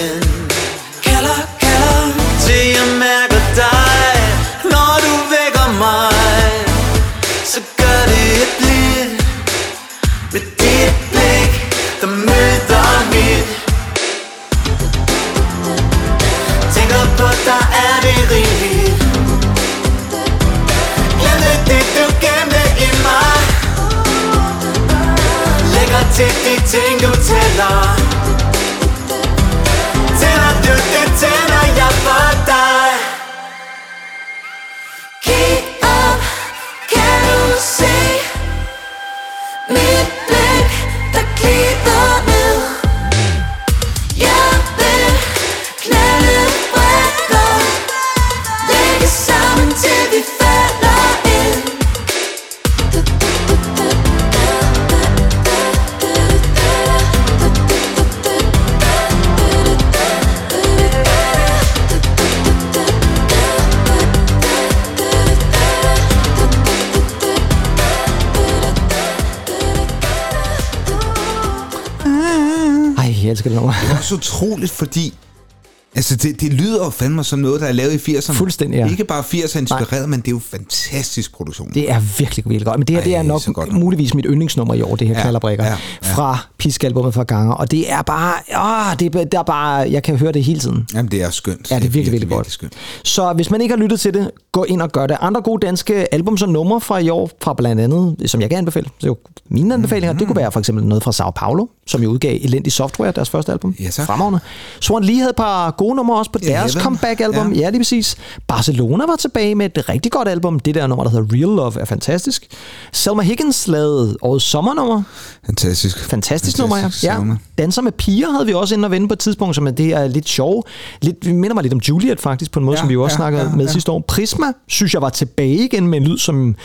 Lægger til de ting du tæller. Elsker det nummer. Det er også utroligt, fordi altså, det, det lyder jo fandme som noget, der er lavet i 80'erne. Fuldstændig, ja. Ikke bare 80'erne inspireret, men det er jo fantastisk produktion. Det er virkelig, virkelig godt. Men det her det er Ej, nok så godt muligvis mit yndlingsnummer i år, det her ja, knallerbrikker, ja, ja, fra Piskalbummet fra Ganger. Og det er bare, åh, det er, det er bare, jeg kan høre det hele tiden. Jamen, det er skønt. Ja, det er virkelig, virkelig godt. skønt. Så hvis man ikke har lyttet til det, gå ind og gør det. Andre gode danske albums og numre fra i år, fra blandt andet, som jeg kan anbefale, det er jo mine anbefalinger, mm. det kunne være for eksempel noget fra Sao Paulo, som jo udgav Elendig Software, deres første album. Ja, tak. Fremragende. Swan Lee havde et par gode numre også på deres comeback-album. Ja. ja, lige præcis. Barcelona var tilbage med et rigtig godt album. Det der nummer, der hedder Real Love, er fantastisk. Selma Higgins lavede årets sommernummer. Fantastisk. Fantastisk nummer, ja. Fantastisk ja. Danser med piger havde vi også inde og vende på et tidspunkt, som er det er lidt sjov. Lidt, vi minder mig lidt om Juliet faktisk, på en måde, Ja, som vi jo også ja, snakkede ja, med ja. sidste år. Prisma, synes jeg var tilbage igen med en lyd, som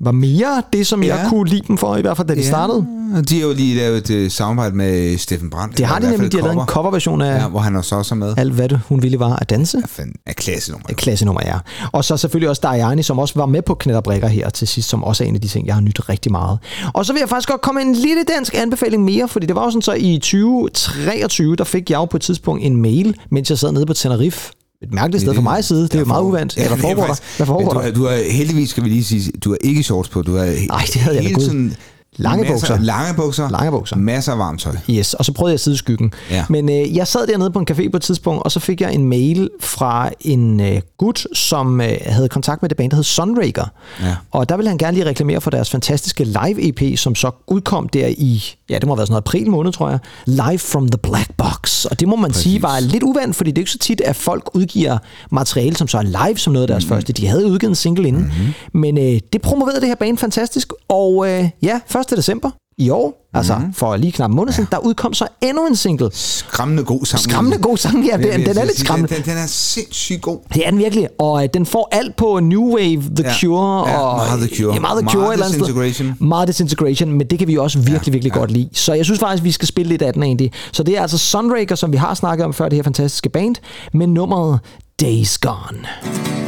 var mere det, som ja. jeg Ja. kunne lide dem for, i hvert fald da de Ja, startede. De har jo lige lavet et uh, samarbejde med Steffen Brandt. Det har de nemlig. De har lavet en coverversion af Ja, hvor han også er med. alt, hvad hun ville var at danse. Er klassenummer. Et klassenummer, ja. Og så selvfølgelig også Dajani, som også var med på Knæt og Brikker her til sidst, som også er en af de ting, jeg har nyttet rigtig meget. Og så vil jeg faktisk godt komme en lille dansk anbefaling mere, fordi det var jo sådan så i 2023, der fik jeg jo på et tidspunkt en mail, mens jeg sad nede på Tenerife. Et mærkeligt sted for mig at sidde. Det er jo meget uvandt. Ja, hvad er foregår der? Hvad foregår du, der? er- du er heldigvis, skal vi lige sige, du har ikke shorts på. Du er Nej, det havde jeg da tiden Lange masser, bukser. Lange bukser. Lange bukser. Masser af varmt tøj. Yes, og så prøvede jeg at sidde i skyggen. Ja. Men øh, jeg sad dernede på en café på et tidspunkt, og så fik jeg en mail fra en øh, gut, som øh, havde kontakt med det band, der hed Sunraker. Ja. Og der ville han gerne lige reklamere for deres fantastiske live-EP, som så udkom der i, ja, det må have været sådan noget april måned, tror jeg. Live from the Black Box. Og det må man Præcis. sige var lidt uvandt, fordi det er ikke så tit, at folk udgiver materiale, som så er live som noget af deres mm. første. De havde udgivet en single inden. Mm-hmm. Men øh, det promoverede det her band fantastisk. Og øh, ja, 1. december i år, altså for lige knap en måned siden, der udkom så endnu en single. Skræmmende god sang. Skræmmende god sang, ja. Den, den er lidt skræmmende. Den, den er sindssygt god. Det er den virkelig, og øh, den får alt på New Wave, The Ja. Cure. Ja, og, meget The Cure. Ja, meget The Meget Cure et eller sted. Disintegration. Meget Disintegration, men det kan vi også virkelig, virkelig godt lide. Så jeg synes faktisk, vi skal spille lidt af den egentlig. Så det er altså Sunraker, som vi har snakket om før, det her fantastiske band, med nummeret Days Gone.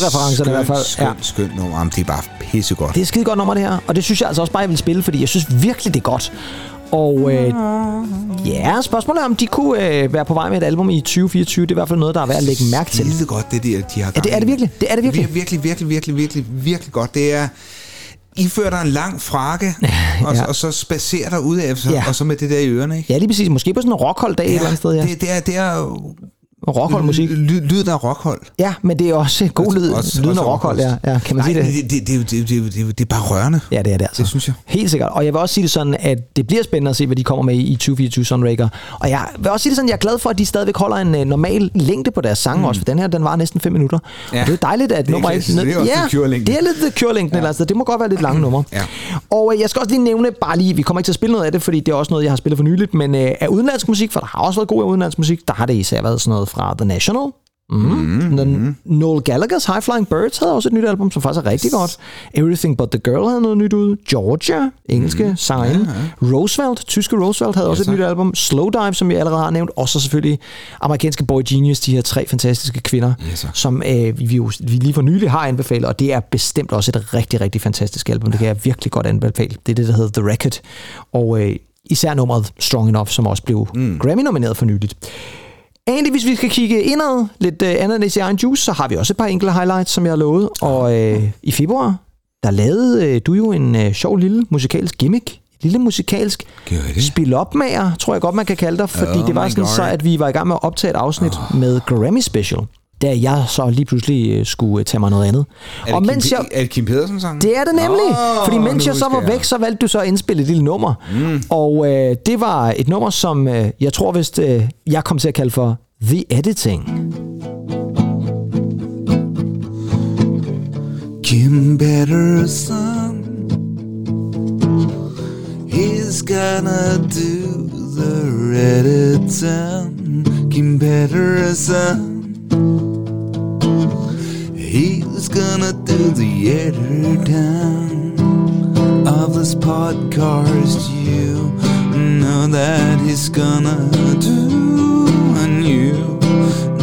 Cure-referencerne i hvert fald. Skønt, Ja. skønt nummer. Jamen, det er bare pissegodt. Det er skide godt nummer, det her. Og det synes jeg altså også bare, jeg vil spille, fordi jeg synes virkelig, det er godt. Og øh, ja, spørgsmålet er, om de kunne øh, være på vej med et album i 2024. Det er i hvert fald noget, der er værd at lægge mærke til. Det er godt, det der, de har Ja, det er det virkelig. Det er det virkelig. Vir- virkelig, virkelig, virkelig, virkelig, virkelig godt. Det er... I fører dig en lang frakke, og, Ja. og så spacerer dig ud Ja. ja. og så med det der i ørerne, ikke? Ja, lige præcis. Måske på sådan en rockhold-dag ja, et eller andet sted, ja. Det, det er, det er jo Rockhold-musik. Lyd, lyd af rockhold. Ja, men det er også god lyd. Lyden af rockhold, ja. rockhold. ja. Kan man Nej, sige det? det, det, det, det, det, det, er bare rørende. Ja, det er det altså. Det synes jeg. Helt sikkert. Og jeg vil også sige det sådan, at det bliver spændende at se, hvad de kommer med i 2024 Sunraker. Og jeg vil også sige det sådan, at jeg er glad for, at de stadigvæk holder en uh, normal længde på deres sange mm. også, for den her, den var næsten 5 minutter. Ja. Og det er dejligt, at er nummer klassisk. Det er også ja, det er lidt The Cure-længden ja. eller andet. Det må godt være lidt lange numre. Ja. Og uh, jeg skal også lige nævne, bare lige, vi kommer ikke til at spille noget af det, fordi det er også noget, jeg har spillet for nyligt, men uh, af udenlandsk musik, for der har også været god af udenlandsk musik, der har det især været sådan noget fra The National, Mm. Mm-hmm. Den Noel Gallagher's High Flying Birds havde også et nyt album, som faktisk er rigtig godt. Everything But The Girl havde noget nyt ud. Georgia, engelske mm. sangerinde. Ja, ja. Roosevelt, tyske Roosevelt, havde også et tak. nyt album. Slow Dive, som vi allerede har nævnt. Og så selvfølgelig amerikanske Boy Genius, de her tre fantastiske kvinder, sir. som øh, vi, jo, vi lige for nylig har anbefalet. Og det er bestemt også et rigtig, rigtig fantastisk album. Det kan jeg virkelig godt anbefale. Det er det, der hedder The Record. Og øh, især nummeret Strong Enough, som også blev mm. Grammy-nomineret for nyligt. Egentlig, hvis vi skal kigge indad, lidt øh, andet end i egen juice, så har vi også et par enkelte highlights, som jeg har lovet. Og øh, i februar, der lavede øh, du jo en øh, sjov lille musikalsk gimmick. Lille musikalsk spil opmager, tror jeg godt, man kan kalde dig. Fordi Oh det var my sådan God. så, at vi var i gang med at optage et afsnit oh. med Grammy Special. Da jeg så lige pludselig øh, skulle øh, tage mig noget andet. Er det, og Kim, mens jeg, er det Kim Pedersen sang? det er det nemlig. Åh, fordi mens jeg så var jeg. væk, så valgte du så at indspille et lille nummer. Mm. Og øh, det var et nummer, som øh, jeg tror vist, øh, jeg kom til at kalde for The Editing. Kim Patterson. He's gonna do the editing. Kim Patterson. He's gonna do the editing of this podcast. You know that he's gonna do, and you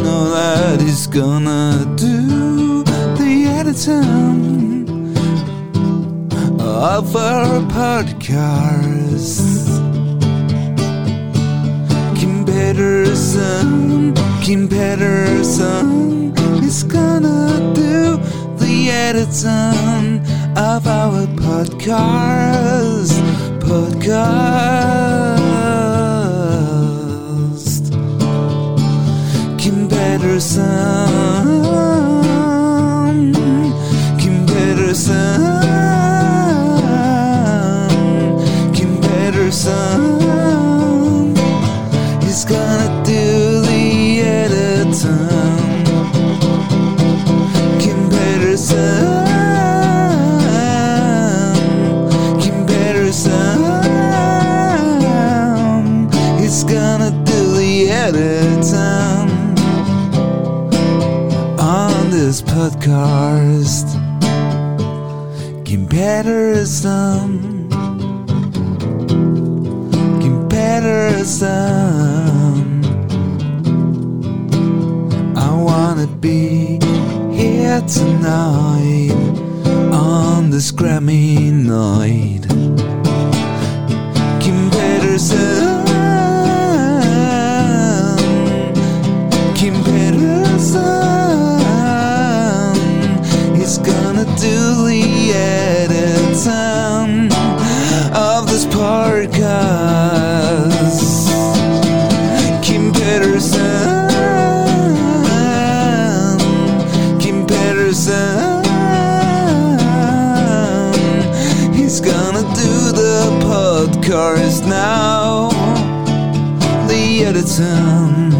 know that he's gonna do the editing of our podcast. Pedersen, Kim Peterson is gonna do the editing of our podcast. Podcast. Kim Pedersen, podcast. Kim Pedersen. I wanna be here tonight on this Grammy night. The editing.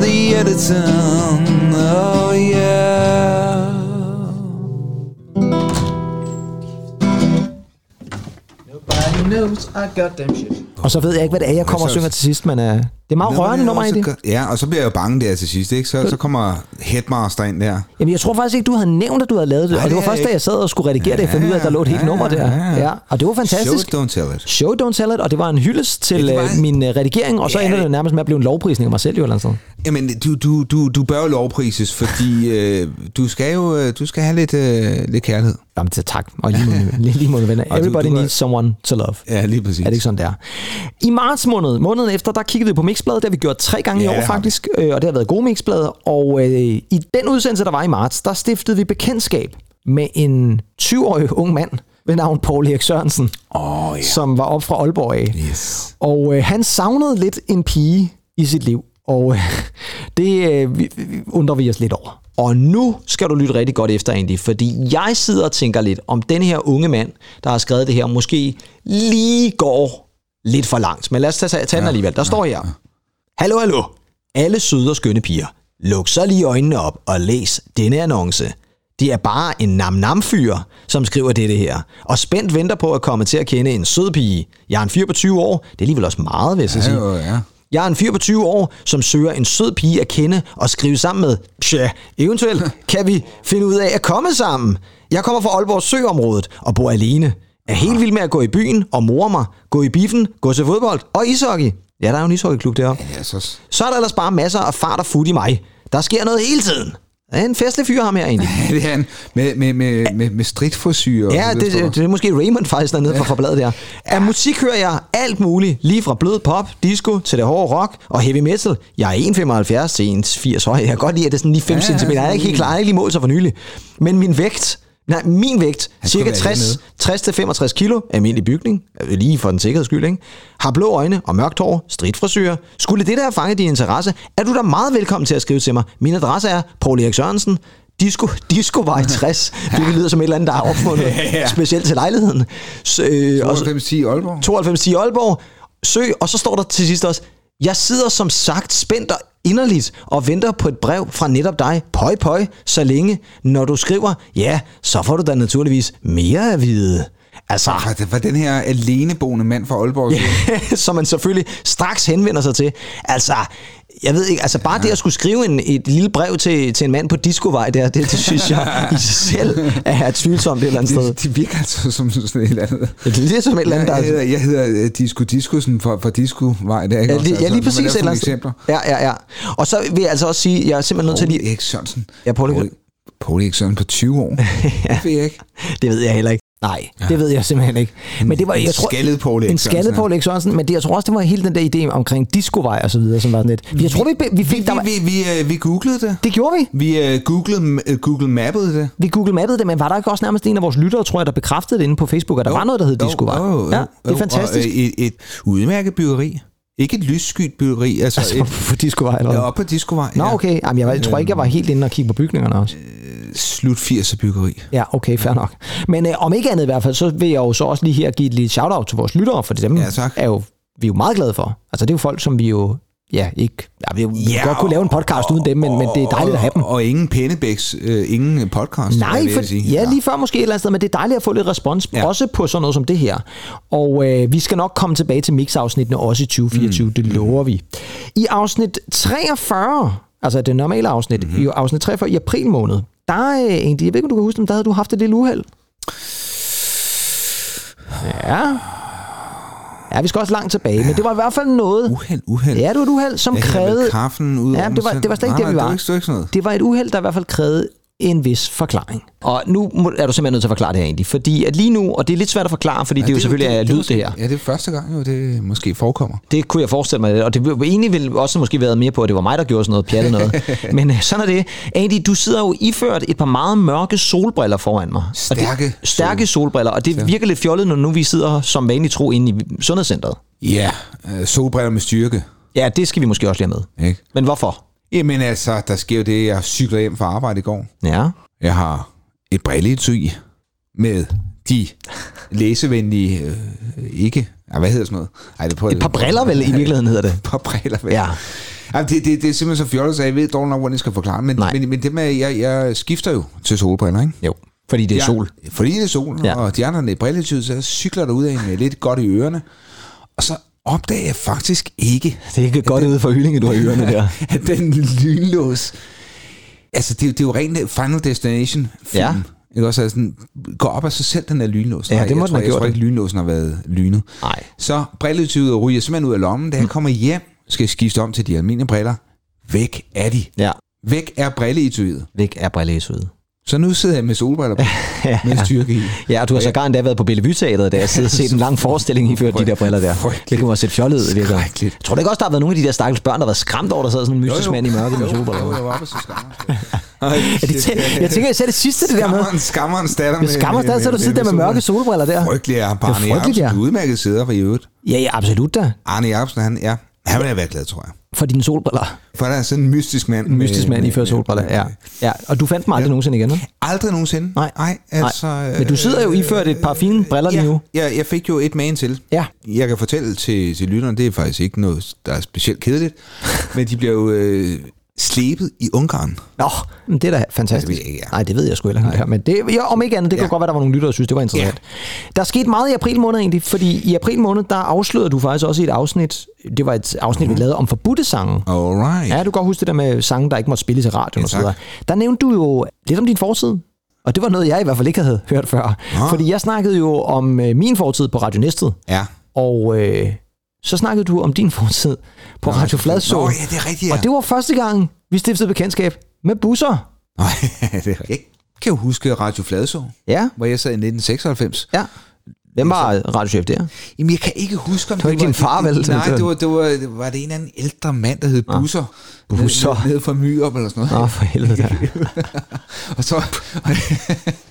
The editing. Oh yeah. Nobody knows I got them shit. Og så ved jeg ikke, hvad det er, jeg kommer og synger til sidst, men uh, det er meget rørende nummer egentlig. Ja, og så bliver jeg jo bange der til sidst, ikke? Så, så kommer Headmaster ind der. Jamen, jeg tror faktisk ikke, du havde nævnt, at du havde lavet det. Nej, og det var det først, da jeg sad og skulle redigere det, jeg fandt ud af, at der lå et helt nummer der. ja, ja. Ja, og det var fantastisk. Show, don't tell it. Show Don't Tell It, og det var en hyldest til Ja, det var ja, en- min uh, redigering, og så Ja, ender det det- nærmest med at blive en lovprisning af mig selv, jo eller sted. Jamen, du, du, du, du bør jo lovprises, fordi øh, du skal jo øh, du skal have lidt, øh, lidt kærlighed. Jamen, til tak. Og lige måde, lige, måde venner. Du- Everybody du er- needs someone to love. Ja, lige præcis. Er det ikke sådan, det er? I marts måned, måneden efter, der kiggede vi på Mixbladet. Det har vi gjort tre gange Ja, i år faktisk, øh, og det har været gode Mixblad. Og øh, i den udsendelse, der var i marts, der stiftede vi bekendtskab med en 20-årig ung mand ved navn Paul Erik Sørensen, oh, ja. som var op fra Aalborg af. Yes. Og øh, han savnede lidt en pige i sit liv, og øh, det øh, undrer vi os lidt over. Og nu skal du lytte rigtig godt efter, Andy, fordi jeg sidder og tænker lidt, om den her unge mand, der har skrevet det her, måske lige går lidt for langt. Men lad os tage, tage den alligevel. Der står her. Hallo, hallo. Alle søde og skønne piger. Luk så lige øjnene op og læs denne annonce. Det er bare en nam-nam-fyr, som skriver dette her, og spændt venter på at komme til at kende en sød pige. Jeg er en fyr på 20 år, det er alligevel også meget, vil jeg Ja, sige. jo, ja. Jeg er en fyr på 20 år, som søger en sød pige at kende og skrive sammen med. Tja, eventuelt kan vi finde ud af at komme sammen. Jeg kommer fra Aalborg Søområdet og bor alene. Er helt vild med at gå i byen og more mig, gå i biffen, gå til fodbold og ishockey. Ja, der er jo en ishockeyklub deroppe. Ja, så... Så er der ellers bare masser af fart og fut i mig. Der sker noget hele tiden. Det er en festlig fyr ham her egentlig. det er han med, med, med, med, med stridtforsyre. Ja, det, det, det er måske Raymond faktisk dernede fra forbladet der. Af musik hører jeg alt muligt, lige fra blød pop, disco til det hårde rock og heavy metal. Jeg er 1,75 til 1,80 høj. Jeg kan godt lide, at det er sådan lige 5 Ja, ja, ja, cm. Jeg er ikke helt klar, jeg har ikke lige målt sig for nylig. Men min vægt, nej, min vægt, Han cirka skulle være 60, 60 til 65 kilo, almindelig bygning, øh, lige for den sikkerheds skyld, ikke? har blå øjne og mørkt hår, stridfrisyrer. Skulle det der fange din interesse, er du da meget velkommen til at skrive til mig. Min adresse er Paul Erik Sørensen, Disco, Discovej 60. Det lyder som et eller andet, der er opfundet Ja, ja. specielt til lejligheden. Så, øh, og så- 9210 Aalborg. 9210 Aalborg. Søg, og så står der til sidst også, jeg sidder som sagt spændt og inderligt og venter på et brev fra netop dig. Pøj, pøj, så længe. Når du skriver, ja, så får du da naturligvis mere at vide. Altså, For, for den her aleneboende mand fra Aalborg. Ja. som man selvfølgelig straks henvender sig til. Altså, jeg ved ikke, altså bare det at skulle skrive en, et lille brev til, til en mand på Discovej der, det, det synes jeg i sig selv er tvivlsomt et eller andet sted. Det, det virker altså som sådan et eller andet. Det lyder som et eller andet, der jeg, hedder, jeg hedder uh, Disco Discosen fra, fra Disco-vej. Der, ikke Ja, også? lige, ja, lige når man præcis et sådan eller andet eksempler. Ja, ja, ja. Og så vil jeg altså også sige, jeg er simpelthen nødt til Paul lige... Erik Sørensen. Ja, Paul Erik- Paul Eriksson på 20 år. Det ved jeg ikke. Det ved jeg heller ikke. Nej, ja. det ved jeg simpelthen ikke. Men det var, en jeg tror, skaldet Paul En skaldet ja. Paul Erik Sørensen, men det, jeg tror også, det var hele den der idé omkring discovej og så videre, som var sådan lidt. Jeg tror, vi, vi fik... Vi, Der var, vi, vi, øh, vi googlede det. det gjorde vi. Vi uh, googlede, uh, Google mappede det. Vi Google mappede det, men var der ikke også nærmest en af vores lyttere, tror jeg, der bekræftede det inde på Facebook, at der Jo, var noget, der hed jo, discovej? jo, jo, ja, jo, det er fantastisk. Og, øh, et, et udmærket byggeri. Ikke et lysskyt byggeri. Altså, Altså, et, på discovej eller ja, op på Discovej. Nå, ja. okay. Jamen, jeg, jeg tror ikke, jeg var helt inde og kigge på bygningerne også. Slut 80'er byggeri. Ja, okay, fair nok. Men øh, om ikke andet i hvert fald, så vil jeg jo så også lige her give et lille shout-out til vores lyttere, for dem Ja, tak. er jo, vi er jo meget glade for. Altså, det er jo folk, som vi jo ja, ikke... Ja, vi ja, Ja, godt kunne lave en podcast uden dem, men, men det er dejligt at have dem. Og, og ingen Pennebæks, øh, ingen podcast. Nej, for, sige. ja, lige før måske et eller andet sted, men det er dejligt at få lidt respons, ja. Ja. også på sådan noget som det her. Og øh, vi skal nok komme tilbage til mix-afsnittene også i 2024, mm. det lover vi. I afsnit 43, altså det normale afsnit, mm-hmm. i afsnit 43 i april måned, der er øh, egentlig, jeg ved ikke, om du kan huske, men der havde du haft et lille uheld. Ja. Ja, vi skal også langt tilbage, men det var i hvert fald noget... Uheld, uheld. Ja, det var et uheld, som Jeg krævede... kaffen ud Ja, det var, det var slet ikke Nej, der, vi var. Det var ikke, det var ikke sådan noget. Det var et uheld, der i hvert fald krævede en vis forklaring. Og nu er du simpelthen nødt til at forklare det her egentlig, fordi at lige nu, og det er lidt svært at forklare, fordi ja, det, er jo selvfølgelig er lyd det her. Ja, det er første gang, jo, det måske forekommer. Det kunne jeg forestille mig, og det ville egentlig ville også måske været mere på, at det var mig, der gjorde sådan noget pjattet noget. Men øh, sådan er det. Andy, du sidder jo iført et par meget mørke solbriller foran mig. Og Stærke det, stærke solbriller, og det virker lidt fjollet, når nu vi sidder som vanligt tro inde i sundhedscentret. Ja, øh, solbriller med styrke. Ja, det skal vi måske også lige have med. Ikke? Men hvorfor? Jamen altså, der sker jo det, jeg cykler hjem fra arbejde i går. Ja. Jeg har et brilleetui med de læsevenlige, øh, ikke, ja, hvad hedder sådan noget? Ej, det prøver, Et par briller vel i virkeligheden hedder det. Et par briller vel. Ja. Jamen, det, det, det er simpelthen så fjollet, så jeg ved dårligt nok, hvordan jeg skal forklare. Men, Nej. men, men det med, jeg, jeg skifter jo til solbriller, ikke? Jo, fordi det er Ja, sol. Fordi det er sol, Ja. og de andre er brilletyde, så jeg cykler derud af med lidt godt i ørerne. Og så opdager jeg faktisk ikke, Det er ikke godt ude for hyllinge, du har ørerne der. at den lynlås... Altså, det, er jo- det er jo rent Final Destination film. Ja. Ikke også? Altså, den går op af sig selv, den her lynlås. Ja, det må jeg den tror, have jeg gjort tror ikke, lynlåsen har været lynet. Nej. Så brilletydet ryger simpelthen ud af lommen. Da jeg kommer hjem, skal jeg skifte om til de almindelige briller. Væk er de. Ja. Væk er brilleetyet. Væk er brilleetyet. Så nu sidder jeg med solbriller på, Ja, med styrke i. Ja, og du har så gar endda været på Bellevue Teateret, da jeg sidder og set en lang forestilling i før de der briller der. Det kunne have set fjollet ud. Skrækkeligt. Tror du ikke også, der har været nogle af de der stakkels børn, der været skræmt over, der sidder sådan en mystisk mand i mørket med solbriller? jo, jeg var så. Ja, det tæ- jeg tænker, jeg ser det sidste, det der med. Skammerens, skammerens datter Med skammer stadig, så du sidder der med mørke solbriller der. Det er Arne Jacobsen, ja. udmærket sidder for i øvrigt. Ja, ja, absolut da. Arne Jacobsen, han, ja, han vil have været glad, tror jeg. For dine solbriller. For der er sådan en mystisk mand. En mystisk mand i før solbriller, ja. ja. Og du fandt mig aldrig nogensinde igen, vel? Aldrig nogensinde. Nej. Nej, altså... Nej. Men du sidder jo iført et par fine briller lige nu. Ja, jeg fik jo et man til. Ja. Jeg kan fortælle til, til lytterne, det er faktisk ikke noget, der er specielt kedeligt, men de bliver jo øh, slebet i Ungarn. Nå, men det er da fantastisk. Det ja. Nej, det ved jeg sgu heller ikke. Men det, ja, om ikke andet, det kan Ja. godt være, der var nogle lyttere, der synes, det var interessant. Der er sket meget i april måned egentlig, fordi i april måned, der afslørede du faktisk også i et afsnit, det var et afsnit, vi lavede om forbudte sange. Alright. Ja, du kan godt huske det der med sange, der ikke måtte spilles i radioen Ja, og så videre. Der nævnte du jo lidt om din fortid. Og det var noget, jeg i hvert fald ikke havde hørt før. Nå. Fordi jeg snakkede jo om øh, min fortid på Radio Næstet. Ja. Og øh, så snakkede du om din fortid på Nå, Radio Fladså. Nå, ja, det er rigtigt, ja. Og det var første gang, vi stiftede bekendtskab med busser. Nej, det er rigtigt. Jeg kan jo huske Radio Fladså, Ja, hvor jeg sad i 1996. ja. Hvem var radiochef der? Jamen, jeg kan ikke huske, om Det var ikke din far, vel? Nej, det var, det var, det var det en eller anden ældre mand, der hed Busser. Busser. Nede, nede fra Myrup eller sådan noget. Nå, for helvede da. Og så...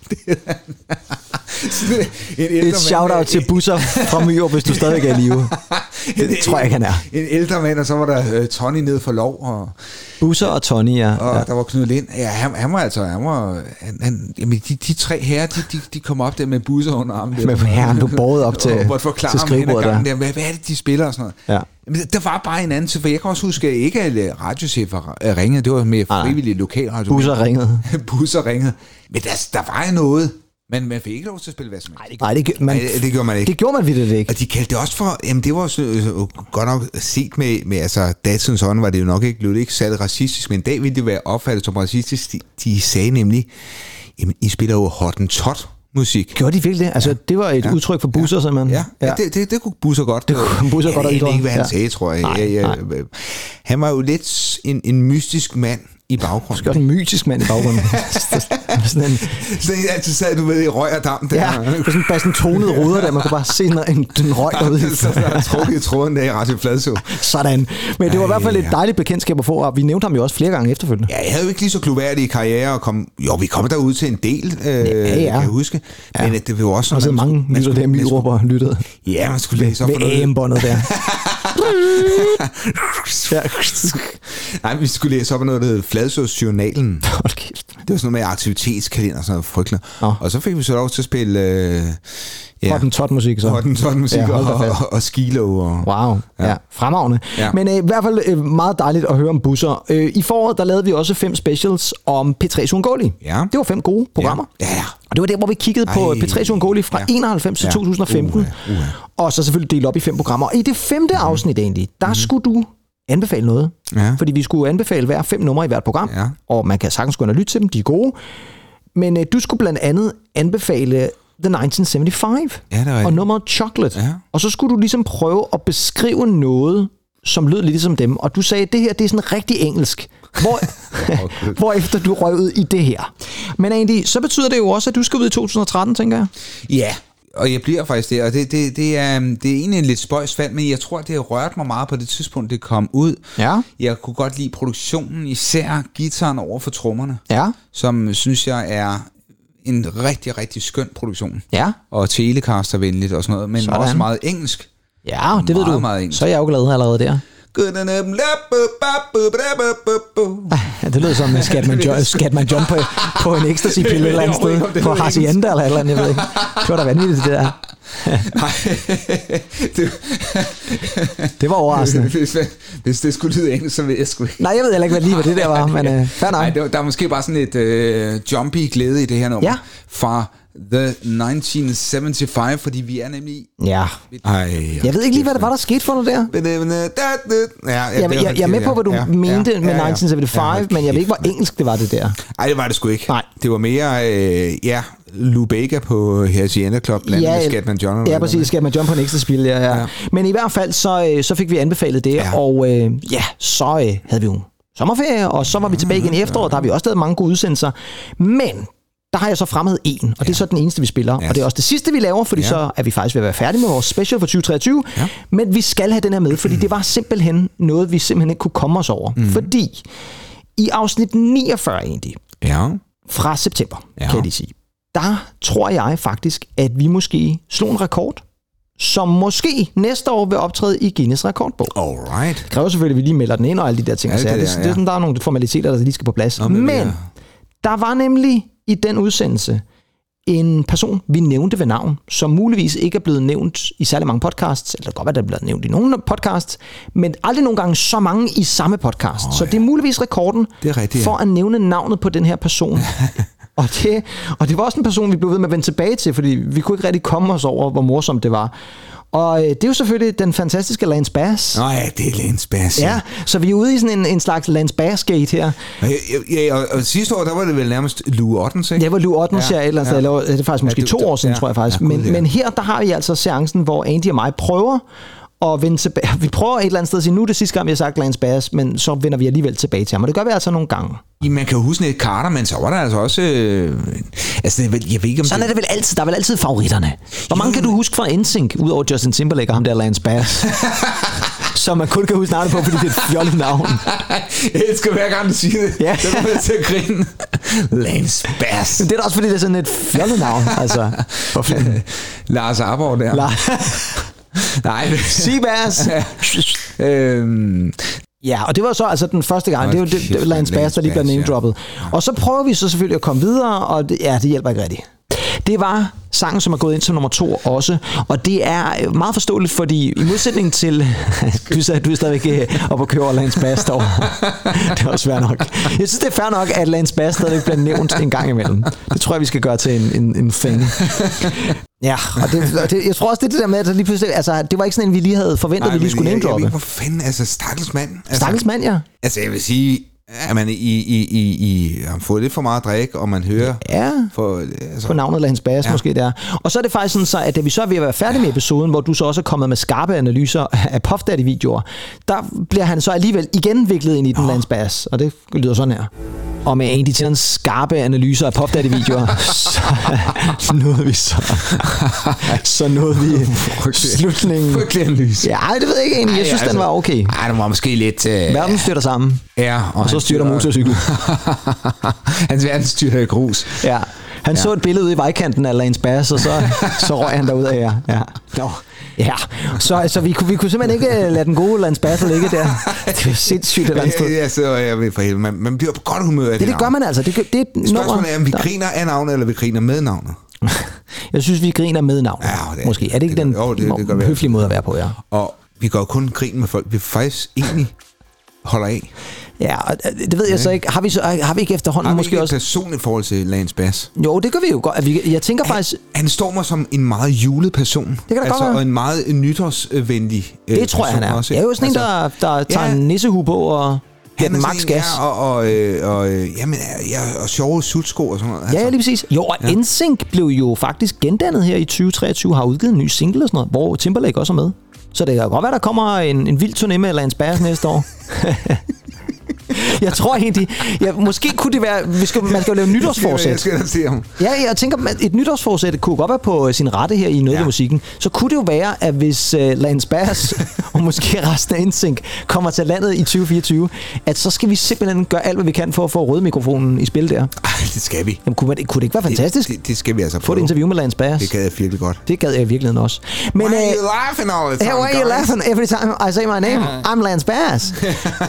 Sådan en ældre Et shout-out til busser fra Myrup, hvis du stadigvæk er i live. Det tror jeg ikke, han er. En ældre mand, og så var der uh, Tony nede for lov, og, Busser og Tony, ja. og ja. der var Knud Lind. Ja, han, han var altså... Han var, han, han, jamen, de, de tre herrer, de, de, de kom op der med busser under armen. Der, Med herren, du båret op til- og forklare til skrivebordet der. der. Hvad, hvad er det, de spiller og sådan noget? Ja. Jamen, der var bare en anden til, for jeg kan også huske, at ikke alle radiochefer øh, ringede. Det var mere frivillige lokalradio. Busser ringede. busser ringede. Men der, der var jo noget. Men man fik ikke lov til at spille hvad som helst. Nej, det, gjorde man, Nej, det, det gjorde man ikke. det gjorde man vildt ikke. Og de kaldte det også for, jamen det var så, øh, godt nok set med, med altså datidens hånd var det jo nok ikke, blev det ikke særlig racistisk, men i dag ville det være opfattet som racistisk. De, de sagde nemlig, jamen I spiller jo hottentot musik. Gjorde de virkelig det? Altså, det var et Ja. udtryk for busser, simpelthen. Ja, ja. ja det, det, det kunne Busser godt. Det kunne Busser jeg godt ved have egentlig ikke, hvad han gjort. sagde, tror jeg. Nej, jeg, jeg nej. Han var jo lidt en, en mystisk mand, i baggrunden. Også en mytisk mand i baggrunden. sådan en, Så jeg altid sad, du ved, i røg og damp der. ja, det er sådan bare sådan tonede ruder der. Man kunne bare se sådan en, en røg derude. så der er trukket i tråden der i Radio Fladså. Sådan. Men det var i hvert fald et dejligt bekendtskab at få, og vi nævnte ham jo også flere gange efterfølgende. Ja, jeg havde jo ikke lige så gluværdig karriere og kom, jo, vi kom derud til en del, øh, ja, ja. kan jeg huske. Men øh, det var jo også Og så sådan, man mange lytter der, Myrup og lyttede. Ja, man skulle læse op for noget. AM-båndet der. ja. Nej, vi skulle læse op af noget, der hed Fladsås Journalen. Hold kæft. Det var sådan noget med aktivitetskalender og sådan noget frygteligt. Og så fik vi så lov til at spille... Øh, ja, Hottentot musik så. Hottentot musik Ja, og, og, og skilo. Og, Wow, ja, ja fremragende. Ja. Men øh, i hvert fald øh, meget dejligt at høre om busser. Øh, I foråret, der lavede vi også fem specials om P3 Uangoli. Ja. Det var fem gode programmer. Ja, ja. Og det var der, hvor vi kiggede på Ej. P3 Uangoli fra Ja. 91 til Ja. 2015. Uha, uha. Og så selvfølgelig dele op i fem programmer. Og i det femte Mhm. Afsnit egentlig, der skulle du anbefale noget. Ja. Fordi vi skulle anbefale hver fem numre i hvert program. Ja. Og man kan sagtens gå ind og lytte til dem, de er gode. Men øh, du skulle blandt andet anbefale The 1975 Ja, det og nummeret Chocolate. Ja. Og så skulle du ligesom prøve at beskrive noget, som lød lidt ligesom dem. Og du sagde, at det her det er sådan rigtig engelsk. Hvor, hvor efter du røg ud i det her. Men egentlig, så betyder det jo også, at du skal ud i 2013, tænker jeg. Ja, og jeg bliver faktisk der, og det, det, det, er, det er egentlig en lidt spøjs fald, men jeg tror, det har rørt mig meget på det tidspunkt, det kom ud. Ja. Jeg kunne godt lide produktionen, især gitaren over for trommerne, Ja. som synes jeg er en rigtig, rigtig skøn produktion. Ja. Og telecaster-venligt og sådan noget, men Sådan. Også meget engelsk. Ja, det ved Meget, du. meget engelsk. Så er jeg jo glad allerede der. Ja, det lød som Skatman, jo- Skatman John på, på en ecstasy-pille et eller andet sted. det På Hacienda eller et eller andet, jeg ved ikke. Det var da vanvittigt, det der. Det var overraskende. hvis, hvis det skulle lyde engelsk, så ved jeg sgu ikke. Nej, jeg ved heller ikke, hvad lige hvad det der var, men øh, fair nok. Nej, det var, der er måske bare sådan et øh, jumpy glæde i det her nummer. Ja. Fra The 1975, fordi vi er nemlig... Ja. Ej, Jeg ved ikke lige, hvad der var, der skete for noget der. Ja, ja, Jeg, jeg, jeg er med på, hvad du ja, mente ja, med ja, ja. 1975, men jeg ved ikke, hvor engelsk det var, det der. Ej, det var det sgu ikke. Nej. Det var mere, øh, ja, Lou Bega på Hacienda Club, blandt andet med Scatman John. Ja, præcis. der Skal man jump på en ekstra spil, ja, ja. ja. Men i hvert fald, så, øh, så fik vi anbefalet det, ja. og øh, ja, så øh, havde vi jo sommerferie, og så var vi tilbage igen i efteråret. Der har vi også lavet mange gode udsendelser. Men der har jeg så fremhed en, og det er så den eneste, vi spiller. Ja. Og det er også det sidste, vi laver, fordi Ja. så er vi faktisk ved at være færdige med vores special for 2023. Ja. Men vi skal have den her med, fordi det var simpelthen noget, vi simpelthen ikke kunne komme os over. Mm. Fordi i afsnit 49 egentlig, Ja. fra september, Ja. ja. kan jeg lige sige, der tror jeg faktisk, at vi måske slog en rekord, som måske næste år vil optræde i Guinness rekordbog. Alright. Det kræver selvfølgelig, at vi lige melder den ind og alle de der ting. Ja, Ja, det det, er det, det, ja. er sådan, der er nogle formaliteter, der lige skal på plads. Nå, men men er- der var nemlig i den udsendelse en person, vi nævnte ved navn, som muligvis ikke er blevet nævnt i særlig mange podcasts, eller det kan godt være, der er blevet nævnt i nogle podcasts, men aldrig nogle gange så mange i samme podcast. Oh, så det er muligvis rekorden Det er rigtigt, ja. for at nævne navnet på den her person. og, det, og det var også en person, vi blev ved med at vende tilbage til, fordi vi kunne ikke rigtig komme os over, hvor morsomt det var. Og øh, det er jo selvfølgelig den fantastiske Lance Bass. Nå ja, det er Lance Bass. Ja, så vi er ude i sådan en, en slags Lance Bass-gate her. Ja, ja, og, og sidste år, der var det vel nærmest Lou Ottens, ikke? Det var Lou Ottens, ja, ja, eller sted, eller det er faktisk måske det- to år siden, ja, tror jeg faktisk. ja, men, ja. men her, der har vi altså seancen, hvor Andy og mig prøver at vende tilbage. Vi prøver et eller andet sted at sige, nu er det sidste gang, vi har sagt Lance Bass, men så vender vi alligevel tilbage til ham. Og det gør vi altså nogle gange. I, man kan jo huske Ned Carter, men så var der altså også... Øh, altså, det er jeg ved ikke, om Sådan er det vel altid. Der er vel altid favoritterne. Hvor mange kan du huske fra NSYNC, udover Justin Timberlake og ham der Lance Bass? som man kun kan huske navnet på, fordi det er et fjollet navn. Jeg elsker hver gang, du siger det. Ja. Det jeg til at grine. Lance Bass. Men det er da også, fordi det er sådan et fjollet navn. Altså? Lars Arborg der. La- Nej. Seabass. øhm, Ja, og det var så altså den første gang. Det jo det, det, Lance Bass, der lige bliver Bass, ja. name-droppet. Og så prøver vi så selvfølgelig at komme videre, og det, ja, det hjælper ikke rigtigt. Det var sangen, som er gået ind som nummer to også, og det er meget forståeligt, fordi i modsætning til, du at du er stadigvæk øh, oppe og kører over Lance Bass det er også fair nok. Jeg synes, det er fair nok, at Lance Bass stadigvæk bliver nævnt en gang imellem. Det tror jeg, vi skal gøre til en, en, en thing. Ja, og det, og det, jeg tror også, det er det der med, at lige pludselig, altså, det var ikke sådan en, vi lige havde forventet, at vi lige skulle name-droppe. ikke, hvor fanden, altså, stakkels mand. Altså, Stakkels mand, ja. Altså, jeg vil sige, at man i, i, i, i har fået lidt for meget drik, og man hører... Ja, for, altså, på navnet Lance Bass Ja. ja. måske der. Og så er det faktisk sådan, så, at da vi så er ved at være færdige med episoden, hvor du så også er kommet med skarpe analyser af Puff Daddy-videoer, der bliver han så alligevel igen viklet ind i den Lance Bass, og det lyder sådan her. Og med Andy Tillens skarpe analyser af Puff Daddy-videoer, så nåede vi så, så nåede vi slutningen. Frygtelig analyse. Ja, det ved jeg ikke egentlig. Jeg synes, den var okay. Ej, den var måske lidt... Øh, Verden styrter sammen. Ja, Og så han styrter motorcyklen. Hans verden styrter i grus. Ja. Han ja. så et billede ude i vejkanten af Lance Bass, og så, så røg han derud af jer. Ja. Nå. Ja, så, så vi, kunne, vi kunne simpelthen ikke øh, lade den gode Lance Bass ligge der. Det er sindssygt et eller andet sted. Ja, så jeg ved for helvede. Man, man bliver på godt humør af det, Det, det gør man altså. Det, det er Spørgsmålet er, om vi der- griner af navnet, eller vi griner med navnet. Jeg synes, vi griner med navn. Ja, det Måske. Er det ikke den jo, det, det gør vi. høflige måde at være på, ja? Og vi går kun grin med folk, vi faktisk egentlig holder af. Ja, og øh, det ved jeg så ikke. Har vi, så, har vi ikke efterhånden Har vi måske ikke også... personligt forhold til Lance Bass? Jo, det gør vi jo godt. jeg tænker faktisk... Han står mig som en meget julet person. Det kan da godt altså, være. Og en meget nytårsvenlig øh, Det tror jeg, han er. Også, Jeg er jo sådan en, der, der tager ja. en nissehue på og giver den er max gas. Ja, og, og, øh, og, øh, jamen, ja, og sjove sutsko og sådan noget. altså. Ja, ja, lige præcis. Jo, og ja. NSYNC blev jo faktisk gendannet her i 2023, har udgivet en ny single og sådan noget, hvor Timberlake også er med. Så det kan godt være, der kommer en, en vild turné med Lance Bass næste år. jeg tror egentlig, ja, måske kunne det være, vi skal, man skal jo lave nytårsforsæt. Jeg skal se ham. Ja, jeg tænker, at et nytårsforsæt kunne godt være på øh, sin rette her i noget ja. musikken. Så kunne det jo være, at hvis uh, Lance Bass og måske resten af NSYNC kommer til landet i 2024, at så skal vi simpelthen gøre alt, hvad vi kan for at få rødmikrofonen i spil der. Ej, det skal vi. Jamen, kunne, man, kunne det ikke være fantastisk? Det, det, det skal vi altså Få et prøve. interview med Lance Bass. Det gad jeg virkelig godt. Det gad jeg i virkeligheden også. Men, Why are øh, you laughing all the time, Hey, why are you laughing every time I say my name? I'm Lance Bass.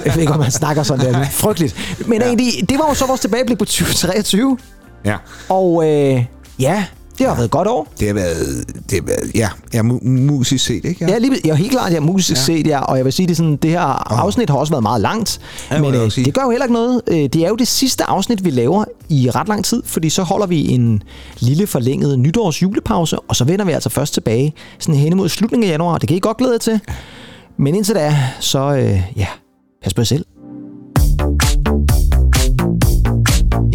jeg ved ikke, om man snakker sådan der. Frygteligt. Men ja. egentlig, det var jo så vores tilbageblik på 2023. Ja. Og øh, ja, det har været et godt år. Det har været, det har været ja, ja mu- musisk set, ikke? Ja, lige, ja helt klart, ja, musisk ja. set, ja. Og jeg vil sige, det er sådan, det her afsnit har også været meget langt. Ja, men jeg øh, det gør jo heller ikke noget. Øh, Det er jo det sidste afsnit, vi laver i ret lang tid, fordi så holder vi en lille forlænget nytårs julepause, og så vender vi altså først tilbage sådan hen imod slutningen af januar. Det kan I godt glæde jer til. Men indtil da, så øh, ja, pas på jer selv.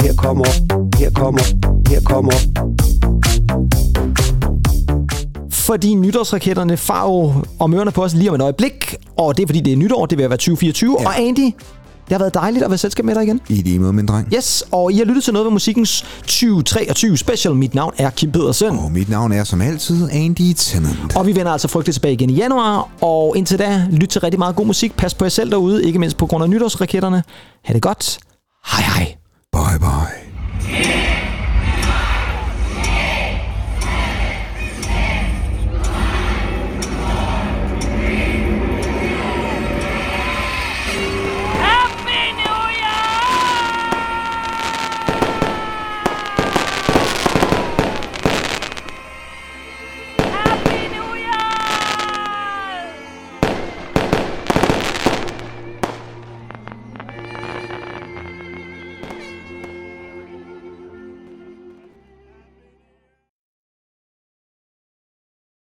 Her kommer, her kommer, her kommer. Fordi nytårsraketterne far jo om ørerne på os lige om et øjeblik, og det er fordi, det er nytår, det vil være 2024. Ja. Og Andy, det har været dejligt at være selskab med dig igen. I lige måde, min dreng. Yes, og I har lyttet til noget ved musikkens 2023 special. Mit navn er Kim Pedersen. Og mit navn er som altid Andy Tennant. Og vi vender altså frygteligt tilbage igen i januar. Og indtil da, lyt til rigtig meget god musik. Pas på jer selv derude, ikke mindst på grund af nytårsraketterne. Ha' det godt. Hej hej. Bye bye.